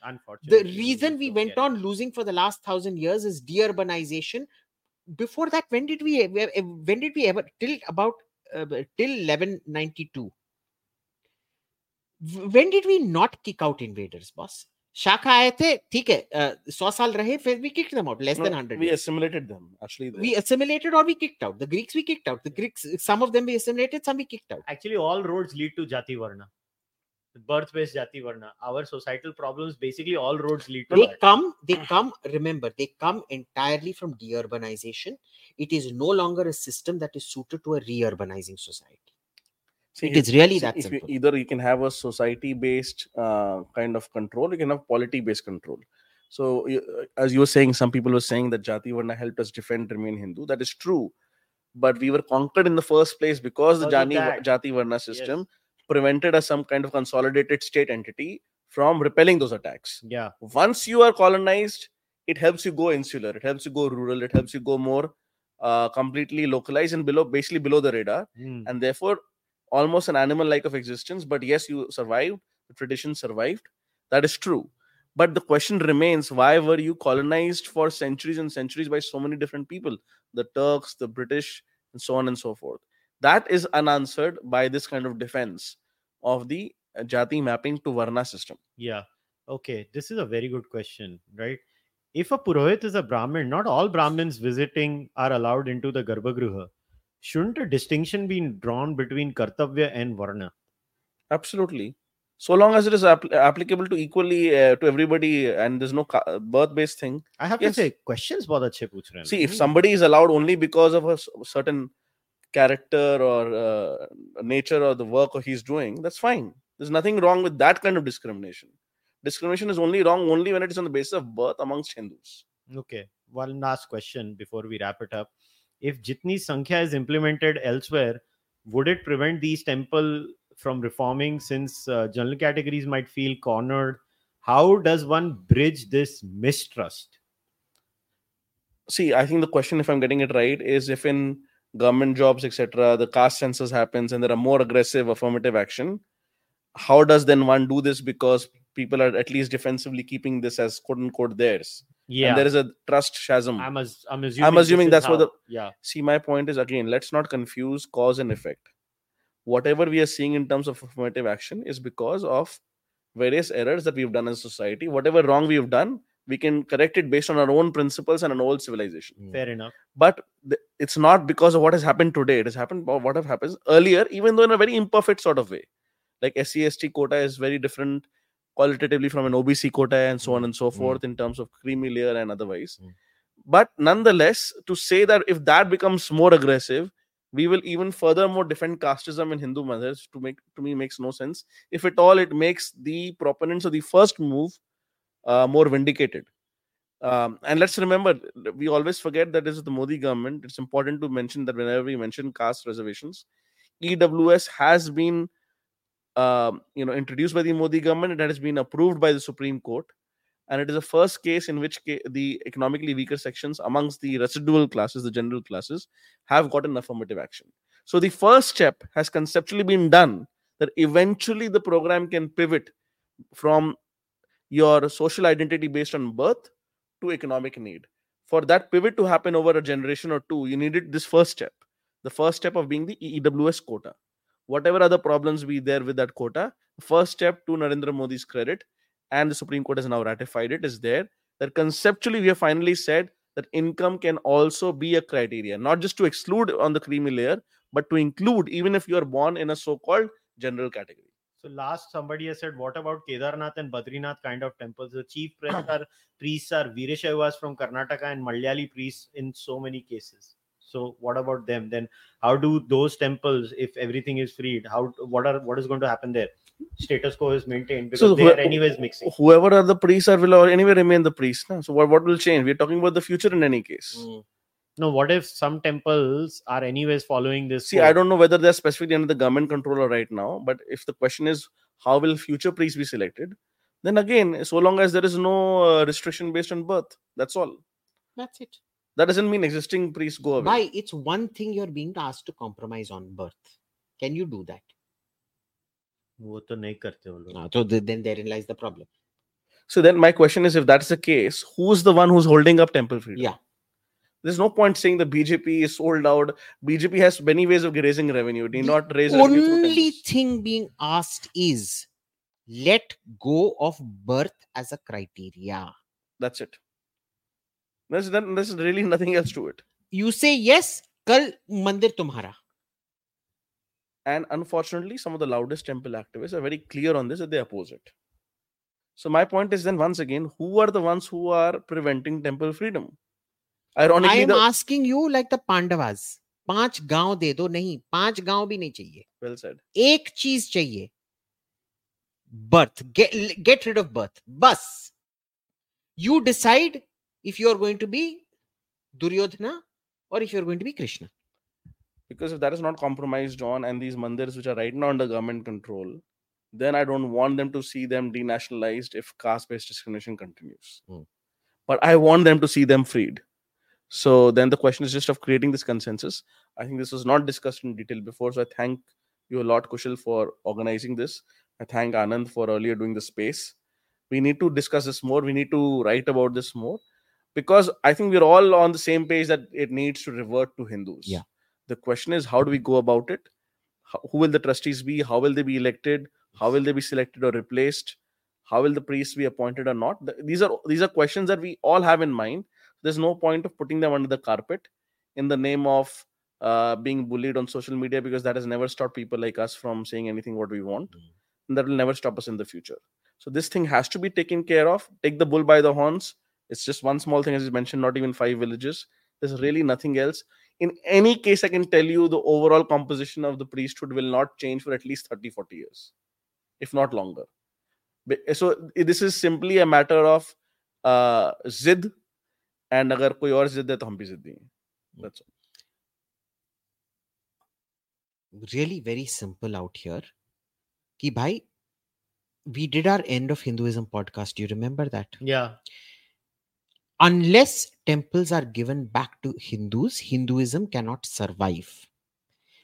Unfortunately, the reason we don't went get it. on losing for the last thousand years is deurbanization Before that, when did we ev- ev- when did we ever till about uh, till 1192? w- When did we not kick out invaders, boss? शाखा आए थे ठीक है uh, सौ साल रहे फिर we kicked them out less No, than 100 we years. assimilated them. Actually, the- we assimilated or we kicked out the greeks we kicked out the greeks some of them we assimilated some we kicked out Actually, all roads lead to Jati Varna. Birth based Jati Varna. Our societal problems, basically, all roads lead to they that. come they come remember they come entirely from deurbanization it is no longer a system that is suited to a reurbanizing society See, it is really see, that if you, simple. either you can have a society based uh, kind of control you can have polity based control so you, uh, as you were saying some people were saying that jati varna helped us defend remain hindu that is true but we were conquered in the first place because the Because of jani, that. jati varna system prevented as some kind of consolidated state entity from repelling those attacks. Yeah. once you are colonized it helps you go insular it helps you go rural it helps you go more uh, completely localized and below basically below the radar. Hmm. and therefore almost an animal like of existence but yes you survived the tradition survived. That is true. But the question remains why were you colonized for centuries and centuries by so many different people? The turks the british and so on and so forth. That is unanswered by this kind of defense of the uh, Jati mapping to Varna system? Yeah. Okay. This is a very good question, right? If a Purohit is a Brahmin, not all Brahmins visiting are allowed into the Garbhagriha. Shouldn't a distinction be drawn between Kartavya and Varna? Absolutely. So long as it is apl- applicable to equally uh, to everybody and there's no ca- birth based thing. I have yes. to say, questions bother See, if somebody is allowed only because of a certain character or uh, nature or the work or he's doing, that's fine. There's nothing wrong with that kind of discrimination. Discrimination is only wrong only when it is on the basis of birth amongst Hindus. Okay. One last question before we wrap it up. If Jitni Sankhya is implemented elsewhere, would it prevent these temple from reforming since uh, general categories might feel cornered? How does one bridge this mistrust? See, I think the question, if I'm getting it right, is if in government jobs, etc., the caste census happens and there are more aggressive affirmative action, how does then one do this? Because people are at least defensively keeping this as quote unquote theirs. Yeah. And there is a trust chasm. I'm, as, I'm assuming. assuming this is that's what the- Yeah. See, my point is again, let's not confuse cause and effect. Whatever we are seeing in terms of affirmative action is because of various errors that we've done as a society. Whatever wrong we've done, we can correct it based on our own principles and an old civilization. Fair enough. But th- it's not because of what has happened today. It has happened or what have happened earlier, even though in a very imperfect sort of way. Like SCST quota is very different qualitatively from an OBC quota and so on and so Mm. forth in terms of creamy layer and otherwise. Mm. But nonetheless, to say that if that becomes more aggressive, we will even furthermore defend casteism in Hindu mothers to make to me makes no sense. If at all, it makes the proponents of the first move uh, more vindicated. Um, and let's remember, we always forget that this is the Modi government. It's important to mention that whenever we mention caste reservations, EWS has been, um, you know, introduced by the Modi government. It has been approved by the Supreme Court, and it is the first case in which ca- the economically weaker sections amongst the residual classes, the general classes, have gotten affirmative action. So the first step has conceptually been done that eventually the program can pivot from your social identity based on birth to economic need. For that pivot to happen over a generation or two, you needed this first step the first step of being the EWS quota. Whatever other problems be there with that quota, first step to Narendra Modi's credit, and the Supreme Court has now ratified it, is there that conceptually we have finally said that income can also be a criteria, not just to exclude on the creamy layer, but to include even if you are born in a so called general category. So last somebody has said, what about Kedarnath and Badrinath kind of temples? The chief priests are priests are Veerashaivas from Karnataka and Malayali priests in so many cases. So what about them? Then how do those temples, if everything is freed, how what are what is going to happen there? Status quo is maintained because So they who- are anyways mixing. Whoever are the priests are will or anyway remain the priests. So what, what will change? We're talking about the future in any case. Mm No, what if some temples are anyways following this? See, I code? don't know whether they're specifically under the government control right now, but if the question is how will future priests be selected, then again, so long as there is no uh, restriction based on birth, that's all. That's it. That doesn't mean existing priests go away. Why? It's one thing you're being asked to compromise on birth. Can you do that? वो तो नहीं करते वो लोग. No, so th- then therein lies the problem. So then my question is, if that's the case, who's the one who's holding up temple freedom? Yeah. There's no point saying the BJP is sold out. BJP has many ways of raising revenue. It need not raise Only thing being asked is let go of birth as a criteria. That's it. There's, there's really nothing else to it. You say yes, kal mandir tumhara. And unfortunately, some of the loudest temple activists are very clear on this that they oppose it. So my point is then once again, who are the ones who are preventing temple freedom? I Ironically, am the asking you like the Pandavas. पांच गांव दे दो नहीं पांच गांव भी नहीं चाहिए well said. एक चीज चाहिए birth get get rid of birth bus you decide if you are going to be duryodhana or if you are going to be krishna Because if that is not compromised on, and these mandirs which are right now under government control, then I don't want them to see them denationalized if caste-based discrimination continues. Hmm. But I want them to see them freed. So then the question is just of creating this consensus. I think this was not discussed in detail before. So I thank you a lot, Kushal, for organizing this. I thank Anand for earlier doing the space. We need to discuss this more. We need to write about this more because I think we're all on the same page that it needs to revert to Hindus. Yeah. The question is, how do we go about it? How, who will the trustees be? How will they be elected? How will they be selected or replaced? How will the priests be appointed or not? Th- These are these are questions that we all have in mind. There's no point of putting them under the carpet in the name of uh, being bullied on social media because that has never stopped people like us from saying anything what we want. Mm. And that will never stop us in the future. So this thing has to be taken care of. Take the bull by the horns. It's just one small thing, as you mentioned, not even five villages. There's really nothing else. In any case, I can tell you the overall composition of the priesthood will not change for at least 30, 40 years, if not longer. So this is simply a matter of uh, zid, and अगर कोई और जिद है तो हम भी जिद्दी हैं. That's all. really very simple out here ki bhai we did our end of hinduism podcast do you remember that Yeah. unless temples are given back to hindus hinduism cannot survive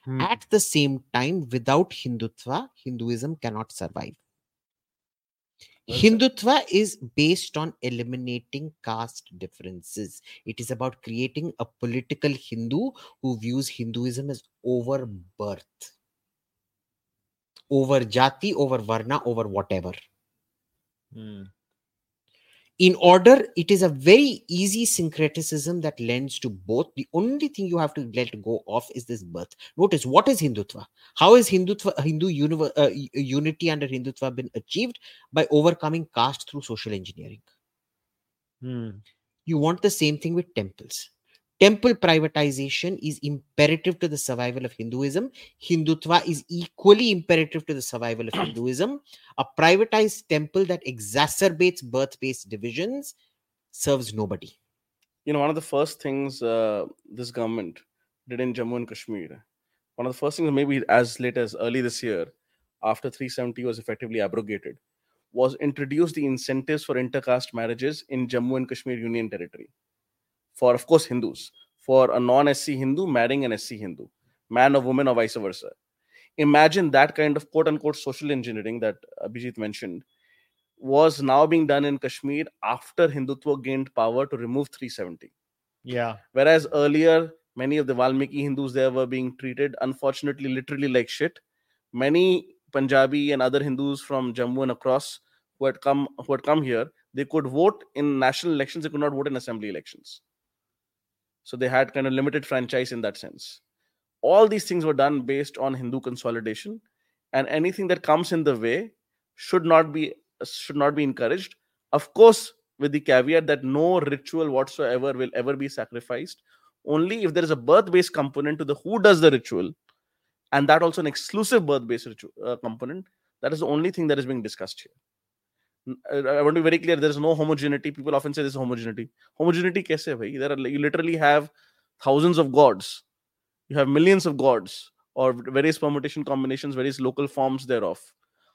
Hmm. at the same time without hindutva hinduism cannot survive Well. Hindutva is based on eliminating caste differences. It is about creating a political Hindu who views Hinduism as over birth, over jati, over varna, over whatever. Hmm. In order it is a very easy syncretism that lends to both. The only thing you have to let go of is this birth. Notice what is hindutva? How is hindutva hindu univer- uh, unity under hindutva been achieved? By overcoming caste through social engineering. Hmm. you want the same thing with temples temple privatization is imperative to the survival of hinduism. Hindutva is equally imperative to the survival of hinduism. A privatized temple that exacerbates birth-based divisions serves nobody. You know, one of the first things uh, this government did in Jammu and Kashmir, one of the first things, maybe as late as early this year, after 370 was effectively abrogated, was introduce the incentives for intercaste marriages in Jammu and Kashmir Union Territory. For, of course, Hindus. For a non SC Hindu marrying an SC Hindu, man or woman or vice versa. Imagine that kind of quote unquote social engineering that Abhijit mentioned was now being done in Kashmir after Hindutva gained power to remove 370. Yeah. Whereas earlier, many of the Valmiki Hindus there were being treated, unfortunately, literally like shit. Many Punjabi and other Hindus from Jammu and across who had come who had come here, they could vote in national elections, they could not vote in assembly elections. So they had kind of limited franchise in that sense. All these things were done based on Hindu consolidation, and anything that comes in the way should not be should not be encouraged. Of course, with the caveat that no ritual whatsoever will ever be sacrificed. Only if there is a birth-based component to the who does the ritual, and that also an exclusive birth-based ritual, uh, component. That is the only thing that is being discussed here. I want to be very clear. There is no homogeneity. People often say this is homogeneity. Homogeneity hai bhai? There are you literally have thousands of gods. You have millions of gods or various permutation combinations, various local forms thereof.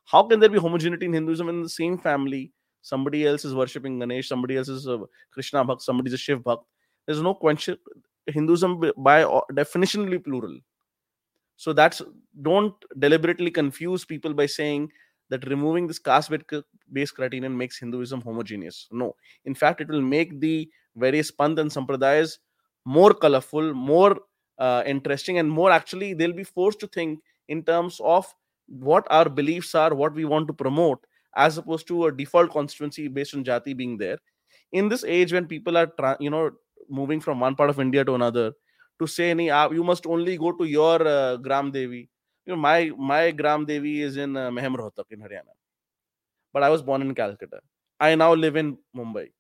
How can there be homogeneity in Hinduism in the same family? Somebody else is worshipping Ganesh, somebody else is Krishna Bhakt, somebody is a Shiv Bhakt. There's no question. Hinduism by o- definition will be plural. So that's don't deliberately confuse people by saying that removing this caste based criterion makes Hinduism homogeneous. No, in fact, it will make the various panth and sampradayas more colorful, more uh, interesting, and more actually they'll be forced to think in terms of what our beliefs are, what we want to promote, as opposed to a default constituency based on jati being there. In this age when people are, tra- you know, moving from one part of India to another, to say, "Nahi, aap- you must only go to your uh, Gram Devi. You know, my my Gram Devi is in uh, Meham Rohtak in Haryana, but I was born in Calcutta. I now live in Mumbai,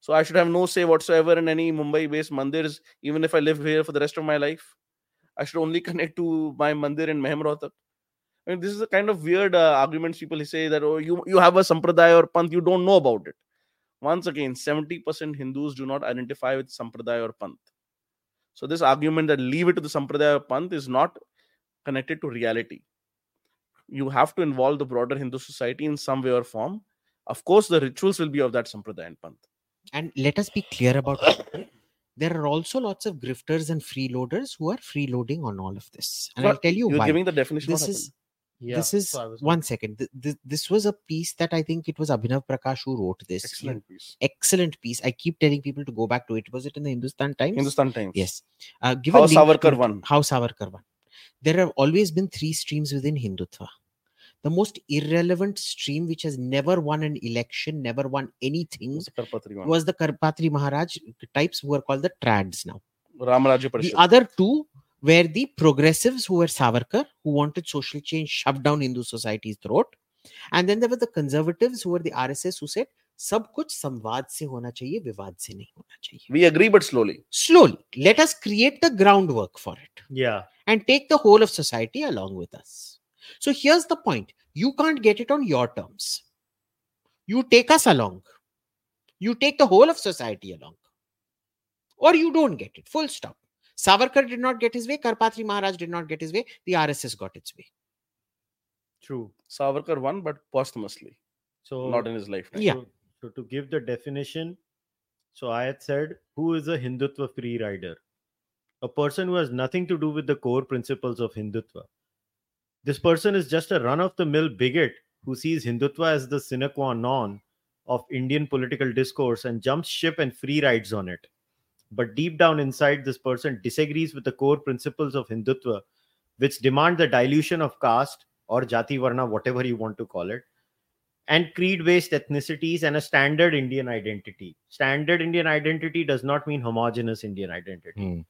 so I should have no say whatsoever in any Mumbai-based mandirs, even if I live here for the rest of my life. I should only connect to my mandir in Meham Rohtak. I mean, this is the kind of weird uh, arguments people say that oh, you you have a sampradaya or panth, you don't know about it. Once again, 70% Hindus do not identify with sampradaya or panth. So this argument that leave it to the sampradaya or panth is not connected to reality. You have to involve the broader Hindu society in some way or form. Of course, the rituals will be of that sampradaya and panth. and let us be clear about there are also lots of grifters and freeloaders who are freeloading on all of this and i'll tell you You're why giving the definition. this what is happened. Yeah. this is so one second Th- th- this was a piece that i think it was abhinav prakash who wrote this excellent piece. excellent piece i keep telling people to go back to it was it in the hindustan times Hindustan Times. yes uh, give How a link Savarkar to- won. how savarkar won there have always been three streams within hindutva. The most irrelevant stream which has never won an election never won anything was the karpatri maharaj types who are called the trads now. The other two were the progressives who were Savarkar, who wanted social change shoved down Hindu society's throat. And then there were the conservatives who were the RSS who said, सब कुछ संवाद से होना चाहिए विवाद से नहीं होना चाहिए। We agree but slowly slowly let us create the ground work for it या and take the whole of society along with us so here's the point you can't get it on your terms you take us along. You take the whole of society along. Or you don't get it. Full stop. Savarkar did not get his way. karpatri maharaj did not get his way. The rss got its way. True. Savarkar won but posthumously. So not in his lifetime. Yeah. So, to give the definition, so I had said, who is a Hindutva free rider? A person who has nothing to do with the core principles of Hindutva. This person is just a run of the mill bigot who sees Hindutva as the sine qua non of Indian political discourse and jumps ship and free rides on it. But deep down inside, this person disagrees with the core principles of Hindutva, which demand the dilution of caste or Jati Varna, whatever you want to call it, and creed based ethnicities and a standard Indian identity. Standard Indian identity does not mean homogenous Indian identity. Hmm.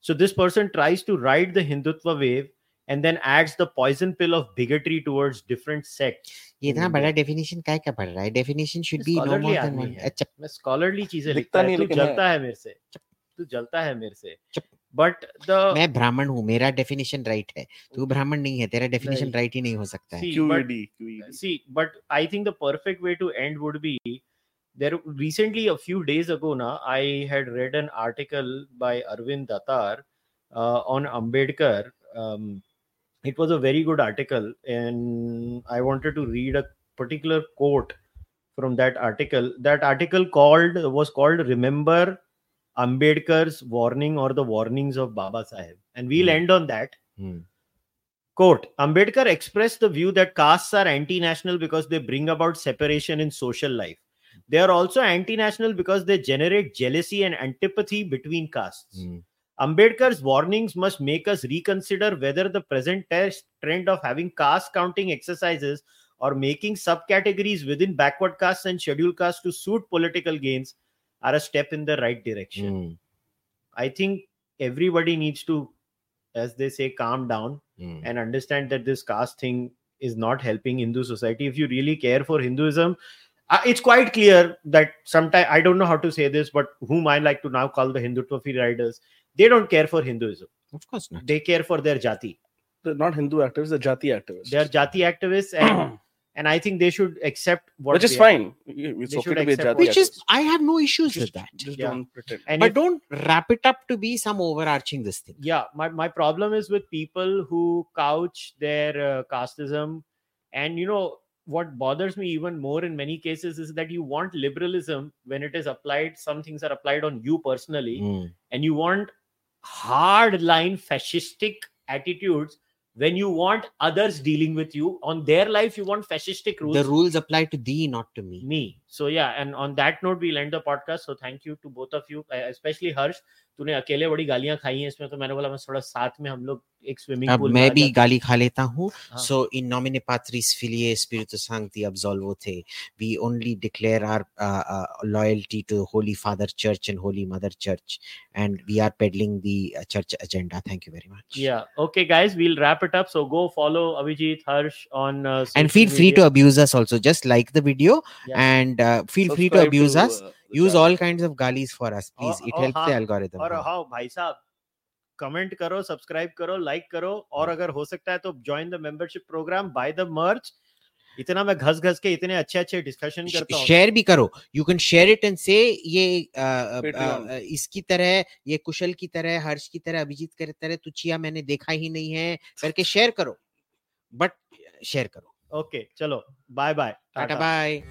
So this person tries to ride the Hindutva wave and then adds the poison pill of bigotry towards different sects. ये in इतना India. बड़ा definition काय का पढ़ रहा है definition should be no Scholarly more than आदमी one है। अच्छा मैं स्कॉलरली चीजें लिखता लिखता है नहीं, तू लेकिन है। जलता है मेरे से तू जलता है मेरे से चुप। बट द मैं ब्राह्मण हूँ मेरा डेफिनेशन राइट है तू ब्राह्मण नहीं है तेरा डेफिनेशन नहीं। राइट ही नहीं हो सकता है See, but- QED, QED. see but i think the perfect way to end would be there recently a few days ago now i had read an article by arvind datar uh, on ambedkar um, it was a very good article and i wanted to read a particular quote from that article that article called was called remember ambedkar's warning or the warnings of baba Sahib. and we'll Hmm. end on that Hmm. Quote Ambedkar expressed the view that castes are anti national because they bring about separation in social life. They are also anti national because they generate jealousy and antipathy between castes. Hmm. Ambedkar's warnings must make us reconsider whether the present trend of having caste counting exercises or making subcategories within backward castes and scheduled castes to suit political gains are a step in the right direction. Hmm. I think everybody needs to, as they say, calm down Hmm. and understand that this caste thing is not helping Hindu society. If you really care for Hinduism, uh, it's quite clear that sometimes I don't know how to say this, but whom I like to now call the Hindutva free riders, they don't care for Hinduism. Of course not. They care for their jati. They're not Hindu activists, they're Jati activists. They are jati activists, and and I think they should accept what. Which is they are. fine. It's They okay to be a accept Which is. I have no issues just, with that. Just Yeah. don't pretend. And but if- don't wrap it up to be some overarching this thing. yeah my, my problem is with people who couch their uh, casteism and you know what bothers me even more in many cases is that you want liberalism when it is applied some things are applied on you personally Hmm. and you want hard line fascistic attitudes when you want others dealing with you on their life you want fascistic rules The rules. apply to thee, not to me. me. So yeah and on that note we'll end the podcast. So thank you to both of you especially harsh तूने अकेले बड़ी गालियाँ खाई हैं इसमें तो मैंने बोला मैं थोड़ा साथ में हम लोग एक स्विमिंग पूल मैं भी गाली खा लेता हूँ। सो इन नॉमिने पात्रिस फिलिए स्पिरिटो सांक्ति अब्सोल्वो थे we only declare our loyalty to holy father church and holy mother church and we are peddling the church agenda thank you very much या okay guys we will wrap it up so go follow Abhijit Harsh on and feel free to abuse us also just like the video and feel free to abuse us Abuse us uh, the use all kinds of galis for us please. और- it और helps the हाँ, algorithm और हाँ. भाई साहब comment करो subscribe करो like करो और अगर हो सकता है तो join the membership program buy the merch इतना मैं घस घस के इतने अच्छे अच्छे डिस्कशन करता हूँ। शेयर भी करो। You can share it and say ये अ, अ, Patreon. इसकी तरह ये कुशल की तरह हर्ष की तरह अभिजीत की तरह तुचिया मैंने देखा ही नहीं है। करके शेयर करो बट शेयर करो। ओके okay, चलो बाय बाय टाटा बाय